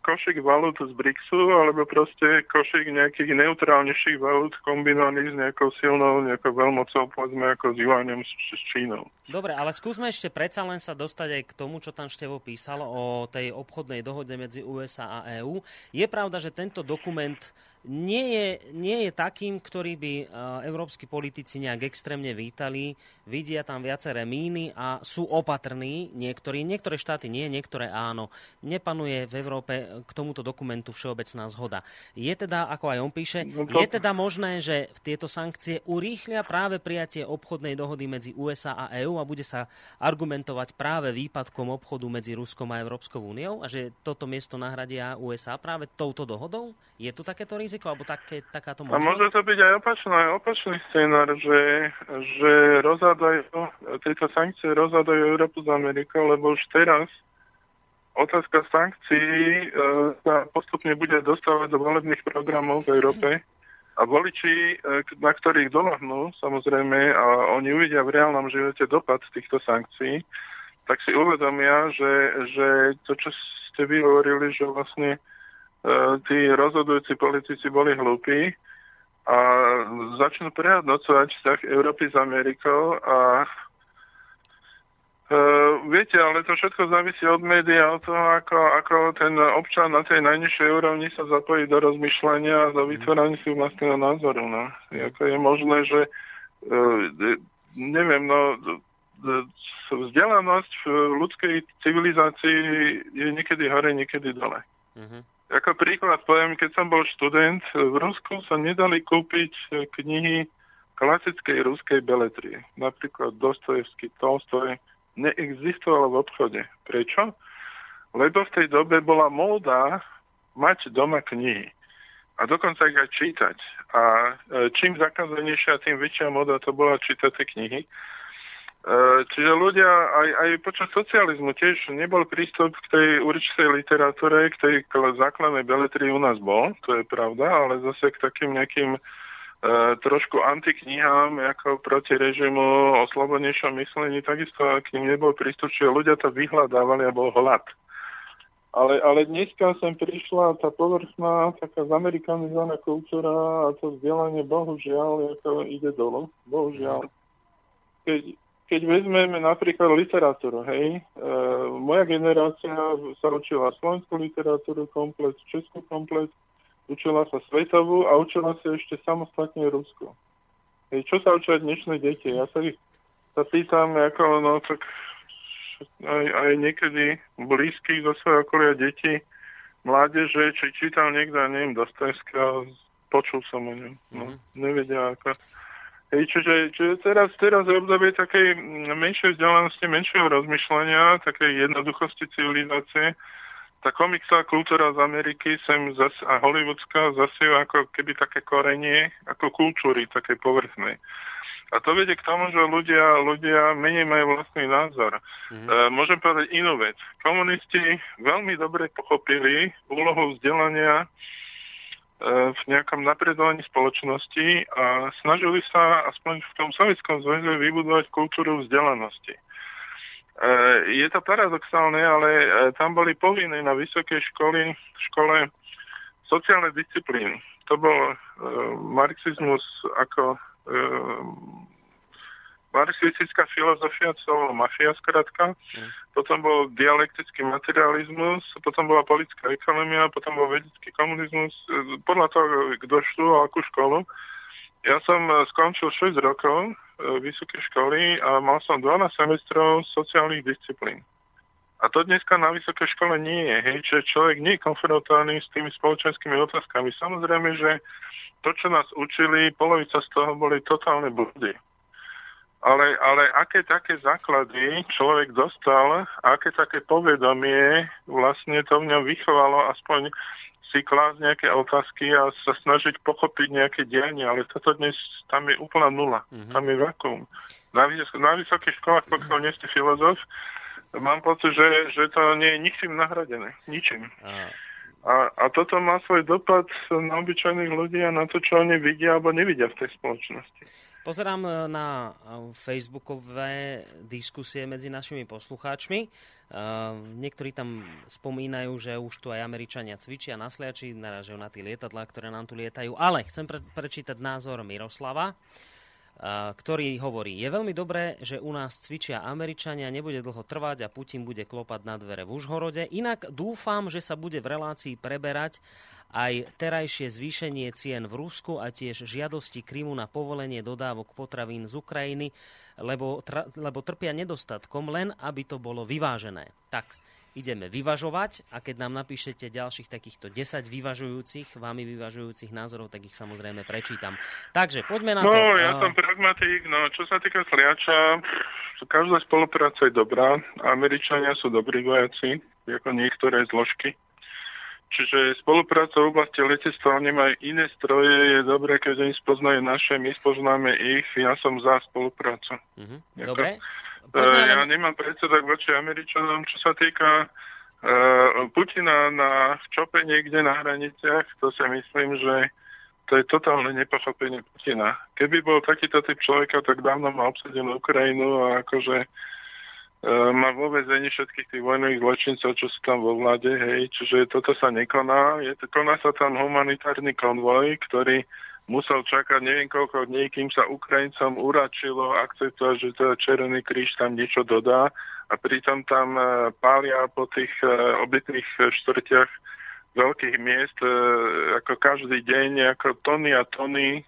košik valút z BRICSu, alebo proste košik nejakých neutrálnejších valút kombinovaných s nejakou silnou, nejakou veľmocou, povedzme ako s s, s Čínou. Dobre, ale skúsme ešte predsa len sa dostať aj k tomu, čo tam Števo písal o tej obchodnej dohode medzi USA a EÚ. Je pravda, že tento dokument nie je, nie je takým, ktorý by uh, európsky politici nejak extrémne vítali. Vidia tam viaceré míny a sú opatrní. Niektorí, niektoré štáty nie, niektoré áno. Nepanuje v Európe k tomuto dokumentu všeobecná zhoda. Je teda, ako aj on píše, no to... je teda možné, že tieto sankcie urýchlia práve prijatie obchodnej dohody medzi USA a EÚ a bude sa argumentovať práve výpadkom obchodu medzi Ruskom a Európskou úniou a že toto miesto nahradia USA práve touto dohodou? Je tu takéto riziko, alebo také, takáto možnosť? A môže to byť aj opačný, opačný scenár, že, že rozhádajú, tieto sankcie rozhádajú Európu z Amerikou, lebo už teraz otázka sankcií e, sa postupne bude dostávať do volebných programov v Európe. A voliči, e, na ktorých dolahnú, samozrejme, a oni uvidia v reálnom živote dopad týchto sankcií, tak si uvedomia, že, že to, čo ste vy hovorili, že vlastne E, tí rozhodujúci politici boli hlúpi a začnú prehodnocovať vzťah Európy s Amerikou a Uh, viete, ale to všetko závisí od médií od toho, ako, ako ten občan na tej najnižšej úrovni sa zapojí do rozmýšľania a do vytvorania si vlastného názoru. No. Ako je možné, že uh, neviem, no vzdelanosť v ľudskej civilizácii je niekedy hore, niekedy dole. Uh-huh. Ako príklad poviem, keď som bol študent, v Rusku sa nedali kúpiť knihy klasickej ruskej beletrie. Napríklad Dostojevský, Tolstoj neexistovalo v obchode. Prečo? Lebo v tej dobe bola móda mať doma knihy. A dokonca ich aj čítať. A e, čím zakázanejšia, tým väčšia moda to bola čítať tie knihy. E, čiže ľudia aj, aj počas socializmu tiež nebol prístup k tej určitej literatúre, k tej základnej beletrii u nás bol, to je pravda, ale zase k takým nejakým uh, trošku antiknihám, ako proti režimu, o slobodnejšom myslení, takisto k nebol prístup, čiže ľudia to vyhľadávali a bol hlad. Ale, ale dneska sem prišla tá povrchná, taká zamerikanizovaná kultúra a to vzdelanie bohužiaľ ako ide dolu. Bohužiaľ. Keď, keď vezmeme napríklad literatúru, hej, e, moja generácia sa učila slovenskú literatúru komplet, českú komplet, učila sa svetovú a učila sa ešte samostatne Rusku. Hej, čo sa učia dnešné deti? Ja sa ich sa pýtam, ako, no tak aj, aj niekedy blízkych zo svojho okolia detí, mládeže, či čítal niekto, neviem, Dostojevského, počul som o ňom. No, mm-hmm. nevedia ako. Hej, čiže, čiže teraz, teraz je obdobie takej menšej vzdelanosti, menšieho rozmýšľania, takej jednoduchosti civilizácie. Tá komiksová kultúra z Ameriky sem zas, a hollywoodská zasieva ako keby také korenie, ako kultúry, také povrchnej. A to vedie k tomu, že ľudia, ľudia menej majú vlastný názor. Mm-hmm. E, môžem povedať inú vec. Komunisti veľmi dobre pochopili úlohu vzdelania v nejakom napredovaní spoločnosti a snažili sa aspoň v tom Sovjetskom zväze vybudovať kultúru vzdelanosti. E, je to paradoxálne, ale e, tam boli povinné na vysokej školy, škole sociálne disciplíny. To bol e, marxizmus ako marxistická filozofia, slovo mafia skratka, mm. potom bol dialektický materializmus, potom bola politická ekonomia, potom bol vedecký komunizmus, podľa toho, kto študoval akú školu. Ja som skončil 6 rokov vysoké školy a mal som 12 semestrov sociálnych disciplín. A to dneska na vysokej škole nie je, hej, že človek nie je konfrontovaný s tými spoločenskými otázkami. Samozrejme, že to, čo nás učili, polovica z toho boli totálne blúdy. Ale, ale aké také základy človek dostal, aké také povedomie vlastne to v ňom vychovalo aspoň si klásť nejaké otázky a sa snažiť pochopiť nejaké dianie, ale toto dnes, tam je úplná nula. Mm-hmm. Tam je vakuum. Na, na vysokých školách, pokiaľ nie ste filozof, mám pocit, že, že to nie je ničím nahradené. Ničím. A, a toto má svoj dopad na obyčajných ľudí a na to, čo oni vidia alebo nevidia v tej spoločnosti. Pozerám e, na e, facebookové diskusie medzi našimi poslucháčmi. E, niektorí tam spomínajú, že už tu aj Američania cvičia na sliači, naražajú na tie lietadlá, ktoré nám tu lietajú. Ale chcem pre- prečítať názor Miroslava ktorý hovorí, je veľmi dobré, že u nás cvičia Američania, nebude dlho trvať a Putin bude klopať na dvere v Užhorode. Inak dúfam, že sa bude v relácii preberať aj terajšie zvýšenie cien v Rusku a tiež žiadosti Krymu na povolenie dodávok potravín z Ukrajiny, lebo, tra, lebo trpia nedostatkom, len aby to bolo vyvážené. Tak, ideme vyvažovať a keď nám napíšete ďalších takýchto 10 vyvažujúcich, vámi vyvažujúcich názorov, tak ich samozrejme prečítam. Takže poďme na no, to. No, ja som pragmatik, no čo sa týka sliača, každá spolupráca je dobrá. Američania sú dobrí vojaci, ako niektoré zložky Čiže spolupráca v oblasti letectva, oni majú iné stroje, je dobré, keď oni spoznajú naše, my spoznáme ich, ja som za spoluprácu. Mm-hmm. Dobre. Uh, ja nemám predsedok voči Američanom, čo sa týka uh, Putina na čope niekde na hraniciach, to si myslím, že to je totálne nepochopenie Putina. Keby bol takýto typ človeka, tak dávno má obsadenú Ukrajinu a akože E, má vo vezení všetkých tých vojnových zločincov, čo sú tam vo vláde, hej, čiže toto sa nekoná. Je koná sa tam humanitárny konvoj, ktorý musel čakať neviem koľko dní, kým sa Ukrajincom uračilo akceptovať, že to Červený kríž tam niečo dodá a pritom tam e, pália po tých e, obytných štvrtiach veľkých miest ako každý deň ako tony a tony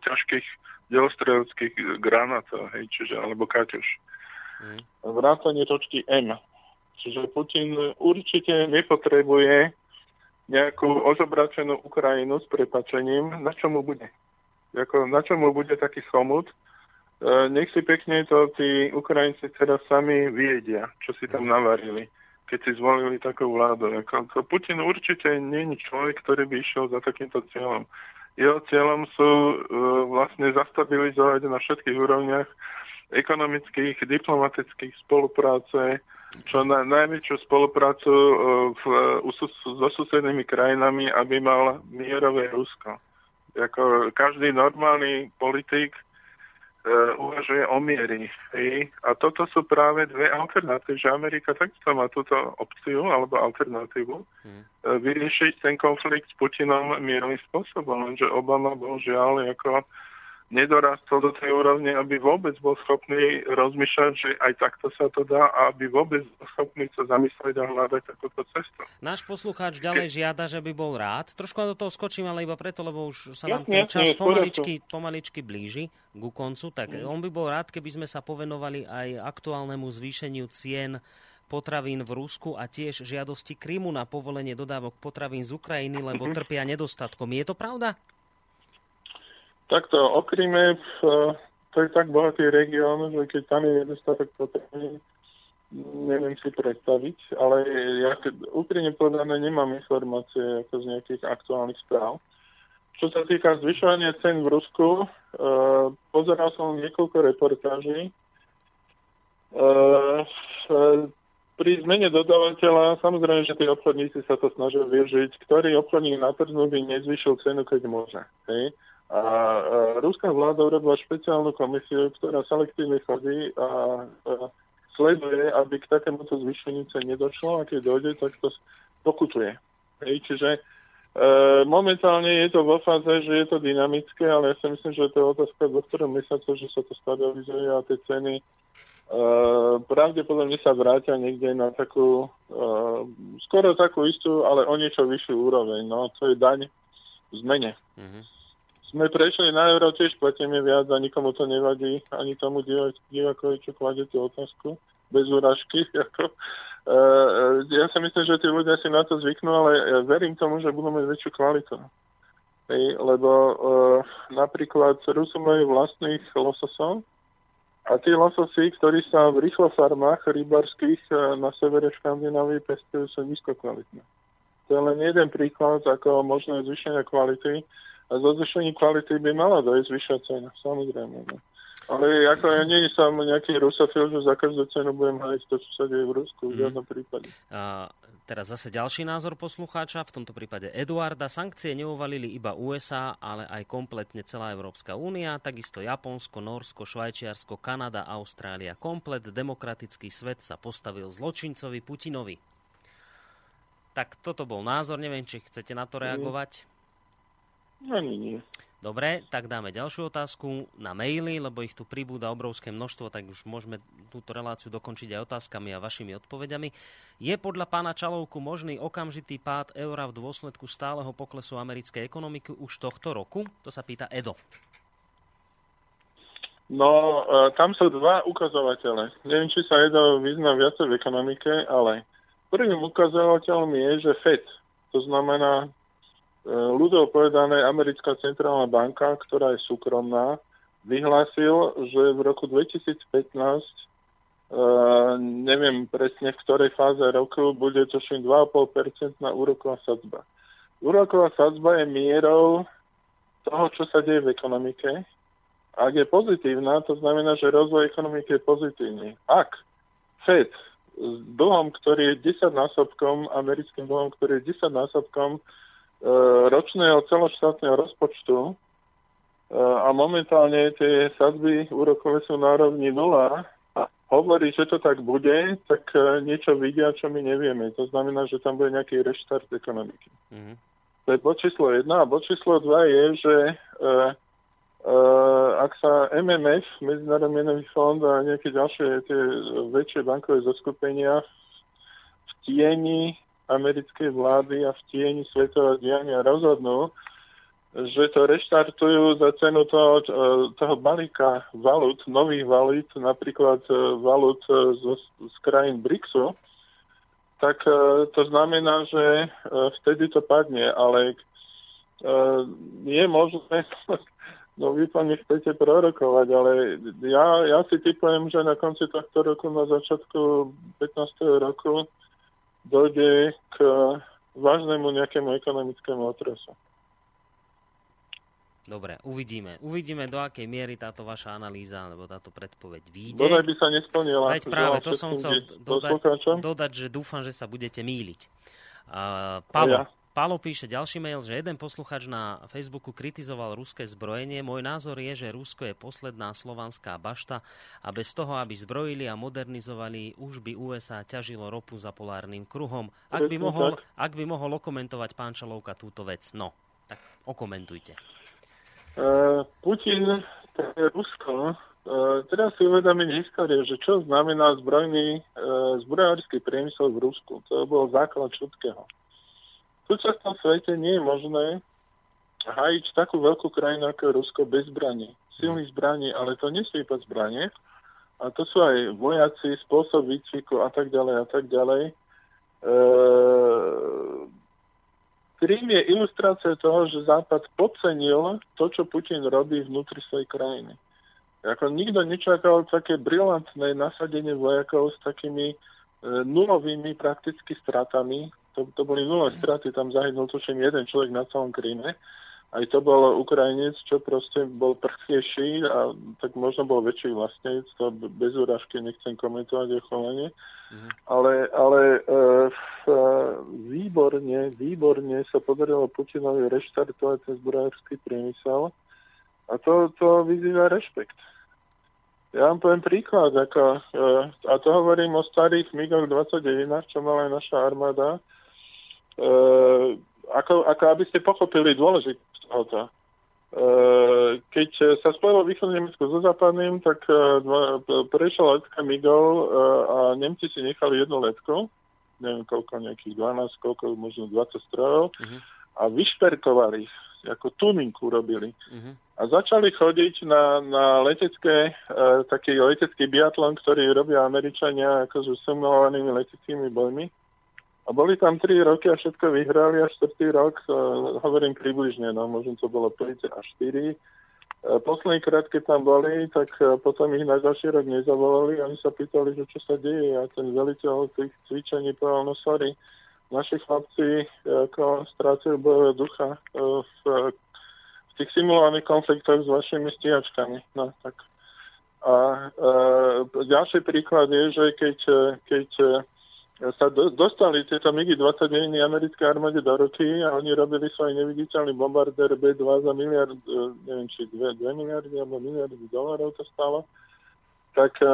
ťažkých delostreleckých granátov, hej, čiže, alebo kaťoš. Mm. vrátanie točky M. Čiže Putin určite nepotrebuje nejakú ozobračenú Ukrajinu s prepačením. Na čo mu bude? Jako, na čo mu bude taký chomut? E, nech si pekne to tí Ukrajinci teraz sami viedia, čo si tam navarili, keď si zvolili takú vládu. Jako, to Putin určite je človek, ktorý by išiel za takýmto cieľom. Jeho cieľom sú e, vlastne zastabilizovať na všetkých úrovniach ekonomických, diplomatických spolupráce, čo na, najväčšiu spoluprácu uh, v, uh, so susednými krajinami, aby mal mierové Rusko. Jako každý normálny politik uh, uvažuje o miery. Hej? A toto sú práve dve alternatívy, že Amerika takisto má túto opciu alebo alternatívu hmm. uh, vyriešiť ten konflikt s Putinom mierovým spôsobom, lenže Obama bohužiaľ ako nedorastol do tej úrovne, aby vôbec bol schopný rozmýšľať, že aj takto sa to dá a aby vôbec bol schopný sa zamyslieť a hľadať takúto cestu. Náš poslucháč ďalej žiada, že by bol rád. Trošku do toho skočím, ale iba preto, lebo už sa nám ten čas pomaličky, pomaličky blíži ku koncu. Tak mm. on by bol rád, keby sme sa povenovali aj aktuálnemu zvýšeniu cien potravín v Rusku a tiež žiadosti Krymu na povolenie dodávok potravín z Ukrajiny, lebo mm-hmm. trpia nedostatkom. Je to pravda? Takto okríme, to je tak bohatý región, že keď tam je nedostatok potravín, neviem si predstaviť, ale ja úprimne povedané nemám informácie ako z nejakých aktuálnych správ. Čo sa týka zvyšovania cen v Rusku, uh, pozeral som niekoľko reportáží. Uh, pri zmene dodávateľa, samozrejme, že tí obchodníci sa to snažia využiť. Ktorý obchodník na trhu by nezvyšil cenu, keď môže. Hej? A ruská vláda urobila špeciálnu komisiu, ktorá selektívne chodí a, a sleduje, aby k takémuto zvýšeniu cen nedošlo a keď dojde, tak to pokutuje. Hej, čiže e, momentálne je to vo fáze, že je to dynamické, ale ja si myslím, že to je otázka do ktorého mesiaca, že sa to stabilizuje a tie ceny e, pravdepodobne sa vrátia niekde na takú, e, skoro takú istú, ale o niečo vyššiu úroveň. No, to je daň v zmene. Mm-hmm sme prešli na euro, tiež platíme viac a nikomu to nevadí, ani tomu divakovi, čo kladie tú otázku, bez úražky. [laughs] Ako. Uh, ja si myslím, že tí ľudia si na to zvyknú, ale ja verím tomu, že budú mať väčšiu kvalitu. Hej, lebo uh, napríklad Rusi majú vlastných lososov a tí lososy, ktorí sa v rýchlofarmách rybarských uh, na severe Škandinávii pestujú, sú nízkokvalitné. To je len jeden príklad ako možné zvýšenie kvality a zo zvýšení kvality by mala dojsť vyššia cena, samozrejme. No. Ale ako ja nie som nejaký rusofil, že za každú cenu budem hľadať to, čo sa deje v Rusku, v mhm. žiadnom prípade. A teraz zase ďalší názor poslucháča, v tomto prípade Eduarda. Sankcie neuvalili iba USA, ale aj kompletne celá Európska únia, takisto Japonsko, Norsko, Švajčiarsko, Kanada, Austrália. Komplet demokratický svet sa postavil zločincovi Putinovi. Tak toto bol názor, neviem, či chcete na to reagovať. Ani nie. Dobre, tak dáme ďalšiu otázku na maily, lebo ich tu pribúda obrovské množstvo, tak už môžeme túto reláciu dokončiť aj otázkami a vašimi odpovediami. Je podľa pána Čalovku možný okamžitý pád eura v dôsledku stáleho poklesu americkej ekonomiky už tohto roku? To sa pýta Edo. No, e, tam sú dva ukazovatele. Neviem, či sa Edo vyzná viacej v ekonomike, ale prvým ukazovateľom je, že FED, to znamená ľudov povedané, americká centrálna banka, ktorá je súkromná, vyhlásil, že v roku 2015 uh, e, neviem presne v ktorej fáze roku bude tuším 2,5% na úroková sadzba. Úroková sadzba je mierou toho, čo sa deje v ekonomike. Ak je pozitívna, to znamená, že rozvoj ekonomiky je pozitívny. Ak Fed s dlhom, ktorý je 10 násobkom, americkým dlhom, ktorý je 10 násobkom ročného celoštátneho rozpočtu e, a momentálne tie sadby úrokové sú na rovni nula a hovorí, že to tak bude, tak e, niečo vidia, čo my nevieme. To znamená, že tam bude nejaký reštart ekonomiky. Mm-hmm. To je bod číslo jedna. A bod číslo dva je, že uh, uh, ak sa MMF, Medzinárodný menový fond a nejaké ďalšie tie väčšie bankové zoskupenia v tieni americkej vlády a v tieni svetového diania rozhodnú, že to reštartujú za cenu toho, toho balíka valut, nových valut, napríklad e, valut e, z, z krajín BRICSu, tak e, to znamená, že vtedy to padne, ale je možné, [laughs] no vy to nechcete prorokovať, ale ja, ja si typujem, že na konci tohto roku, na začiatku 15. roku, dojde k vážnemu nejakému ekonomickému otrasu. Dobre, uvidíme. Uvidíme, do akej miery táto vaša analýza alebo táto predpoveď vyjde. Bodaj by sa nesplnila. Veď práve, to som chcel dodať, dodať, že dúfam, že sa budete míliť. Uh, Pavel, ja. Pálo píše ďalší mail, že jeden posluchač na Facebooku kritizoval ruské zbrojenie. Môj názor je, že Rusko je posledná slovanská bašta a bez toho, aby zbrojili a modernizovali, už by USA ťažilo ropu za polárnym kruhom. Ak by mohol, ak by mohol okomentovať pán Čalovka túto vec. No, tak okomentujte. Uh, Putin, Rusko, Uh, teraz si uvedomiť históriu, že čo znamená zbrojný, uh, zbrojársky priemysel v Rusku. To bol základ všetkého. Súčasnom svete nie je možné hájiť takú veľkú krajinu ako Rusko bez zbraní. Silných zbraní, ale to nie sú iba zbranie. A to sú aj vojaci, spôsob výcviku a tak ďalej a tak ďalej. E, Krím je ilustrácia toho, že Západ podcenil to, čo Putin robí vnútri svojej krajiny. Ako nikto nečakal také brilantné nasadenie vojakov s takými e, nulovými prakticky stratami, to, to boli nulé straty, tam zahynul tuším jeden človek na celom Kríme. Aj to bol Ukrajinec, čo proste bol prchejší a tak možno bol väčší vlastnec, to bez úražky nechcem komentovať o chovanie. Mm-hmm. Ale, ale e, e, výborne, výborne sa podarilo Putinovi reštartovať ten zbrojársky priemysel a to, to vyzýva rešpekt. Ja vám poviem príklad, ako, e, a to hovorím o starých MiGoch 29, čo mala aj naša armáda, ako, ako aby ste pochopili dôležitosť tohoto. E, keď sa spojilo východné Nemecko so západným, tak e, prešla letka Migol a Nemci si nechali jednu letku, neviem koľko, nejakých 12, koľko, možno 20 strojov, uh-huh. a vyšperkovali ako tuning urobili. Uh-huh. A začali chodiť na, na letecké, taký letecký biatlon, ktorý robia Američania ako s simulovanými leteckými bojmi. A boli tam 3 roky a všetko vyhrali a 4. rok, uh, hovorím približne, no možno to bolo 5 až 4. Posledný krát, keď tam boli, tak potom ich na ďalší rok nezavolali. Oni sa pýtali, že čo sa deje a ten veliteľ tých cvičení povedal, no sorry, naši chlapci ako strácajú bojové ducha v tých simulovaných konfliktoch s vašimi stíhačkami. No, tak. A e, ďalší príklad je, že keď, e, keď e, sa do, dostali tieto MiG-29 americké armáde do ruky a oni robili svoj neviditeľný bombardér B-2 za miliard, e, neviem, či 2, 2 miliardy alebo miliardy dolarov to stalo, tak e,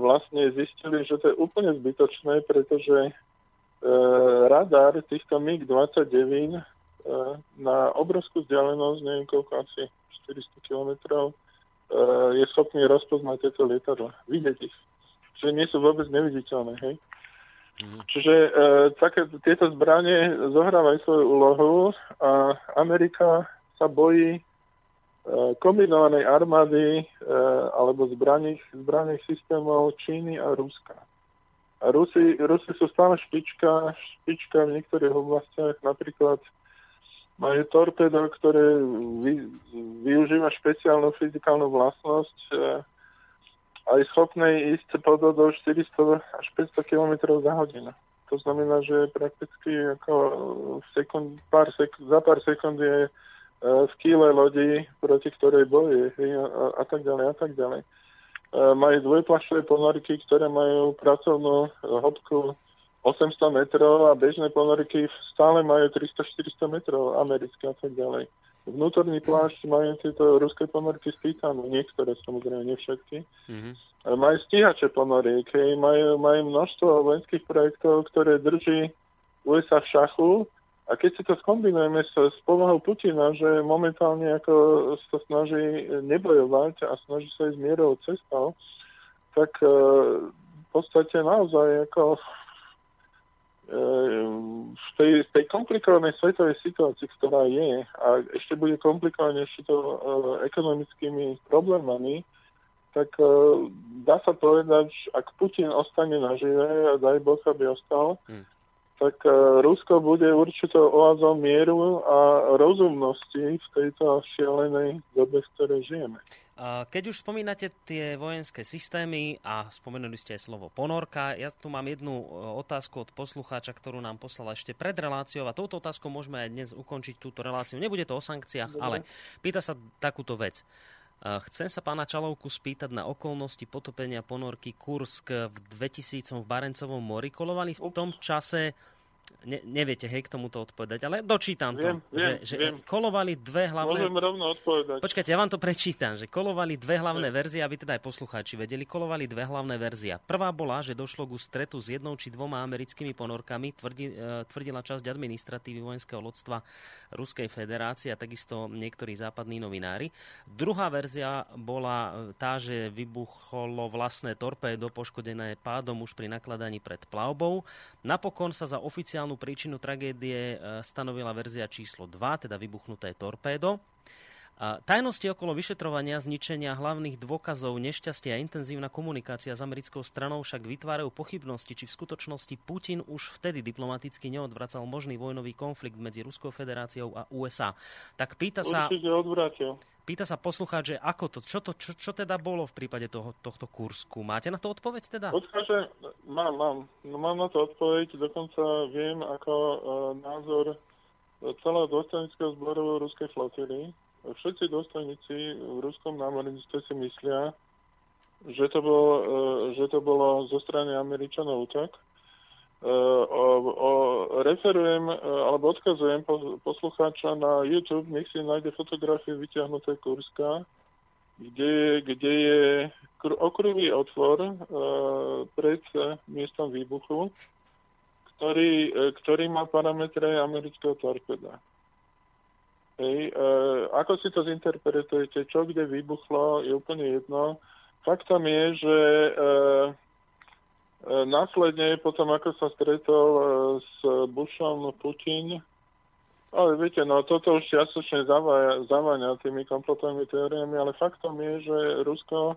vlastne zistili, že to je úplne zbytočné, pretože e, radar týchto MiG-29 na obrovskú vzdialenosť, neviem koľko, asi 400 km, je schopný rozpoznať tieto lietadla, vidieť ich. Čiže nie sú vôbec neviditeľné, hej. Mm. Čiže e, také, tieto zbranie zohrávajú svoju úlohu a Amerika sa bojí e, kombinovanej armády e, alebo zbraných, zbraných systémov Číny a Ruska. A Rusi, Rusi sú stále špička, špička v niektorých oblastiach, napríklad majú torpedo, ktoré vy, využíva špeciálnu fyzikálnu vlastnosť e, a je schopné ísť podvodou 400 až 500 km za hodinu. To znamená, že prakticky ako sekund, pár sek- za pár sekúnd je e, v kýle lodi, proti ktorej boje a, a tak ďalej a tak ďalej. E, majú dvojplašové ponorky, ktoré majú pracovnú hĺbku 800 metrov a bežné ponoriky stále majú 300-400 metrov americké a tak ďalej. Vnútorný plášť majú tieto ruské ponorky titánu, niektoré samozrejme, nie všetky. Mm-hmm. Majú stíhače ponoriek, majú, majú množstvo vojenských projektov, ktoré drží USA v šachu a keď si to skombinujeme s, s povahou Putina, že momentálne ako sa snaží nebojovať a snaží sa ísť mierovou cestou, tak e, v podstate naozaj ako v tej, tej komplikovanej svetovej situácii, ktorá je a ešte bude komplikovanejšie to uh, ekonomickými problémami, tak uh, dá sa povedať, že ak Putin ostane nažive, a daj Boh, aby ostal, hmm. Tak uh, Rusko bude určitou oázou mieru a rozumnosti v tejto šialenej dobe, v ktorej žijeme. Keď už spomínate tie vojenské systémy a spomenuli ste aj slovo ponorka, ja tu mám jednu e, otázku od poslucháča, ktorú nám poslala ešte pred reláciou a touto otázkou môžeme aj dnes ukončiť túto reláciu. Nebude to o sankciách, Dobre. ale pýta sa takúto vec. Chcem sa pána Čalovku spýtať na okolnosti potopenia ponorky Kursk v 2000 v Barencovom mori. Kolovali v tom čase Ne, neviete, hej, k tomuto odpovedať, ale dočítam viem, to. Viem, že, že viem. kolovali dve hlavné... Môžem rovno odpovedať. Počkajte, ja vám to prečítam, že kolovali dve hlavné viem. verzie, aby teda aj poslucháči vedeli, kolovali dve hlavné verzia. Prvá bola, že došlo ku stretu s jednou či dvoma americkými ponorkami, tvrdí, e, tvrdila časť administratívy vojenského lodstva Ruskej federácie a takisto niektorí západní novinári. Druhá verzia bola e, tá, že vybuchlo vlastné torpédo poškodené pádom už pri nakladaní pred plavbou. Napokon sa za oficiálnu príčinu tragédie e, stanovila verzia číslo 2, teda vybuchnuté torpédo. Tajnosti okolo vyšetrovania zničenia hlavných dôkazov nešťastia a intenzívna komunikácia s americkou stranou však vytvárajú pochybnosti, či v skutočnosti Putin už vtedy diplomaticky neodvracal možný vojnový konflikt medzi Ruskou federáciou a USA. Tak pýta sa... Určite. Pýta sa poslucháč, že ako to, čo, to, čo, čo teda bolo v prípade toho, tohto Kursku? Máte na to odpoveď teda? Odkáže, mám, mám. No, mám na to odpoveď, dokonca viem ako uh, názor celého dôstojnického zboru ruskej flotily. Všetci dôstojníci v ruskom námorníctve si myslia, že to, bol, uh, že to bolo zo strany Američanov útok o, o, referujem e, alebo odkazujem poslucháča na YouTube, nech si nájde fotografie vyťahnuté Kurska, kde, kde je okrúhlý otvor pred miestom výbuchu, ktorý, ktorý má parametre amerického torpeda. Hej, uh, ako si to zinterpretujete, čo kde vybuchlo, je úplne jedno. Faktom je, že uh, E, následne, potom ako sa stretol e, s Bushom Putin, Ale viete, no toto už čiastočne zaváňa tými kompletnými teóriami, ale faktom je, že Rusko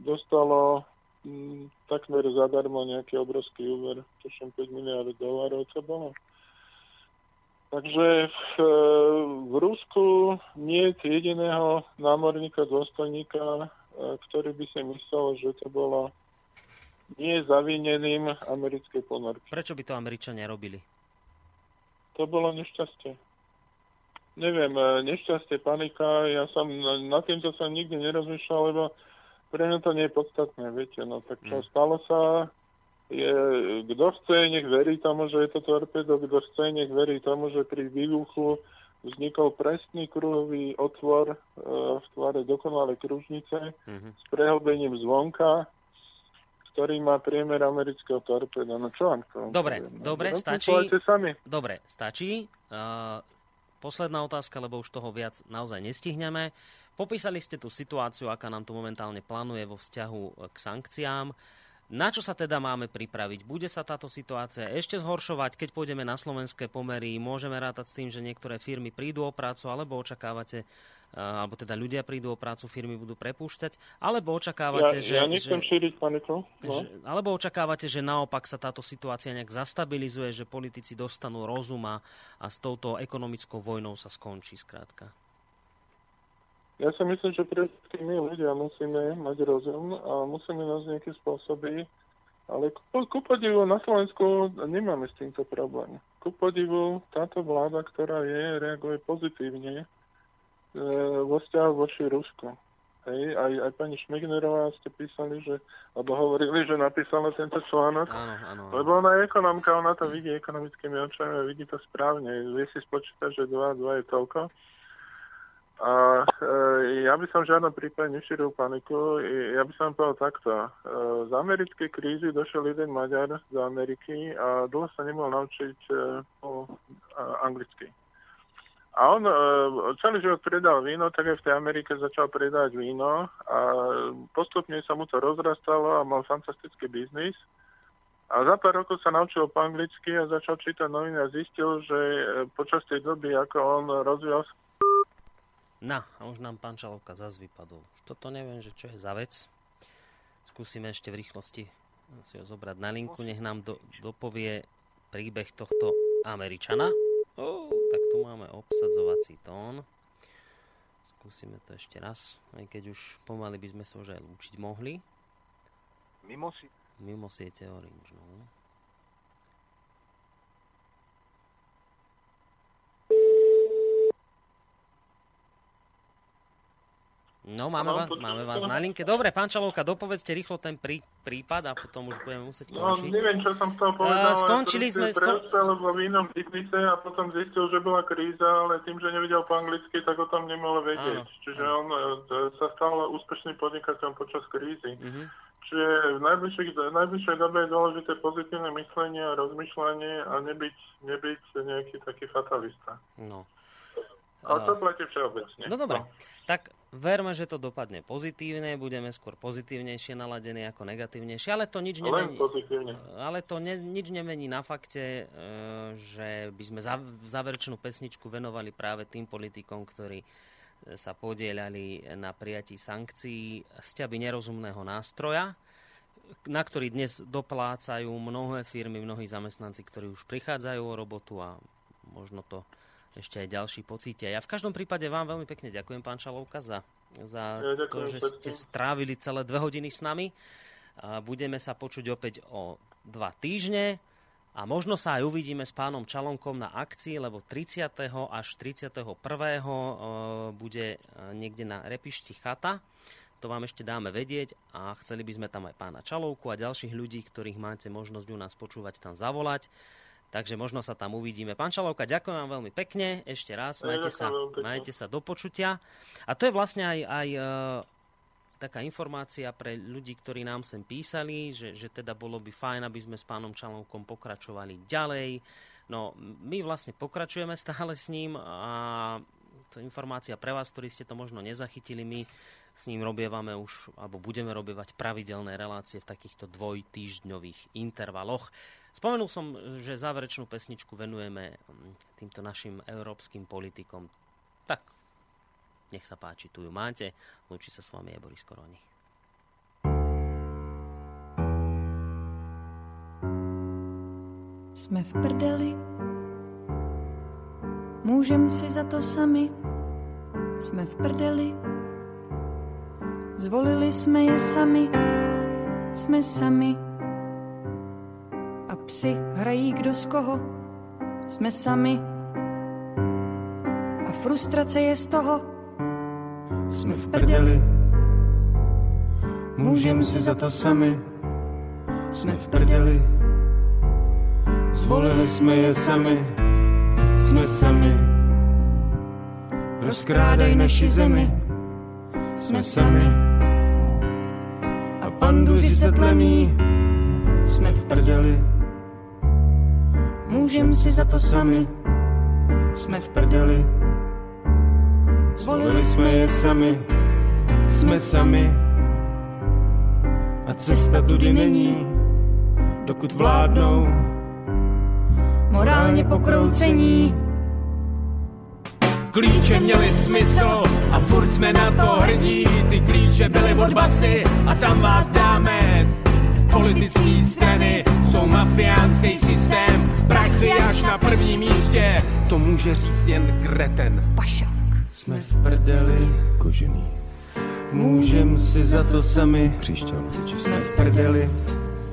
dostalo m, mm, takmer zadarmo nejaký obrovský úver, tuším 5 miliard dolárov to bolo. Takže v, v Rusku nie je jediného námorníka, dôstojníka, e, ktorý by si myslel, že to bolo nie zavineným americkej ponorky. Prečo by to Američania robili? To bolo nešťastie. Neviem, e, nešťastie, panika, ja som na týmto sa nikdy nerozmýšľal, lebo pre mňa to nie je podstatné, viete, no tak čo mm. stalo sa, je, kto chce, nech verí tomu, že je to torpedo, kto chce, nech verí tomu, že pri výbuchu vznikol presný kruhový otvor e, v tvare dokonalej kružnice mm-hmm. s prehlbením zvonka, ktorý má priemer amerického torpeda. No čo vám to? Dobre, no, dobre, stačí. Sami. Dobre, stačí. Uh, posledná otázka, lebo už toho viac naozaj nestihneme. Popísali ste tú situáciu, aká nám tu momentálne plánuje vo vzťahu k sankciám. Na čo sa teda máme pripraviť? Bude sa táto situácia ešte zhoršovať, keď pôjdeme na slovenské pomery? Môžeme rátať s tým, že niektoré firmy prídu o prácu, alebo očakávate, eh, alebo teda ľudia prídu o prácu, firmy budú prepúšťať, alebo očakávate, ja, že... Ja nechcem že, šíriť paniku. No. Že, alebo očakávate, že naopak sa táto situácia nejak zastabilizuje, že politici dostanú rozum a, a s touto ekonomickou vojnou sa skončí skrátka? Ja si myslím, že pre my ľudia musíme mať rozum a musíme nájsť nejaké spôsoby, ale ku, ku podivu na Slovensku nemáme s týmto problém. Ku podivu táto vláda, ktorá je, reaguje pozitívne e, vo vzťahu voči Rusku. Hej, aj, aj pani Šmignerová ste písali, že, alebo hovorili, že napísala tento článok. Áno, áno, áno. Lebo ona je ekonomka, ona to vidí ekonomickými očami a vidí to správne. Vie si spočítať, že 2 2 je toľko. A e, ja by som v žiadnom prípade nešíril paniku. Ja by som povedal takto. E, z americkej krízy došiel jeden Maďar z Ameriky a dlho sa nemohol naučiť e, po anglicky. A on e, celý život predal víno, tak aj v tej Amerike začal predávať víno a postupne sa mu to rozrastalo a mal fantastický biznis. A za pár rokov sa naučil po anglicky a začal čítať noviny a zistil, že e, počas tej doby, ako on rozvíjal No, a už nám pán Čalovka zase vypadol. Už toto neviem, že čo je za vec. Skúsime ešte v rýchlosti si ho zobrať na linku, nech nám do, dopovie príbeh tohto Američana. Oh, tak tu máme obsadzovací tón. Skúsime to ešte raz, aj keď už pomaly by sme sa už aj lúčiť mohli. Mimo si... Mimo siete Orange, no. No, máme, vás, máme vás na linke. Dobre, pán Čalovka, dopovedzte rýchlo ten prí, prípad a potom už budeme musieť no, končiť. No, neviem, čo som to povedal. Uh, skončili sme... Skon... vo vínom biznise a potom zistil, že bola kríza, ale tým, že nevedel po anglicky, tak o tom nemohol vedieť. Áno, Čiže áno. on uh, sa stal úspešným podnikateľom počas krízy. Uh-huh. Čiže v najbližšej, v najbližšej dobe je dôležité pozitívne myslenie a rozmýšľanie a nebyť, nebyť nejaký taký fatalista. No. A to platí všeobecne. No dobre, no. tak verme, že to dopadne pozitívne, budeme skôr pozitívnejšie naladení ako negatívnejšie, ale to nič nemení. Ale to ne, nič nemení na fakte, e, že by sme záverečnú pesničku venovali práve tým politikom, ktorí sa podielali na prijatí sankcií z ťaby nerozumného nástroja, na ktorý dnes doplácajú mnohé firmy, mnohí zamestnanci, ktorí už prichádzajú o robotu a možno to ešte aj ďalší pocítia. Ja v každom prípade vám veľmi pekne ďakujem, pán Čalovka, za, za ja, to, že pekne. ste strávili celé dve hodiny s nami. A budeme sa počuť opäť o dva týždne a možno sa aj uvidíme s pánom Čalonkom na akcii, lebo 30. až 31. bude e, niekde na Repišti chata. To vám ešte dáme vedieť a chceli by sme tam aj pána Čalovku a ďalších ľudí, ktorých máte možnosť u nás počúvať, tam zavolať. Takže možno sa tam uvidíme. Pán Čalovka, ďakujem vám veľmi pekne. Ešte raz, majte sa, majte sa do počutia. A to je vlastne aj, aj uh, taká informácia pre ľudí, ktorí nám sem písali, že, že teda bolo by fajn, aby sme s pánom Čalovkom pokračovali ďalej. No, my vlastne pokračujeme stále s ním a to informácia pre vás, ktorí ste to možno nezachytili. My s ním robievame už, alebo budeme robievať pravidelné relácie v takýchto dvojtýždňových intervaloch. Spomenul som, že záverečnú pesničku venujeme mm, týmto našim európskym politikom. Tak, nech sa páči, tu ju máte. Lúči sa s vami je Boris Koroni. Jsme v prdeli, můžem si za to sami, jsme v prdeli, zvolili jsme je sami, jsme sami. A psi hrají kdo z koho, jsme sami. A frustrace je z toho, jsme v prdeli, můžem si za to sami, jsme v prdeli. Zvolili jsme je sami, jsme sami. Rozkrádaj naši zemi, jsme sami. A panduři se tlemí, jsme v prdeli. Můžem si za to sami, jsme v prdeli. Zvolili jsme je sami, jsme sami. A cesta tudy není, dokud vládnou morálně pokroucení. Klíče měly smysl a furt jsme na to hrdí. Ty klíče byly od basy a tam vás dáme. Politické strany jsou mafiánský systém, prachy až na prvním místě. To může říct jen kreten. Pašák. Jsme v prdeli, kožený. Můžem si za to sami, Křišťal, jsme v prdeli.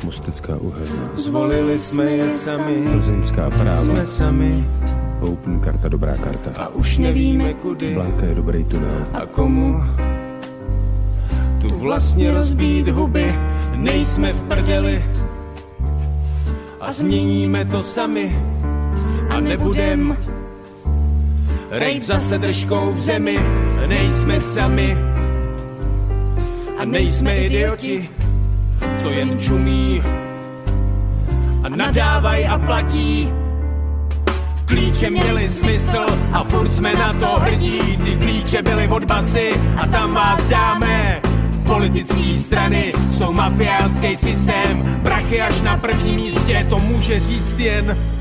Mostecká uhelná, Zvolili jsme je sami, Plzeňská práva, jsme sami Open karta, dobrá karta. a už nevíme kudy Blanka je dobrý tunel. a komu. Tu vlastně rozbít huby, nejsme v prdeli a změníme to sami a nebudem rejt zase držkou v zemi, nejsme sami a nejsme idioti, co jen čumí a nadávaj a platí. Klíče měly smysl a furt jsme na to hrdí. Ty klíče byly od basy a tam vás dáme. Politické strany. Jsou mafiánský systém, prachy až na prvním místě, to může říct jen